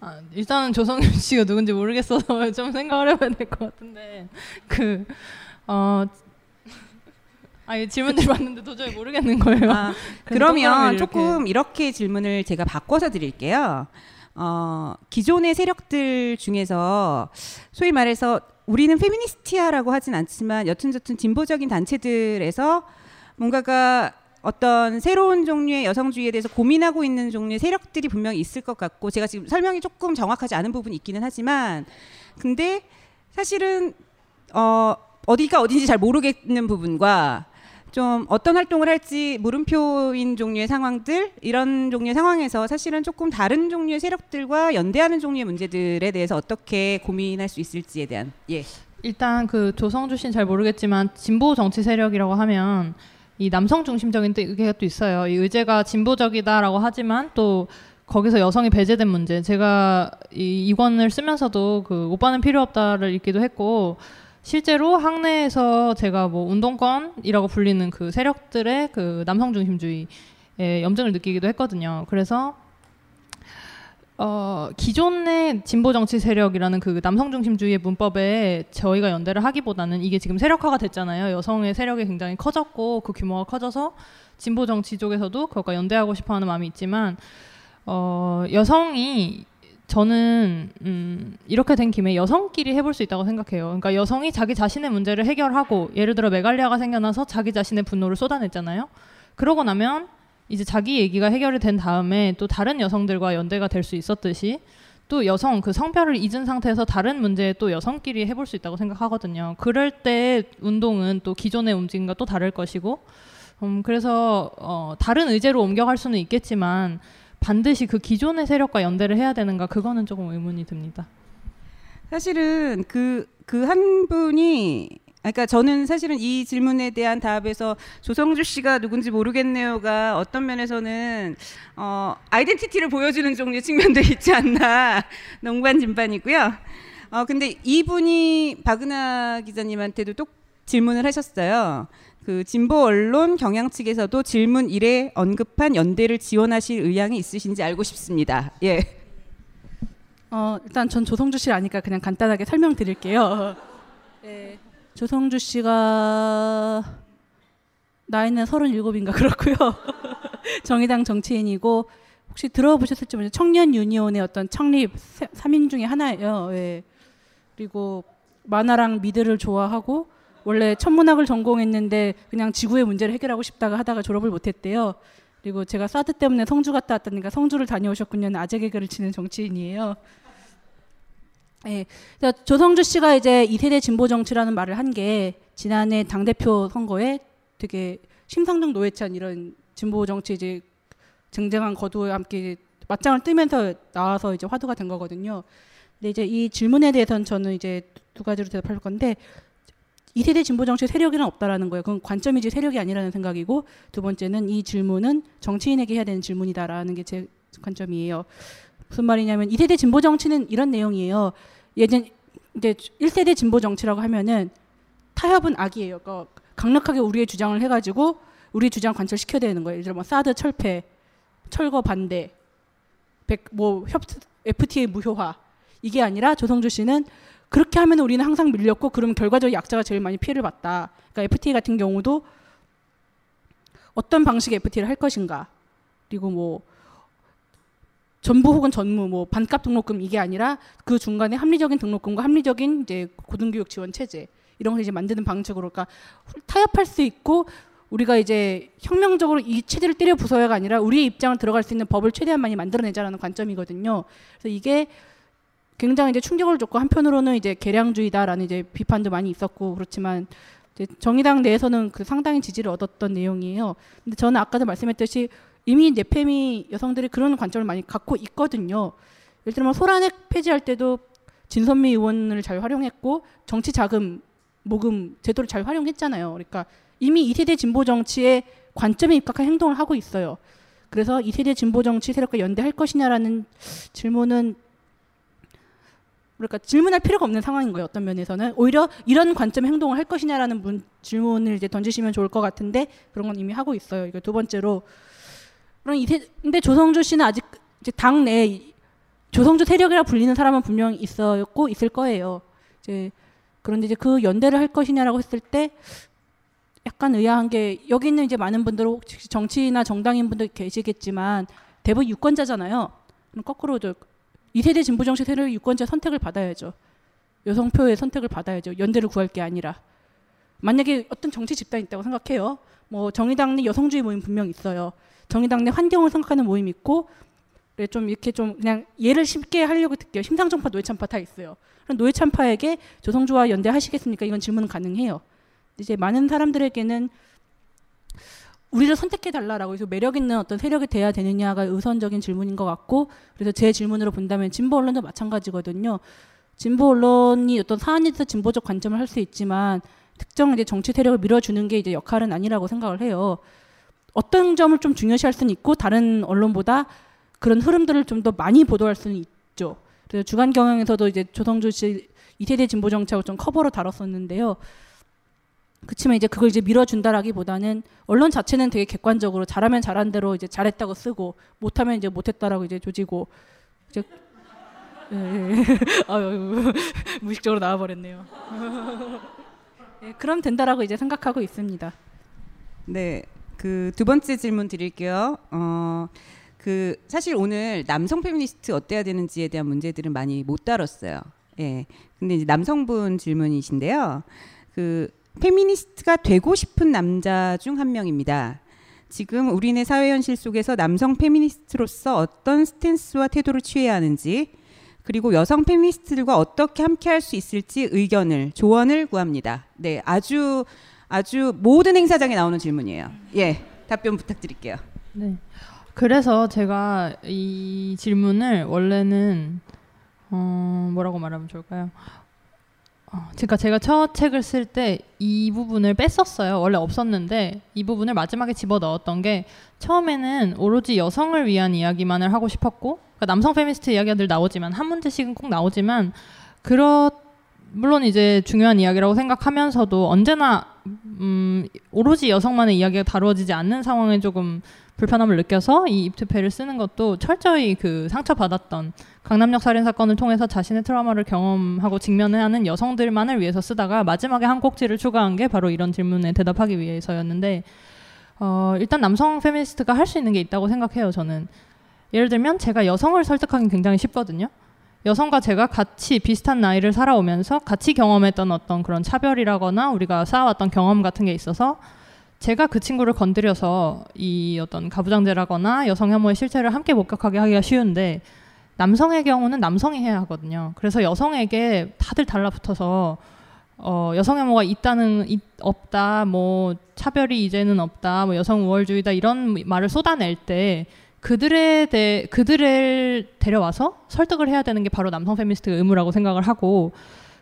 아, 일단은 조성윤 씨가 누군지 모르겠어서 좀 생각을 해봐야 될 것 같은데 그 어. 아니 질문들 봤는데 도저히 모르겠는 거예요. 아, 그러면. 조금 이렇게 질문을 제가 바꿔서 드릴게요. 어, 기존의 세력들 중에서 소위 말해서 우리는 페미니스티아라고 하진 않지만 여튼저튼 진보적인 단체들에서 뭔가가 어떤 새로운 종류의 여성주의에 대해서 고민하고 있는 종류의 세력들이 분명히 있을 것 같고 제가 지금 설명이 조금 정확하지 않은 부분이 있기는 하지만 근데 사실은 어, 어디가 어딘지 잘 모르겠는 부분과 좀 어떤 활동을 할지 물음표인 종류의 상황들 이런 종류의 상황에서 사실은 조금 다른 종류의 세력들과 연대하는 종류의 문제들에 대해서 어떻게 고민할 수 있을지에 대한 예 일단 그 조성주 씨는 잘 모르겠지만 진보 정치 세력이라고 하면 이 남성 중심적인 뜻가 또 있어요. 이 의제가 진보적이다라고 하지만 또 거기서 여성이 배제된 문제. 제가 이 이 권을 쓰면서도 그 오빠는 필요 없다를 읽기도 했고 실제로 학내에서 제가 뭐 운동권이라고 불리는 그 세력들의 그 남성 중심주의에 염증을 느끼기도 했거든요. 그래서 어, 기존의 진보 정치 세력이라는 그 남성 중심주의의 문법에 저희가 연대를 하기보다는 이게 지금 세력화가 됐잖아요. 여성의 세력이 굉장히 커졌고 그 규모가 커져서 진보 정치 쪽에서도 그것과 연대하고 싶어 하는 마음이 있지만 어, 여성이 저는 음, 이렇게 된 김에 여성끼리 해볼 수 있다고 생각해요. 그러니까 여성이 자기 자신의 문제를 해결하고 예를 들어 메갈리아가 생겨나서 자기 자신의 분노를 쏟아냈잖아요. 그러고 나면 이제 자기 얘기가 해결이 된 다음에 또 다른 여성들과 연대가 될 수 있었듯이 또 여성 그 성별을 잊은 상태에서 다른 문제에 또 여성끼리 해볼 수 있다고 생각하거든요. 그럴 때 운동은 또 기존의 움직임과 또 다를 것이고, 음, 그래서 어, 다른 의제로 옮겨갈 수는 있겠지만 반드시 그 기존의 세력과 연대를 해야 되는가 그거는 조금 의문이 듭니다. 사실은 그 그 한 분이 그러니까 저는 사실은 이 질문에 대한 답에서 조성주 씨가 누군지 모르겠네요가 어떤 면에서는 어, 아이덴티티를 보여주는 종류의 측면도 있지 않나 농반 진반이고요. 어, 근데 이분이 박은하 기자님한테도 또 질문을 하셨어요. 그 진보 언론 경향 측에서도 질문 1에 언급한 연대를 지원하실 의향이 있으신지 알고 싶습니다. 예. 어, 일단 전 조성주 씨를 아니까 그냥 간단하게 설명드릴게요. 네, 조성주 씨가 나이는 37인가 그렇고요. 정의당 정치인이고 혹시 들어보셨을지 모르겠는데 청년 유니온의 어떤 창립 3인 중에 하나예요. 예. 그리고 만화랑 미드를 좋아하고 원래 천문학을 전공했는데 그냥 지구의 문제를 해결하고 싶다가 하다가 졸업을 못했대요. 그리고 제가 사드 때문에 성주 갔다 왔다니까 성주를 다녀오셨군요. 아재 개그를 치는 정치인이에요. 예. 그래서 조성주 씨가 이제 이세대 진보 정치라는 말을 한 게 지난해 당 대표 선거에 되게 심상정 노회찬 이런 진보 정치 이제 쟁쟁한 거두와 함께 맞짱을 뜨면서 나와서 이제 화두가 된 거거든요. 근데 이제 이 질문에 대해서는 저는 이제 두 가지로 대답할 건데 이세대 진보 정치 세력이란 없다라는 거예요. 그건 관점이지 세력이 아니라는 생각이고 두 번째는 이 질문은 정치인에게 해야 되는 질문이다라는 게 제 관점이에요. 무슨 말이냐면 이세대 진보 정치는 이런 내용이에요. 예전 이제 1세대 진보 정치라고 하면은 타협은 악이에요. 그러니까 강력하게 우리의 주장을 해가지고 우리 주장 관철시켜야 되는 거예요. 예를 들어 뭐 사드 철폐, 철거 반대, 백, 뭐 협, FTA 무효화 이게 아니라 조성주 씨는 그렇게 하면 우리는 항상 밀렸고 그러면 결과적으로 약자가 제일 많이 피해를 봤다. 그러니까 FTA 같은 경우도 어떤 방식의 FTA를 할 것인가 그리고 뭐 전부 혹은 전무 뭐 반값 등록금 이게 아니라 그 중간에 합리적인 등록금과 합리적인 이제 고등교육 지원 체제 이런 걸 이제 만드는 방식으로 그러니까 타협할 수 있고 우리가 이제 혁명적으로 이 체제를 때려 부숴야가 아니라 우리의 입장을 들어갈 수 있는 법을 최대한 많이 만들어내자라는 관점이거든요. 그래서 이게 굉장히 이제 충격을 줬고 한편으로는 이제 개량주의다라는 이제 비판도 많이 있었고 그렇지만 정의당 내에서는 그 상당히 지지를 얻었던 내용이에요. 근데 저는 아까도 말씀했듯이 이미 네페미 여성들이 그런 관점을 많이 갖고 있거든요. 예를 들면 소란핵 폐지할 때도 진선미 의원을 잘 활용했고 정치 자금 모금 제도를 잘 활용했잖아요. 그러니까 이미 이 세대 진보 정치의 관점에 입각한 행동을 하고 있어요. 그래서 이 세대 진보 정치 세력과 연대할 것이냐라는 질문은 그러니까 질문할 필요가 없는 상황인 거예요. 어떤 면에서는 오히려 이런 관점의 행동을 할 것이냐라는 문, 질문을 이제 던지시면 좋을 것 같은데 그런 건 이미 하고 있어요. 이거 두 번째로 그럼 이세 근데 조성주 씨는 아직 이제 당내 조성주 세력이라 불리는 사람은 분명 있었고 있을 거예요. 이제 그런데 이제 그 연대를 할 것이냐라고 했을 때 약간 의아한 게 여기 있는 이제 많은 분들 혹시 정치나 정당인 분들 계시겠지만 대부분 유권자잖아요. 거꾸로 저 이세대 진보 정치 세력의 유권자 선택을 받아야죠. 여성표의 선택을 받아야죠. 연대를 구할 게 아니라 만약에 어떤 정치 집단이 있다고 생각해요. 뭐 정의당 내 여성주의 모임 분명 있어요. 정의당 내 환경을 생각하는 모임 있고 그래 좀 이렇게 좀 그냥 예를 쉽게 하려고 듣게요. 심상정파 노예참파 다 있어요. 그럼 노예참파에게 조성주와 연대하시겠습니까? 이건 질문 가능해요. 이제 많은 사람들에게는 우리를 선택해 달라라고 해서 매력 있는 어떤 세력이 돼야 되느냐가 우선적인 질문인 것 같고 그래서 제 질문으로 본다면 진보 언론도 마찬가지거든요. 진보 언론이 어떤 사안에 대해서 진보적 관점을 할 수 있지만 특정 이제 정치 세력을 밀어주는 게 이제 역할은 아니라고 생각을 해요. 어떤 점을 좀 중요시할 수는 있고 다른 언론보다 그런 흐름들을 좀 더 많이 보도할 수는 있죠. 그래서 주간 경영에서도 이제 조성주 씨 이세대 진보 정책을 좀 커버로 다뤘었는데요. 그치만 이제 그걸 이제 밀어준다라기보다는 언론 자체는 되게 객관적으로 잘하면 잘한 대로 이제 잘했다고 쓰고 못하면 이제 못했다라고 이제 조지고 이제 예, 예. 아유 무의식적으로 나와버렸네요. 예, 그럼 된다라고 이제 생각하고 있습니다. 네, 그 두 번째 질문 드릴게요. 어, 그 사실 오늘 남성 페미니스트 어때야 되는지에 대한 문제들은 많이 못 다뤘어요. 예. 근데 이제 남성분 질문이신데요. 그 페미니스트가 되고 싶은 남자 중 한 명입니다. 지금 우리네 사회 현실 속에서 남성 페미니스트로서 어떤 스탠스와 태도를 취해야 하는지 그리고 여성 페미니스트들과 어떻게 함께 할 수 있을지 의견을 조언을 구합니다. 네, 아주 아주 모든 행사장에 나오는 질문이에요. 예, 답변 부탁드릴게요. 네. 그래서 제가 이 질문을 원래는 어, 뭐라고 말하면 좋을까요? 어, 그러니까 제가 첫 책을 쓸 때 이 부분을 뺐었어요. 원래 없었는데 이 부분을 마지막에 집어 넣었던 게 처음에는 오로지 여성을 위한 이야기만을 하고 싶었고 그러니까 남성 페미니스트 이야기가 늘 나오지만 한 문제씩은 꼭 나오지만 그렇 물론 이제 중요한 이야기라고 생각하면서도 언제나 음, 오로지 여성만의 이야기가 다루어지지 않는 상황에 조금 불편함을 느껴서 이 입투패를 쓰는 것도 철저히 그 상처받았던 강남역 살인 사건을 통해서 자신의 트라우마를 경험하고 직면해야 하는 여성들만을 위해서 쓰다가 마지막에 한 꼭지를 추가한 게 바로 이런 질문에 대답하기 위해서였는데 어, 일단 남성 페미니스트가 할 수 있는 게 있다고 생각해요. 저는 예를 들면 제가 여성을 설득하기 굉장히 쉽거든요. 여성과 제가 같이 비슷한 나이를 살아오면서 같이 경험했던 어떤 그런 차별이라거나 우리가 쌓아왔던 경험 같은 게 있어서 제가 그 친구를 건드려서 이 어떤 가부장제라거나 여성 혐오의 실체를 함께 목격하게 하기가 쉬운데 남성의 경우는 남성이 해야 하거든요. 그래서 여성에게 다들 달라붙어서 어, 여성 혐오가 있다는 있, 없다, 뭐 차별이 이제는 없다, 뭐 여성 우월주의다 이런 말을 쏟아낼 때 그들에 대 그들을 데려와서 설득을 해야 되는 게 바로 남성 페미니스트의 의무라고 생각을 하고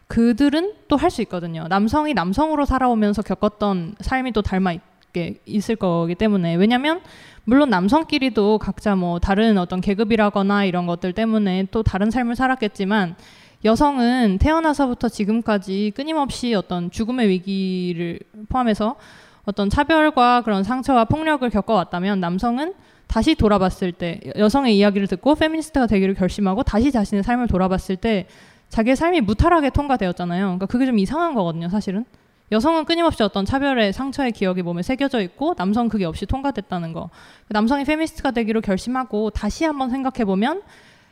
그들은 또 할 수 있거든요. 남성이 남성으로 살아오면서 겪었던 삶이 또 닮아 있게 있을 거기 때문에 왜냐하면 물론 남성끼리도 각자 뭐 다른 어떤 계급이라거나 이런 것들 때문에 또 다른 삶을 살았겠지만 여성은 태어나서부터 지금까지 끊임없이 어떤 죽음의 위기를 포함해서 어떤 차별과 그런 상처와 폭력을 겪어왔다면 남성은 다시 돌아봤을 때 여성의 이야기를 듣고 페미니스트가 되기를 결심하고 다시 자신의 삶을 돌아봤을 때 자기의 삶이 무탈하게 통과되었잖아요. 그러니까 그게 좀 이상한 거거든요, 사실은. 여성은 끊임없이 어떤 차별의 상처의 기억이 몸에 새겨져 있고 남성 그게 없이 통과됐다는 거. 남성이 페미니스트가 되기로 결심하고 다시 한번 생각해 보면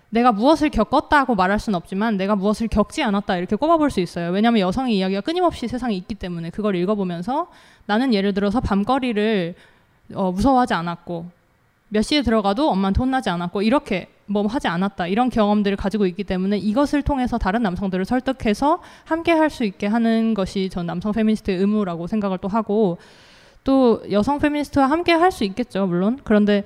내가 무엇을 겪었다고 말할 수는 없지만 내가 무엇을 겪지 않았다 이렇게 꼽아볼 수 있어요. 왜냐하면 여성의 이야기가 끊임없이 세상에 있기 때문에 그걸 읽어보면서 나는 예를 들어서 밤거리를 어, 무서워하지 않았고 몇 시에 들어가도 엄마한테 혼나지 않았고 이렇게 뭐 하지 않았다. 이런 경험들을 가지고 있기 때문에 이것을 통해서 다른 남성들을 설득해서 함께 할 수 있게 하는 것이 전 남성 페미니스트의 의무라고 생각을 또 하고 또 여성 페미니스트와 함께 할 수 있겠죠 물론. 그런데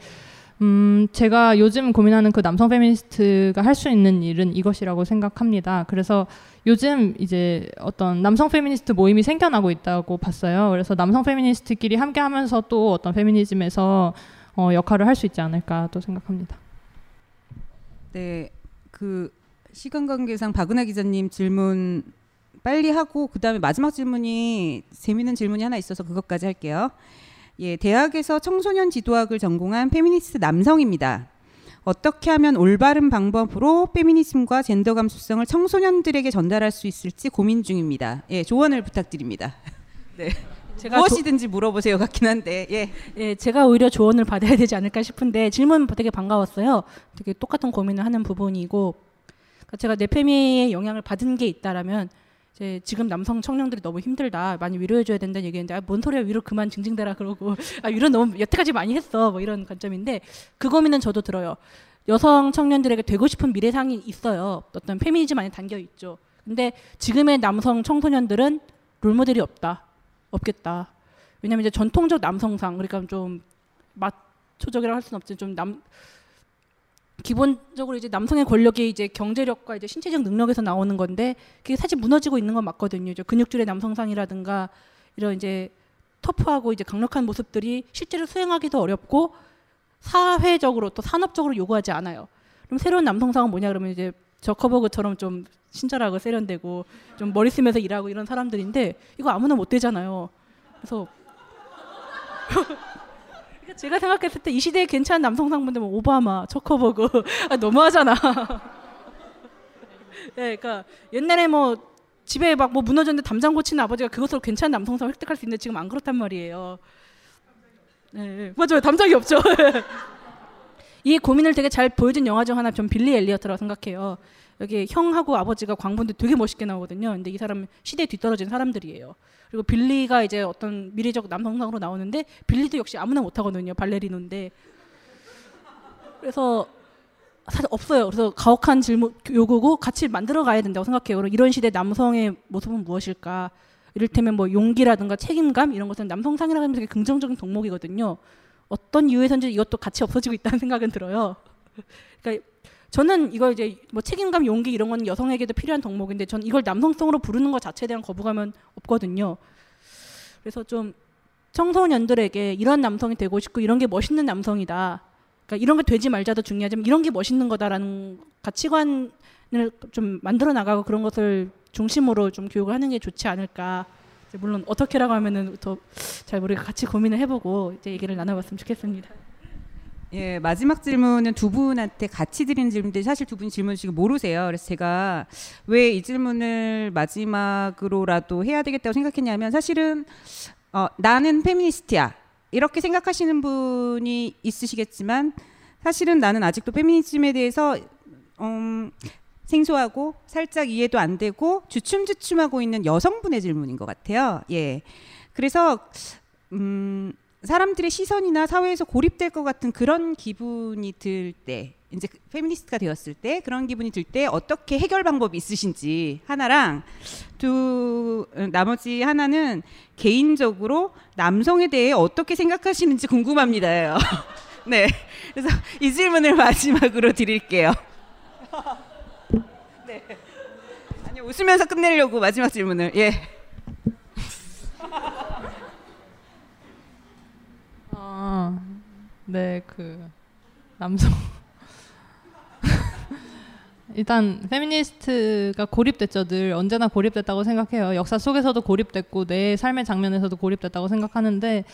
음 제가 요즘 고민하는 그 남성 페미니스트가 할 수 있는 일은 이것이라고 생각합니다. 그래서 요즘 이제 어떤 남성 페미니스트 모임이 생겨나고 있다고 봤어요. 그래서 남성 페미니스트끼리 함께 하면서 또 어떤 페미니즘에서 어, 역할을 할 수 있지 않을까 또 생각합니다. 네, 그 시간 관계상 박은하 기자님 질문 빨리 하고 그다음에 마지막 질문이 재미있는 질문이 하나 있어서 그것까지 할게요. 예, 대학에서 청소년 지도학을 전공한 페미니스트 남성입니다. 어떻게 하면 올바른 방법으로 페미니즘과 젠더 감수성을 청소년들에게 전달할 수 있을지 고민 중입니다. 예, 조언을 부탁드립니다. 네. 제가 무엇이든지 물어보세요 같긴 한데 예. 예, 제가 오히려 조언을 받아야 되지 않을까 싶은데 질문 되게 반가웠어요. 되게 똑같은 고민을 하는 부분이고 그러니까 제가 내페미의 영향을 받은 게 있다라면 이제 지금 남성 청년들이 너무 힘들다 많이 위로해줘야 된다는 얘기인데 아, 뭔 소리야 위로 그만 징징대라 그러고 아 위로 너무 여태까지 많이 했어 뭐 이런 관점인데 그 고민은 저도 들어요. 여성 청년들에게 되고 싶은 미래상이 있어요. 어떤 페미니즘 안에 담겨 있죠. 근데 지금의 남성 청소년들은 롤모델이 없다. 없겠다. 왜냐하면 이제 전통적 남성상 그러니까 좀 마초적이라고 할 수는 없지 좀남 기본적으로 이제 남성의 권력이 이제 경제력과 이제 신체적 능력에서 나오는 건데 그게 사실 무너지고 있는 건 맞거든요. 이제 근육줄의 남성상이라든가 이런 이제 터프하고 이제 강력한 모습들이 실제로 수행하기도 어렵고 사회적으로 또 산업적으로 요구하지 않아요. 그럼 새로운 남성상은 뭐냐 그러면 이제 저커버그처럼 좀 친절하고 세련되고 좀 머리 쓰면서 일하고 이런 사람들인데 이거 아무나 못 되잖아요. 그래서 제가 생각했을 때 이 시대에 괜찮은 남성상분들 뭐 오바마, 저커버그 아, 너무하잖아. 네, 그러니까 옛날에 뭐 집에 막 뭐 무너졌는데 담장 고치는 아버지가 그것으로 괜찮은 남성상 획득할 수 있는데 지금 안 그렇단 말이에요. 네, 네. 맞아요. 담장이 없죠. 이 고민을 되게 잘 보여준 영화 중 하나 좀 빌리 엘리어트라고 생각해요. 여기 형하고 아버지가 광분들 되게 멋있게 나오거든요. 근데 이 사람은 시대에 뒤떨어진 사람들이에요. 그리고 빌리가 이제 어떤 미래적 남성상으로 나오는데 빌리도 역시 아무나 못하거든요. 발레리노인데. 그래서 사실 없어요. 그래서 가혹한 질문 요구고 같이 만들어 가야 된다고 생각해요. 그럼 이런 시대 남성의 모습은 무엇일까? 이를테면 뭐 용기라든가 책임감 이런 것은 남성상이라고 하면 되게 긍정적인 덕목이거든요. 어떤 이유에서인지 이것도 같이 없어지고 있다는 생각은 들어요. 그러니까 저는 이걸 이제 뭐 책임감, 용기 이런 건 여성에게도 필요한 덕목인데 전 이걸 남성성으로 부르는 것 자체에 대한 거부감은 없거든요. 그래서 좀 청소년들에게 이런 남성이 되고 싶고 이런 게 멋있는 남성이다. 그러니까 이런 게 되지 말자도 중요하지만 이런 게 멋있는 거다라는 가치관을 좀 만들어 나가고 그런 것을 중심으로 좀 교육을 하는 게 좋지 않을까. 물론 어떻게라고 하면은 더 잘 모르게 같이 고민을 해보고 이제 얘기를 나눠봤으면 좋겠습니다. 예, 마지막 질문은 두 분한테 같이 드리는 질문인데 사실 두 분이 질문 지금 모르세요. 그래서 제가 왜 이 질문을 마지막으로라도 해야 되겠다고 생각했냐면 사실은 어, 나는 페미니스트야. 이렇게 생각하시는 분이 있으시겠지만 사실은 나는 아직도 페미니즘에 대해서 음, 생소하고 살짝 이해도 안 되고 주춤주춤하고 있는 여성분의 질문인 것 같아요. 예. 그래서 음, 사람들의 시선이나 사회에서 고립될 것 같은 그런 기분이 들 때, 이제 그 페미니스트가 되었을 때 그런 기분이 들 때 어떻게 해결 방법이 있으신지 하나랑 두 나머지 하나는 개인적으로 남성에 대해 어떻게 생각하시는지 궁금합니다요. 네, 그래서 이 질문을 마지막으로 드릴게요. 네, 아니 웃으면서 끝내려고 마지막 질문을 예. 아, 네, 그 남성 일단 페미니스트가 고립됐죠. 늘 언제나 고립됐다고 생각해요. 역사 속에서도 고립됐고 내 삶의 장면에서도 고립됐다고 생각하는데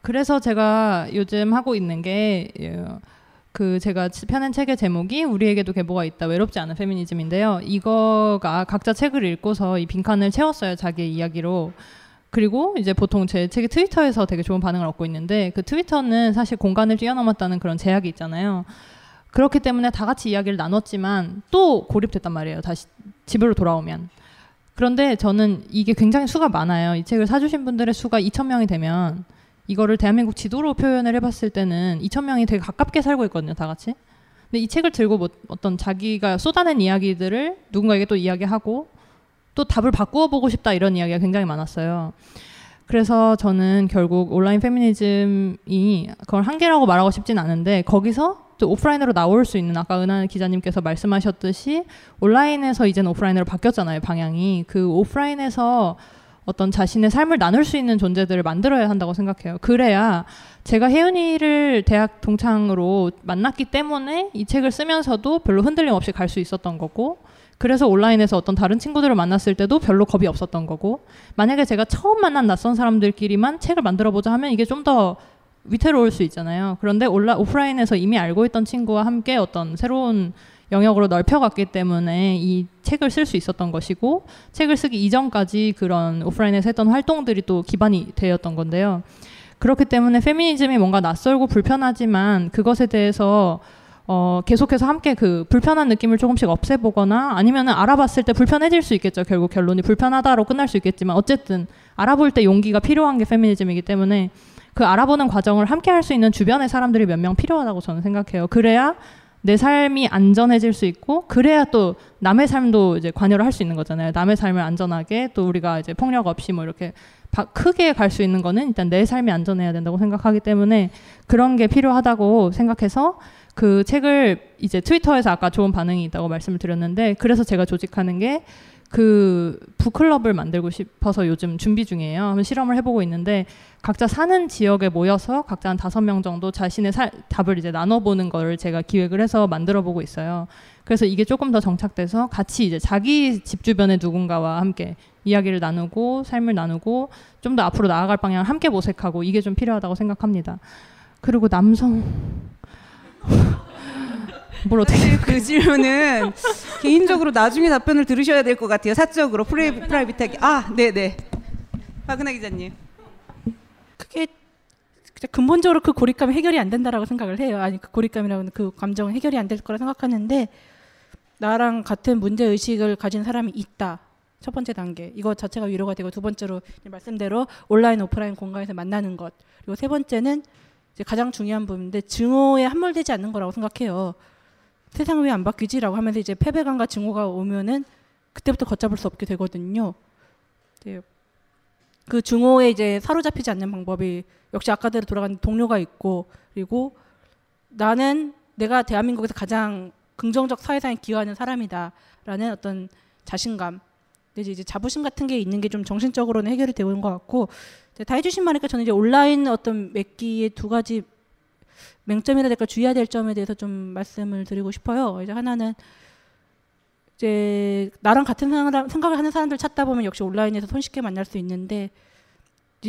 그래서 제가 요즘 하고 있는 게 그 제가 펴낸 책의 제목이 우리에게도 계보가 있다 외롭지 않은 페미니즘인데요. 이거가 각자 책을 읽고서 이 빈칸을 채웠어요. 자기의 이야기로. 그리고 이제 보통 제 책이 트위터에서 되게 좋은 반응을 얻고 있는데 그 트위터는 사실 공간을 뛰어넘었다는 그런 제약이 있잖아요. 그렇기 때문에 다 같이 이야기를 나눴지만 또 고립됐단 말이에요. 다시 집으로 돌아오면. 그런데 저는 이게 굉장히 수가 많아요. 이 책을 사주신 분들의 수가 2천 명이 되면 이거를 대한민국 지도로 표현을 해봤을 때는 2천 명이 되게 가깝게 살고 있거든요. 다 같이. 근데 이 책을 들고 뭐 어떤 자기가 쏟아낸 이야기들을 누군가에게 또 이야기하고 또 답을 바꾸어 보고 싶다 이런 이야기가 굉장히 많았어요. 그래서 저는 결국 온라인 페미니즘이 그걸 한계라고 말하고 싶진 않은데 거기서 또 오프라인으로 나올 수 있는 아까 은하 기자님께서 말씀하셨듯이 온라인에서 이제는 오프라인으로 바뀌었잖아요 방향이 그 오프라인에서 어떤 자신의 삶을 나눌 수 있는 존재들을 만들어야 한다고 생각해요. 그래야 제가 혜은이를 대학 동창으로 만났기 때문에 이 책을 쓰면서도 별로 흔들림 없이 갈 수 있었던 거고 그래서 온라인에서 어떤 다른 친구들을 만났을 때도 별로 겁이 없었던 거고 만약에 제가 처음 만난 낯선 사람들끼리만 책을 만들어 보자 하면 이게 좀 더 위태로울 수 있잖아요. 그런데 온라 오프라인에서 이미 알고 있던 친구와 함께 어떤 새로운 영역으로 넓혀갔기 때문에 이 책을 쓸 수 있었던 것이고 책을 쓰기 이전까지 그런 오프라인에서 했던 활동들이 또 기반이 되었던 건데요. 그렇기 때문에 페미니즘이 뭔가 낯설고 불편하지만 그것에 대해서 어, 계속해서 함께 그 불편한 느낌을 조금씩 없애보거나 아니면은 알아봤을 때 불편해질 수 있겠죠. 결국 결론이 불편하다로 끝날 수 있겠지만 어쨌든 알아볼 때 용기가 필요한 게 페미니즘이기 때문에 그 알아보는 과정을 함께 할 수 있는 주변의 사람들이 몇 명 필요하다고 저는 생각해요. 그래야 내 삶이 안전해질 수 있고 그래야 또 남의 삶도 이제 관여를 할 수 있는 거잖아요. 남의 삶을 안전하게 또 우리가 이제 폭력 없이 뭐 이렇게 바, 크게 갈 수 있는 거는 일단 내 삶이 안전해야 된다고 생각하기 때문에 그런 게 필요하다고 생각해서 그 책을 이제 트위터에서 아까 좋은 반응이 있다고 말씀을 드렸는데 그래서 제가 조직하는 게 그 북클럽을 만들고 싶어서 요즘 준비 중이에요. 한번 실험을 해보고 있는데 각자 사는 지역에 모여서 각자 한 다섯 명 정도 자신의 살, 답을 이제 나눠보는 거를 제가 기획을 해서 만들어보고 있어요. 그래서 이게 조금 더 정착돼서 같이 이제 자기 집 주변의 누군가와 함께 이야기를 나누고 삶을 나누고 좀 더 앞으로 나아갈 방향을 함께 모색하고 이게 좀 필요하다고 생각합니다. 그리고 남성 뭘 어떻게 그 질문은 개인적으로 나중에 답변을 들으셔야 될 것 같아요. 사적으로 프라이, 프라이빗하게. 아, 네, 네. 박은하 기자님. 그게 근본적으로 그 고립감이 해결이 안 된다라고 생각을 해요. 아니 그 고립감이라는 그 감정은 해결이 안 될 거라 생각하는데 나랑 같은 문제 의식을 가진 사람이 있다. 첫 번째 단계 이거 자체가 위로가 되고 두 번째로 말씀대로 온라인 오프라인 공간에서 만나는 것 그리고 세 번째는 이제 가장 중요한 부분인데 증오에 함몰되지 않는 거라고 생각해요. 세상은 왜안 바뀌지라고 하면서 이제 패배감과 증오가 오면은 그때부터 걷잡을 수 없게 되거든요. 네. 그 증오에 이제 사로잡히지 않는 방법이 역시 아까대로 돌아가는 동료가 있고 그리고 나는 내가 대한민국에서 가장 긍정적 사회상에 기여하는 사람이다라는 어떤 자신감 이제 이제 자부심 같은 게 있는 게 좀 정신적으로는 해결이 되는 것 같고 다 해주신 말이니까 저는 이제 온라인 어떤 맺기의 두 가지 맹점이라 될까 주의해야 될 점에 대해서 좀 말씀을 드리고 싶어요. 이제 하나는 이제 나랑 같은 생각을 하는 사람들 찾다 보면 역시 온라인에서 손쉽게 만날 수 있는데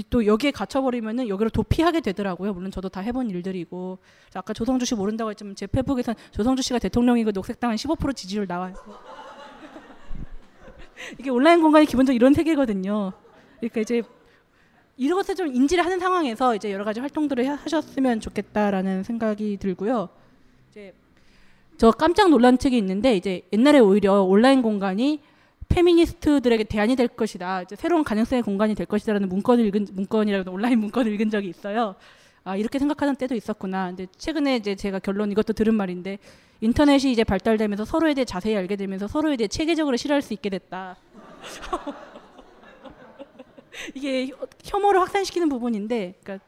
또 여기에 갇혀버리면은 여기를 도피하게 되더라고요. 물론 저도 다 해본 일들이고 아까 조성주 씨 모른다고 했지만 제 페북에선 조성주 씨가 대통령이고 녹색당은 15% 지지율 나와요. 이게 온라인 공간이 기본적으로 이런 세계거든요. 그러니까 이제 이런 것을 좀 인지를 하는 상황에서 이제 여러 가지 활동들을 하셨으면 좋겠다라는 생각이 들고요. 이제 저 깜짝 놀란 책이 있는데 이제 옛날에 오히려 온라인 공간이 페미니스트들에게 대안이 될 것이다. 이제 새로운 가능성의 공간이 될 것이다라는 문건을 읽은 문건이라고 온라인 문건을 읽은 적이 있어요. 아 이렇게 생각하는 때도 있었구나. 근데 최근에 이제 제가 결론 이것도 들은 말인데 인터넷이 이제 발달되면서 서로에 대해 자세히 알게 되면서 서로에 대해 체계적으로 싫어할 수 있게 됐다. 이게 혐오를 확산시키는 부분인데, 그러니까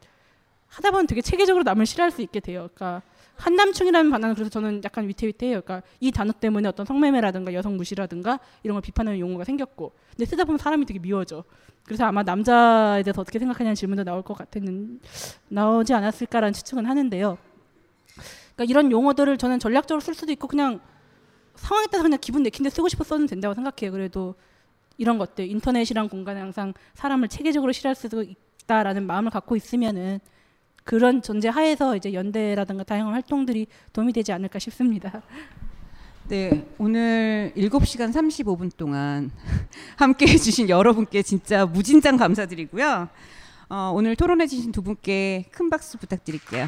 하다 보면 되게 체계적으로 남을 싫어할 수 있게 돼요. 그러니까 한남충이라는 단어는 그래서 저는 약간 위태위태해요. 그러니까 이 단어 때문에 어떤 성매매라든가 여성 무시라든가 이런 걸 비판하는 용어가 생겼고, 근데 쓰다 보면 사람이 되게 미워져. 그래서 아마 남자에 대해서 어떻게 생각하냐는 질문도 나올 것 같았는 나오지 않았을까라는 추측은 하는데요. 그러니까 이런 용어들을 저는 전략적으로 쓸 수도 있고 그냥 상황에 따라서 그냥 기분 내키는데 쓰고 싶어 써도 된다고 생각해요. 그래도 이런 것들 인터넷이란 공간에 항상 사람을 체계적으로 싫어할 수도 있다라는 마음을 갖고 있으면은 그런 존재 하에서 이제 연대라든가 다양한 활동들이 도움이 되지 않을까 싶습니다. 네, 오늘 7시간 35분 동안 함께 해주신 여러분께 진짜 무진장 감사드리고요. 어, 오늘 토론해주신 두 분께 큰 박수 부탁드릴게요.